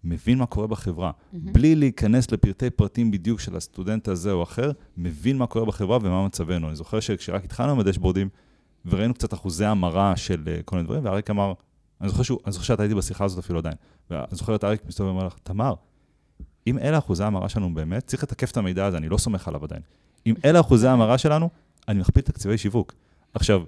מבין מה קורה בחברה. בלי להיכנס לפרטי פרטים בדיוק של הסטודנט הזה או אחר, מבין מה קורה בחברה ומה מצבנו. אני זוכר שכשרק התחלנו עם הדשבורדים, וראינו קצת אחוזי המרה של אה, כל מיני דברים, ואריק אמר, אני זוכר, שהוא, אני זוכר שאתה הייתי בשיחה הזאת אפילו עדיין, ואני זוכר את אריק מסתובב ואומר לך, תמר, אם אלה אחוזי המרה שלנו באמת, צריך לתקף את המידע הזה, אני לא סומך עליו עדיין. אם אלה אחוזי המרה שלנו, אני מכפיל תקציבי שיווק. עכשיו,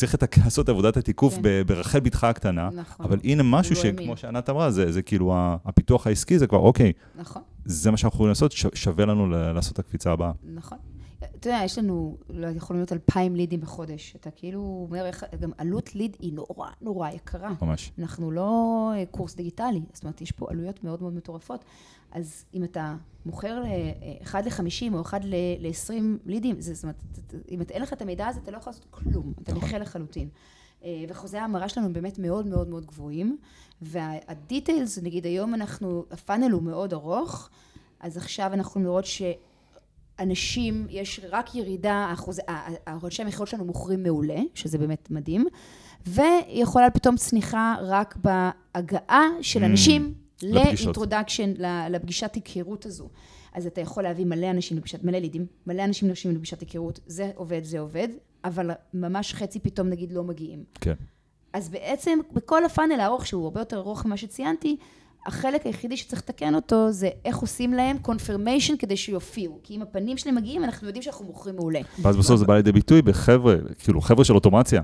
צריך לעשות עבודת התיקוף כן. ברחל בתך הקטנה, נכון. אבל הנה משהו. שכמו שענת אמרה, זה, זה כאילו הפיתוח העסקי, זה כבר, אוקיי, נכון. זה מה שאנחנו יכולים לעשות, שווה לנו לעשות את הקפיצה הבאה. נכון. אתה יודע, יש לנו, לא יכולים להיות אלפיים לידים בחודש. אתה כאילו אומר, איך- גם עלות ליד היא נורא נורא יקרה. ממש. אנחנו לא אה, קורס דיגיטלי, זאת אומרת, יש פה עלויות מאוד מאוד מטורפות. אז אם אתה מוכר אחד ל-50 או אחד ל-20 לידים, זה, זאת אומרת, אם אתה- אין לך את המידע הזה, אתה לא יכול לעשות כלום, אתה נכון. נכה לחלוטין. אה, וחוזי ההמרה שלנו הם באמת מאוד מאוד מאוד גבוהים, והדיטיילס, נגיד היום אנחנו, הפאנל הוא מאוד ארוך, אז עכשיו אנחנו יכולים לראות שאנשים, יש רק ירידה, האחוז- ה- ה- אנשי המכירות שלנו מוכרים מעולה, שזה באמת מדהים, ויכולה פתאום צניחה רק בהגעה של Mm, אנשים. לאינטרודקשן, לפגישת היכרות הזו. אז אתה יכול להביא מלא אנשים לפגישת, מלא לידים, מלא אנשים נרשים לפגישת היכרות, זה עובד, זה עובד, אבל ממש חצי פתאום נגיד לא מגיעים. כן. אז בעצם בכל הפאנל הארוך, שהוא הרבה יותר ארוך ממה שציינתי, החלק היחידי שצריך לתקן אותו זה איך עושים להם confirmation כדי שיופיעו. כי אם הפנים שלהם מגיעים, אנחנו יודעים שאנחנו מוכרים מעולה. ואז בסוף זה בא לידי ביטוי בחבר'ה, כאילו חבר'ה של אוטומציה.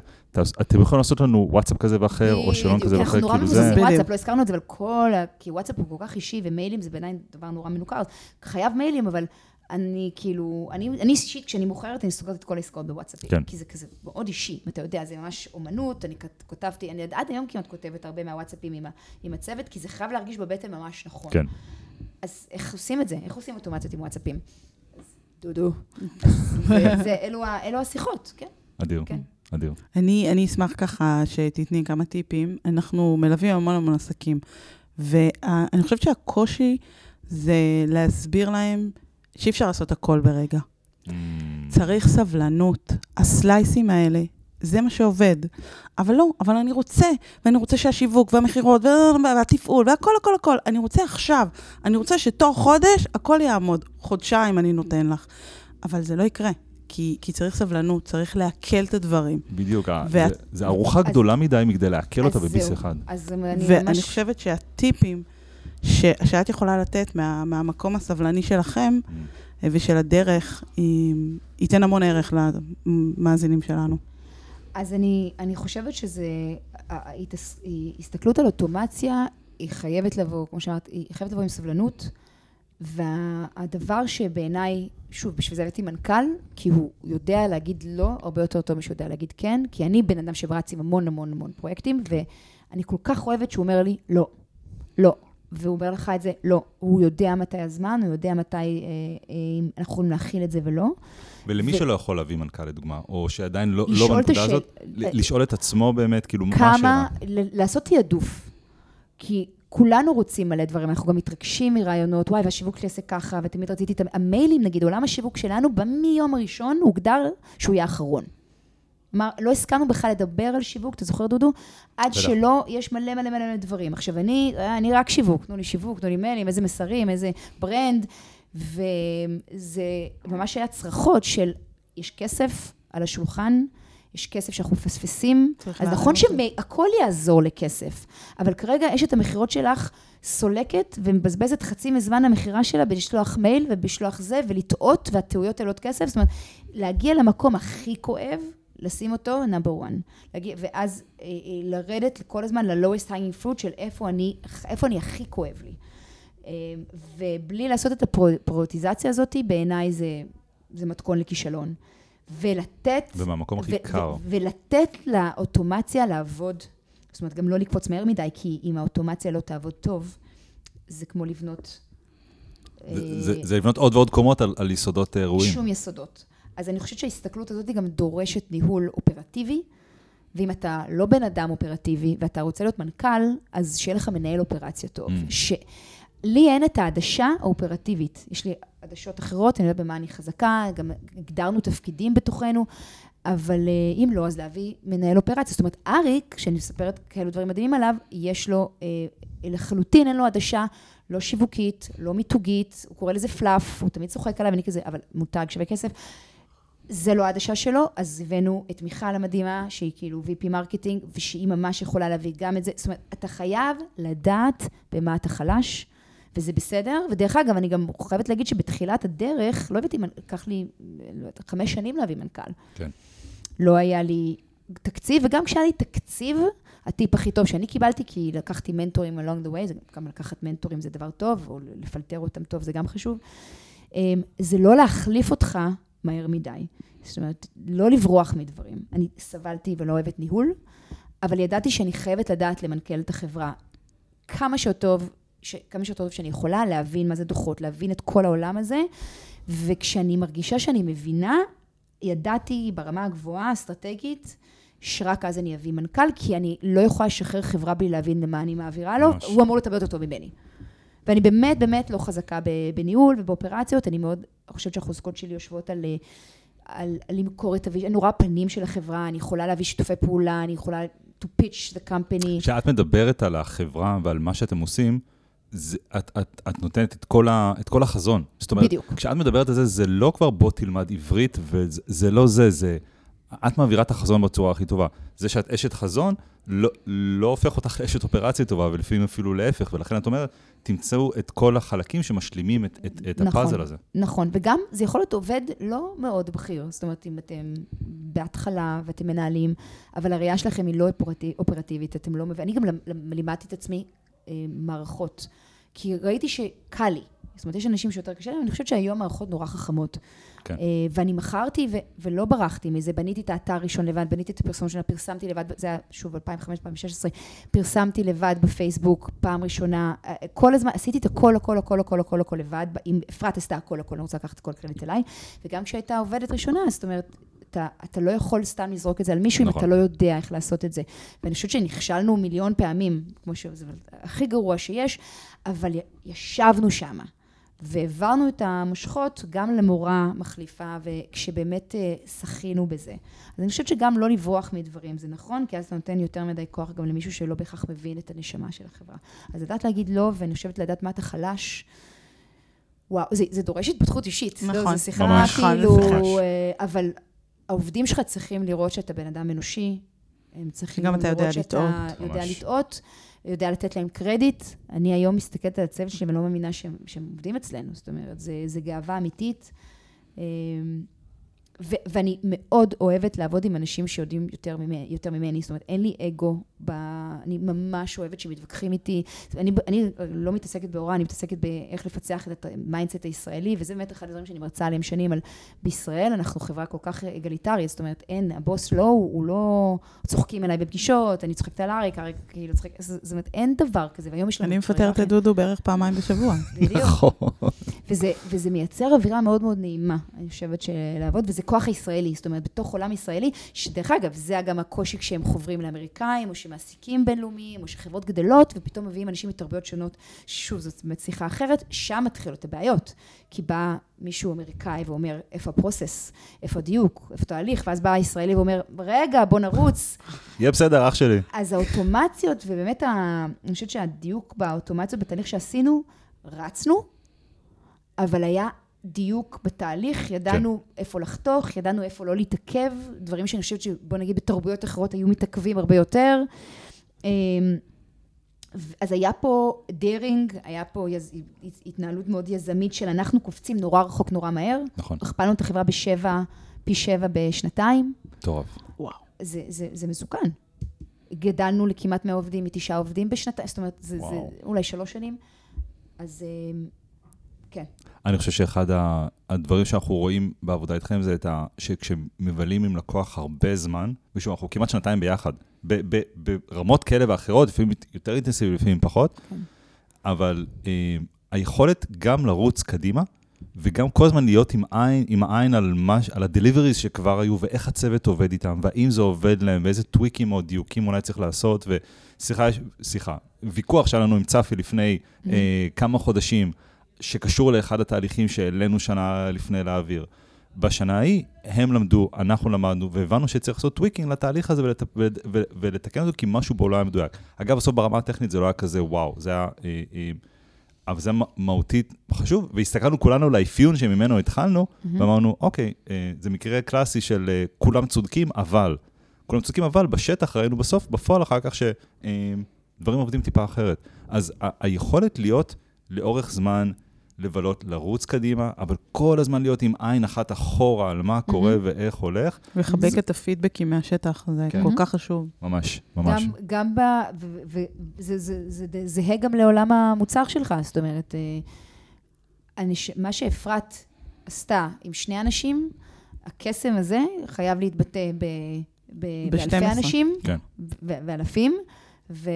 אתם יכולים לעשות לנו וואטסאפ כזה ואחר, או שאלון כזה ואחר, אנחנו נורא כאילו זה... מבוססים בדיוק. וואטסאפ, לא הזכרנו את זה, אבל כל ה... כי וואטסאפ הוא כל כך אישי, ומיילים זה בעיניי דבר נורא מנוכר. חייב מיילים, אבל אני כאילו, אני אני אישית, כשאני מוכרת, אני סוגרת את כל העסקאות בוואטסאפים. כן. כי זה כזה מאוד אישי, אתה יודע, זה ממש אומנות, אני כת- כותבתי, אני עד- עד היום כמעט כותבת הרבה מהוואטסאפים עם, ה- עם הצוות, כי זה חייב להרגיש בבטן ממש נכון. כן. אז איך עושים את זה? איך עושים אוטומציות עם וואטסאפים? אז דודו. זה- אלו ה- אלו השיחות, כן, אדיר, כן. אדיר. אני, אני אשמח ככה שתתני כמה טיפים. אנחנו מלווים המון המון עסקים, ואני חושבת שהקושי זה להסביר להם שאי אפשר לעשות הכל ברגע. Mm, צריך סבלנות. הסלייסים האלה, זה מה שעובד. אבל לא, אבל אני רוצה, ואני רוצה שהשיווק והמכירות והתפעול והכל, הכל, הכל, אני רוצה עכשיו. אני רוצה שתוך חודש הכל יעמוד. חודשיים אני נותן לך. אבל זה לא יקרה, כי, כי צריך סבלנות, צריך לעכל את הדברים. בדיוק, ה- ואת- זה- זה ארוחה אז- גדולה מדי מכדי לעכל אותה בביס. אחד. אז אני ואני ממש... חושבת שהטיפים ש, שאת יכולה לתת מה, מהמקום הסבלני שלכם Mm. ושל הדרך, היא- ייתן המון ערך למאזינים שלנו. אז אני, אני חושבת שזה, ההתס- הסתכלות על אוטומציה, היא חייבת לבוא, כמו שאמרת, היא חייבת לבוא עם סבלנות, והדבר שבעיניי, שוב, בשביל זה הבאתי מנכ"ל, כי הוא יודע להגיד לא הרבה יותר טוב משהוא יודע להגיד כן, כי אני בן אדם שרץ עם המון המון המון פרויקטים, אני כל כך אוהבת שהוא אומר לי, לא, לא. והוא אומר לך את זה, לא. הוא יודע מתי הזמן, הוא יודע מתי אה, אה, אנחנו יכולים להכיל את זה ולא. ולמי ו- שלא יכול להביא מנכ"ל לדוגמה, או שעדיין לא, לא בנקודה השאל- הזאת, לשאול את עצמו באמת, כאילו, מה כמה, השאלה? ל- לעשות תעדוף. כי כולנו רוצים מלא דברים, אנחנו גם מתרגשים מרעיונות, וואי, והשיווק שלי יעשה ככה, ותמיד רציתי את המיילים, נגיד, עולם השיווק שלנו, מיום הראשון הוגדר שהוא יהיה האחרון. כלומר, לא הסכמנו בכלל לדבר על שיווק, אתה זוכר, דודו? עד בטח. שלא, יש מלא מלא מלא מלא דברים. עכשיו, אני, אני רק שיווק, תנו לי שיווק, תנו לי מיילים, איזה מסרים, איזה brand, וזה ממש היה צרחות של, יש כסף על השולחן, יש כסף שאנחנו מפספסים, אז נכון. שהכל יעזור לכסף, אבל כרגע אשת המכירות שלך סולקת ומבזבזת חצי מזמן המכירה שלה בלשלוח מייל ובשלוח זה, ולטעות, והטעויות עולות כסף, זאת אומרת, להגיע למקום הכי כואב, לשים אותו number 1. ואז אה, אה, לרדת כל הזמן ל-lowest hanging fruit של איפה אני, איפה אני הכי כואב לי. אה, ובלי לעשות את הפריוטיזציה הזאת, בעיניי זה, זה מתכון לכישלון. ולתת... ומהמקום הכי קר. ולתת לאוטומציה לעבוד. זאת אומרת, גם לא לקפוץ מהר מדי, כי אם האוטומציה לא תעבוד טוב, זה כמו לבנות... זה- אה, זה- זה לבנות עוד ועוד קומות על- על יסודות ראויים. שום יסודות. אז אני חושבת שההסתכלות הזאת גם דורשת ניהול אופרטיבי, ואם אתה לא בן אדם אופרטיבי ואתה רוצה להיות מנכ"ל, אז שיהיה לך מנהל אופרציה טוב. Mm. שלי אין את העדשה האופרטיבית. יש לי עדשות אחרות, אני יודעת במה אני חזקה, גם הגדרנו תפקידים בתוכנו, אבל אה, אם לא, אז להביא מנהל אופרציה. זאת אומרת, אריק, כשאני מספרת כאלו דברים מדהימים עליו, יש לו, אה, לחלוטין אין לו עדשה. לא שיווקית, לא מיתוגית, הוא קורא לזה פלאף, הוא תמיד צוחק עליו, ואני כזה, אבל מותג שווה כסף. זה לא העדשה שלו, אז הבאנו את מיכל המדהימה, שהיא כאילו VP marketing, ושהיא ממש יכולה להביא גם את זה. זאת אומרת, אתה חייב לדעת במה אתה חלש, וזה בסדר. ודרך אגב, אני גם חייבת להגיד שבתחילת הדרך, לא הבאתי, לקח לי לא יודעת, חמש שנים להביא מנכ"ל. כן. לא היה לי תקציב, וגם כשהיה לי תקציב, הטיפ הכי טוב שאני קיבלתי, כי לקחתי מנטורים along the way, זה גם לקחת מנטורים זה דבר טוב, או לפלטר אותם טוב זה גם חשוב, אמ, זה לא להחליף אותך מהר מדי. זאת אומרת, לא לברוח מדברים. אני סבלתי ולא אוהבת ניהול, אבל ידעתי שאני חייבת לדעת למנכ"ל את החברה כמה שיותר טוב, ש... כמה שיותר טוב שאני יכולה, להבין מה זה דוחות, להבין את כל העולם הזה, וכשאני מרגישה שאני מבינה, ידעתי ברמה הגבוהה, האסטרטגית, שרק אז אני אביא מנכ"ל, כי אני לא יכולה לשחרר חברה בלי להבין למה אני מעבירה לו, ממש. הוא אמור יותר טוב ממני. ואני באמת באמת לא חזקה בניהול ובאופרציות, אני מאוד חושבת שהחוזקות שלי יושבות על, אה, על, על למכור את ה vision, אני רואה פנים של החברה, אני יכולה להביא שיתופי פעולה, אני יכולה to pitch the company. כשאת מדברת על החברה ועל מה שאתם עושים, זה, את, את, את נותנת את כל, ה, את כל החזון. זאת אומרת, בדיוק. כשאת מדברת על זה, זה לא כבר בוא תלמד עברית, וזה זה לא זה, זה... את מעבירה את החזון בצורה הכי טובה. זה שאת אשת חזון, לא, לא הופך אותך לאשת אופרציה טובה, ולפעמים אפילו להפך, ולכן את אומרת, תמצאו את כל החלקים שמשלימים את, את, את נכון. הפאזל הזה. נכון, וגם זה יכול להיות עובד לא מאוד בכיר, זאת אומרת, אם אתם בהתחלה ואתם מנהלים, אבל הראייה שלכם היא לא אופרטיב, אופרטיבית, אתם לא מבינים, אני גם לימדתי את עצמי אה, מערכות, כי ראיתי שקל לי. זאת אומרת, יש אנשים שיותר קשה להם, אני חושבת שהיום מערכות נורא חכמות. כן. אה, ואני מכרתי ו- ולא ברחתי מזה, בניתי את האתר ראשון לבד, בניתי את הפרסום שלה, פרסמתי לבד, זה היה שוב 2005-2016, פרסמתי לבד בפייסבוק, פעם ראשונה, אה, כל הזמן, עשיתי את הכל, הכל, הכל, הכל, הכל, הכל לבד, אם אפרת עשתה הכל, הכל, אני רוצה לקחת את כל הקרדיט אליי, וגם כשהייתה עובדת ראשונה, זאת אומרת, אתה, אתה לא יכול סתם לזרוק את זה על מישהו אם נכון. אתה לא יודע איך לעשות את זה. ואני חושבת שנכשלנו מיליון פעמים, כמו שזה הכי גרוע שיש, אבל י- ישבנו שמה. והעברנו את המושכות גם למורה מחליפה, וכשבאמת אה, שחינו בזה. אז אני חושבת שגם לא לברוח מדברים, זה נכון, כי אז אתה נותן יותר מדי כוח גם למישהו שלא בהכרח מבין את הנשמה של החברה. אז לדעת להגיד לא, ואני חושבת לדעת מה אתה חלש, וואו, זה, זה דורש התפתחות אישית. נכון, לא, זו שיחה ממש. כאילו, ממש. אה, אבל העובדים שלך צריכים לראות שאתה בן אדם אנושי, הם צריכים לראות שאתה לטעות. יודע ממש. לטעות, יודע לתת להם קרדיט. אני היום מסתכלת על הצוות שלי ואני לא מאמינה שהם, שהם עובדים אצלנו, זאת אומרת, זה גאווה אמיתית. ו- ואני מאוד אוהבת לעבוד עם אנשים שיודעים יותר ממני, יותר ממני. זאת אומרת, אין לי אגו, ב- אני ממש אוהבת שמתווכחים איתי. אני, אני לא מתעסקת בהוראה, אני מתעסקת באיך לפצח את ה mindset הישראלי, וזה באמת אחד הדברים שאני מרצה עליהם שנים, על בישראל אנחנו חברה כל כך אגליטרית, זאת אומרת, אין, הבוס לא, הוא לא... צוחקים אליי בפגישות, אני צוחקת על אריק, אריק כאילו צוחק, זאת אומרת, אין דבר כזה, והיום יש לנו... אני מפטרת את דודו בערך פעמיים בשבוע. בדיוק. נכון. וזה, וזה מייצר אווירה מאוד מאוד נעימה, אני חושבת, של לעבוד, וזה כוח הישראלי, זאת אומרת, בתוך עולם ישראלי, שדרך אגב, זה גם הקושי כשהם חוברים לאמריקאים, או שמעסיקים בינלאומיים, או שחברות גדלות, ופתאום מביאים אנשים מתרבויות שונות, שוב, זאת באמת שיחה אחרת, שם מתחילות הבעיות. כי בא מישהו אמריקאי ואומר, איפה הפרוסס, איפה הדיוק, איפה התהליך, ואז בא הישראלי ואומר, רגע, בוא נרוץ. יהיה בסדר, אח שלי. אז האוטומציות, ובאמת, ה... אני חושבת שהדיוק באוטומציות, בתהליך שעשינו, רצנו, אבל היה דיוק בתהליך, ידענו כן. איפה לחתוך, ידענו איפה לא להתעכב, דברים שאני חושבת שבוא נגיד בתרבויות אחרות היו מתעכבים הרבה יותר. אמ, אז היה פה דרינג, היה פה יז... התנהלות מאוד יזמית של אנחנו קופצים נורא רחוק נורא מהר. נכון. הכפלנו את החברה בשבע, פי שבע בשנתיים. מטורף. וואו. זה, זה, זה מסוכן. גדלנו לכמעט 100 עובדים, מתשעה עובדים בשנתיים, זאת אומרת, זה, זה אולי שלוש שנים. אז אמ, כן. אני חושב שאחד הדברים שאנחנו רואים בעבודה איתכם זה את ה... שכשמבלים עם לקוח הרבה זמן, ושוב, אנחנו כמעט שנתיים ביחד, ב- ב- ברמות כאלה ואחרות, לפעמים יותר אינטנסיבי, לפעמים פחות, כן. אבל אה, היכולת גם לרוץ קדימה, וגם כל הזמן להיות עם עין, עם העין על, מש, על ה deliveries שכבר היו, ואיך הצוות עובד איתם, והאם זה עובד להם, ואיזה טוויקים או דיוקים אולי צריך לעשות, ושיחה, סליחה, ויכוח שהיה לנו עם צפי לפני mm-hmm. אה, כמה חודשים, שקשור לאחד התהליכים שהעלינו שנה לפני לאוויר. בשנה ההיא, הם למדו, אנחנו למדנו, והבנו שצריך לעשות tweaking לתהליך הזה ולת... ולתקן אותו, כי משהו בו לא היה מדויק. אגב, בסוף ברמה הטכנית זה לא היה כזה וואו, זה היה... אה, אה, אבל זה מהותית חשוב, והסתכלנו כולנו על האפיון שממנו התחלנו, mm-hmm. ואמרנו, אוקיי, אה, זה מקרה קלאסי של כולם צודקים, אבל. כולם צודקים, אבל בשטח ראינו בסוף, בפועל אחר כך, שדברים עובדים טיפה אחרת. אז היכולת להיות לאורך זמן, לבלות, לרוץ קדימה, אבל כל הזמן להיות עם עין אחת אחורה על מה קורה mm-hmm. ואיך הולך. לחבק זה... את הפידבקים מהשטח, זה כן. כל כך חשוב. ממש, ממש. גם, גם ב... וזה זהה גם לעולם המוצר שלך, זאת אומרת, אה, אני, מה שאפרת עשתה עם שני אנשים, הקסם הזה חייב להתבטא ב... ב... באלפי אנשים, כן. ואלפים. ו-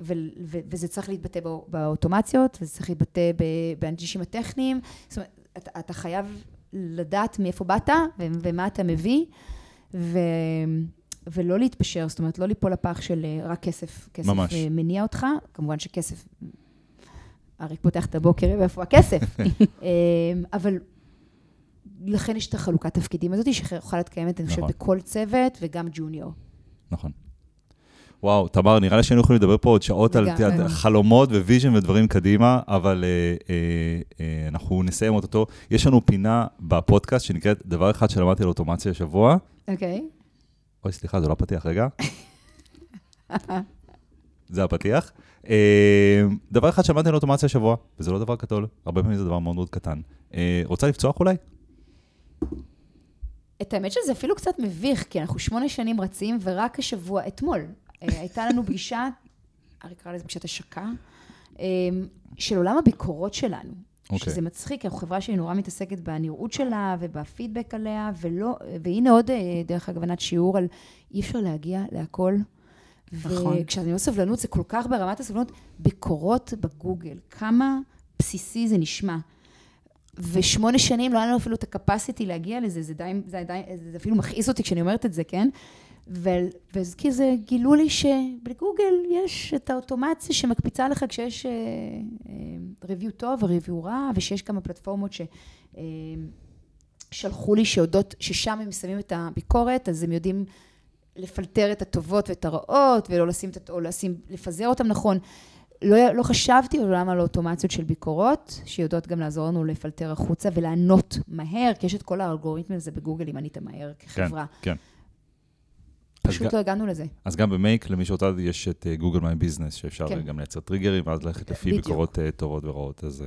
ו- ו- וזה צריך להתבטא באוטומציות, וזה צריך להתבטא באנג'ישים הטכניים. זאת אומרת, אתה, אתה חייב לדעת מאיפה באת ו- ומה אתה מביא, ו- ולא להתפשר, זאת אומרת, לא ליפול לפח של אה, רק כסף, כסף ממש. אה, מניע אותך. כמובן שכסף, אריק פותח את הבוקר, ואיפה הכסף? אה, אבל לכן יש את החלוקת תפקידים הזאת, שיכולה להיות קיימת, אני חושבת, נכון. בכל צוות וגם ג'וניור. נכון. וואו, תמר, נראה לי שהיינו יכולים לדבר פה עוד שעות על חלומות vision ודברים קדימה, אבל אה, אה, אה, אנחנו נסיים אותו. יש לנו פינה בפודקאסט שנקראת דבר אחד שלמדתי על אוטומציה השבוע. אוקיי. אוי, סליחה, זה לא הפתיח, רגע. זה הפתיח. דבר אחד שלמדתי על אוטומציה השבוע, וזה לא דבר גדול, הרבה פעמים זה דבר מאוד מאוד קטן. רוצה לפצוח אולי? את האמת שזה אפילו קצת מביך, כי אנחנו שמונה שנים רצים, ורק השבוע, אתמול, הייתה לנו פגישה, ארי קרא לזה פגישת השקה, אה, של עולם הביקורות שלנו. Okay. אוקיי. שזה מצחיק, אנחנו חברה שהיא נורא מתעסקת בנראות שלה ובפידבק עליה, ולא, והנה עוד, אה, דרך אגב, ענת שיעור על אי אפשר להגיע להכל. נכון. וכשאני אומר סבלנות, זה כל כך ברמת הסבלנות, ביקורות בגוגל, כמה בסיסי זה נשמע. ושמונה שנים לא היה לנו אפילו את הקפסיטי להגיע לזה, זה די, זה די, זה אפילו מכעיס אותי כשאני אומרת את זה, כן? וכי זה גילו לי שבגוגל יש את האוטומציה שמקפיצה לך כשיש ריוויו טוב וריוויו רע, ושיש כמה פלטפורמות ששלחו לי שיודעות, ששם הם שמים את הביקורת, אז הם יודעים לפלטר את הטובות ואת הרעות, ולא לשים, או לשים, לפזר אותם נכון. לא, לא חשבתי עולם על אוטומציות של ביקורות, שיודעות גם לעזור לנו לפלטר החוצה ולענות מהר, כי יש את כל האלגוריתמים הזה בגוגל, אם ענית מהר כחברה. כן, כן. פשוט לא הגענו לזה. אז גם ב Make, למי שרוצה, יש את Google My Business, שאפשר כן. גם לייצר טריגרים, ואז ללכת לפי ביקורות uh, טובות ורעות, אז...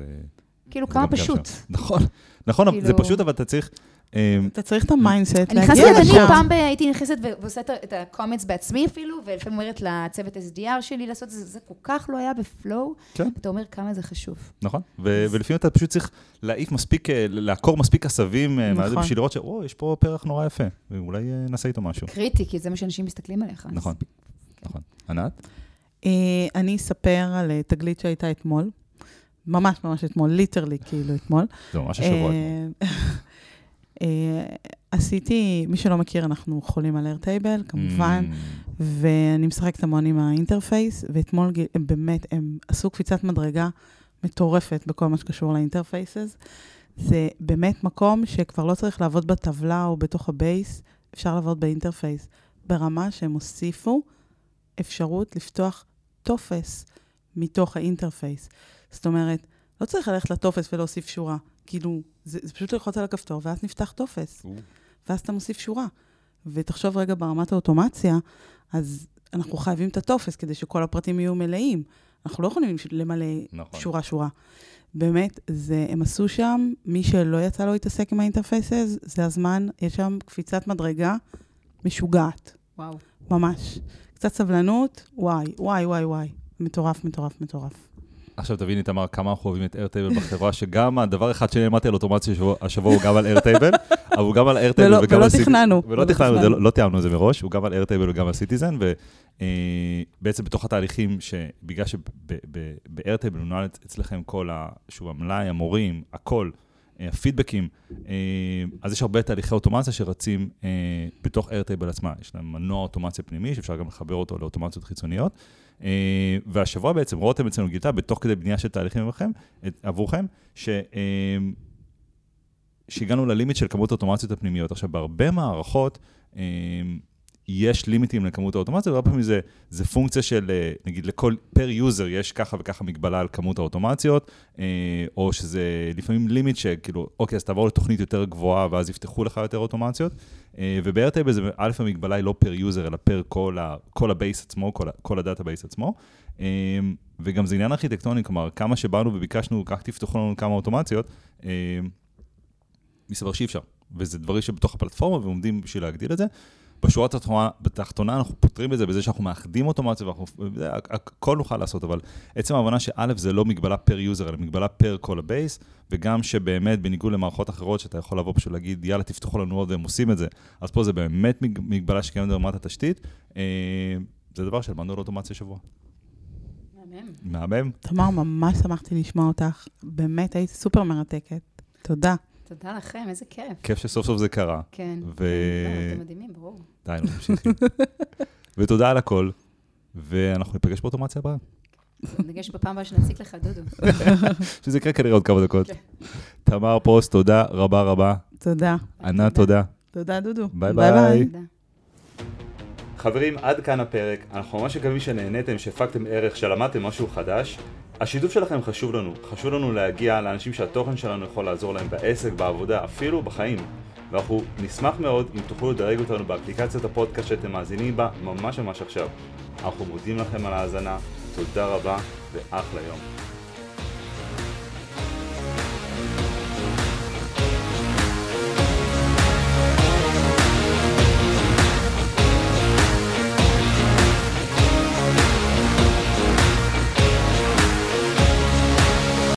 כאילו, כמה פשוט. נכון, נכון, כאילו... זה פשוט, אבל אתה צריך... אמ, אתה צריך את ה mindset אני להגיע אני לשם. פעם ב- הייתי נכנסת ועושה את ה- את ה comments בעצמי אפילו, ולפעמים אומרת לצוות SDR שלי לעשות את זה, זה כל כך לא היה ב flow. כן. אתה אומר כמה זה חשוב. נכון, ולפעמים אתה פשוט צריך להעיף מספיק, אה, לעקור מספיק עשבים אה, נכון. בשביל לראות שוואו, יש פה פרח נורא יפה, ואולי אה, נעשה איתו משהו. קריטי, כי זה מה שאנשים מסתכלים עליך. נכון, נכון. ענת? אני אספר על תגלית שהייתה אתמול. ממש ממש אתמול, literally כאילו אתמול. זה ממש השבוע. אה, עשיתי, מי שלא מכיר, אנחנו חולים על Airtable, כמובן, Mm, ואני משחקת המון עם ה interface, ואתמול הם באמת, הם עשו קפיצת מדרגה מטורפת בכל מה שקשור ל interfaces. זה באמת מקום שכבר לא צריך לעבוד בטבלה או בתוך ה base, אפשר לעבוד ב interface, ברמה שהם הוסיפו אפשרות לפתוח טופס מתוך ה interface. זאת אומרת, לא צריך ללכת לטופס ולהוסיף שורה. כאילו, זה, זה פשוט ללחוץ על הכפתור, ואז נפתח טופס. ואז אתה מוסיף שורה. ותחשוב רגע ברמת האוטומציה, אז אנחנו חייבים את הטופס כדי שכל הפרטים יהיו מלאים. אנחנו לא יכולים למלא נכון. שורה-שורה. באמת, זה, הם עשו שם, מי שלא יצא לו להתעסק עם ה interfaces, זה הזמן, יש שם קפיצת מדרגה משוגעת, וואו. ממש. קצת סבלנות, וואי, וואי, וואי, וואי. מטורף, מטורף, מטורף. עכשיו תביני, תמר, כמה אנחנו אוהבים את Airtable בחברה, שגם הדבר אחד שאני למדתי על אוטומציה השבוע- הוא גם על Airtable, אבל הוא גם על איירטייבל ולא- וגם ולא על Citizen. תכננו. ולא תכננו, לא לא תיאמנו את זה מראש, הוא גם על Airtable וגם על Citizen, ובעצם בתוך התהליכים, שבגלל שבאיירטייבל נוהל אצלכם כל, ה- שוב, המלאי, המורים, הכל, אה, הפידבקים, אה, אז יש הרבה תהליכי אוטומציה שרצים אה, בתוך איירטייבל עצמה. יש להם מנוע אוטומציה פנימי, שאפשר גם לחבר אותו לאוטומציות חיצוניות. אה, והשבוע בעצם רותם אצלנו גילתה, בתוך כדי בנייה של תהליכים עבורכם, עבורכם, ש... אה, שהגענו ללימיט של כמות האוטומציות הפנימיות. עכשיו, בהרבה מערכות אה, יש לימיטים לכמות האוטומציה, והרבה פעמים זה, זה פונקציה של, אה, נגיד, לכל, per user יש ככה וככה מגבלה על כמות האוטומציות, אה, או שזה לפעמים limit שכאילו, אוקיי, אז תעבור לתוכנית יותר גבוהה, ואז יפתחו לך יותר אוטומציות. אה, וב Airtable זה, א', המגבלה היא לא per user, אלא per כל, ה, כל ה base עצמו, כל, כל ה database עצמו. וגם זה עניין ארכיטקטוני, כלומר, כמה שבאנו וביקשנו, כך תפתחו לנו כמה אוטומציות, מסתבר שאי אפשר. וזה דברים שבתוך הפלטפורמה ועומדים בשביל להגדיל את זה. בשורה התחתונה, בתחתונה אנחנו פותרים את זה בזה שאנחנו מאחדים אוטומציה, ואנחנו, הכל נוכל לעשות, אבל עצם ההבנה שא' זה לא מגבלה per user, אלא מגבלה per כל ה base, וגם שבאמת, בניגוד למערכות אחרות, שאתה יכול לבוא פשוט להגיד, יאללה, תפתחו לנו עוד, והם עושים את זה, אז פה זה באמת מג- מגבלה שקיימת ברמת התשתית. אה, זה דבר שלמדנו על אוטומציה שבוע. מהמם. מהמם. תמר, ממש שמחתי לשמוע אותך. באמת, היית סופר מרתקת. תודה. תודה לכם, איזה כיף. כיף שסוף סוף זה קרה. כן. ו- כן, אתם מדהימים, ברור. די, נו, תמשיכי. ותודה על הכל, ואנחנו ניפגש באוטומציה הבאה. נפגש בפעם הבאה שנציג לך, דודו. שזה יקרה כנראה עוד כמה דקות. כן. תמר פרוס, תודה רבה רבה. תודה. ענת, תודה. תודה, דודו. ביי ביי. חברים, עד כאן הפרק. אנחנו ממש מקווים שנהניתם, שהפקתם ערך, שלמדתם משהו חדש. השיתוף שלכם חשוב לנו. חשוב לנו להגיע לאנשים שהתוכן שלנו יכול לעזור להם בעסק, בעבודה, אפילו בחיים. ואנחנו נשמח מאוד אם תוכלו לדרג אותנו באפליקציית הפודקאסט שאתם מאזינים בה ממש ממש עכשיו. אנחנו מודים לכם על ההאזנה, תודה רבה ואחלה יום.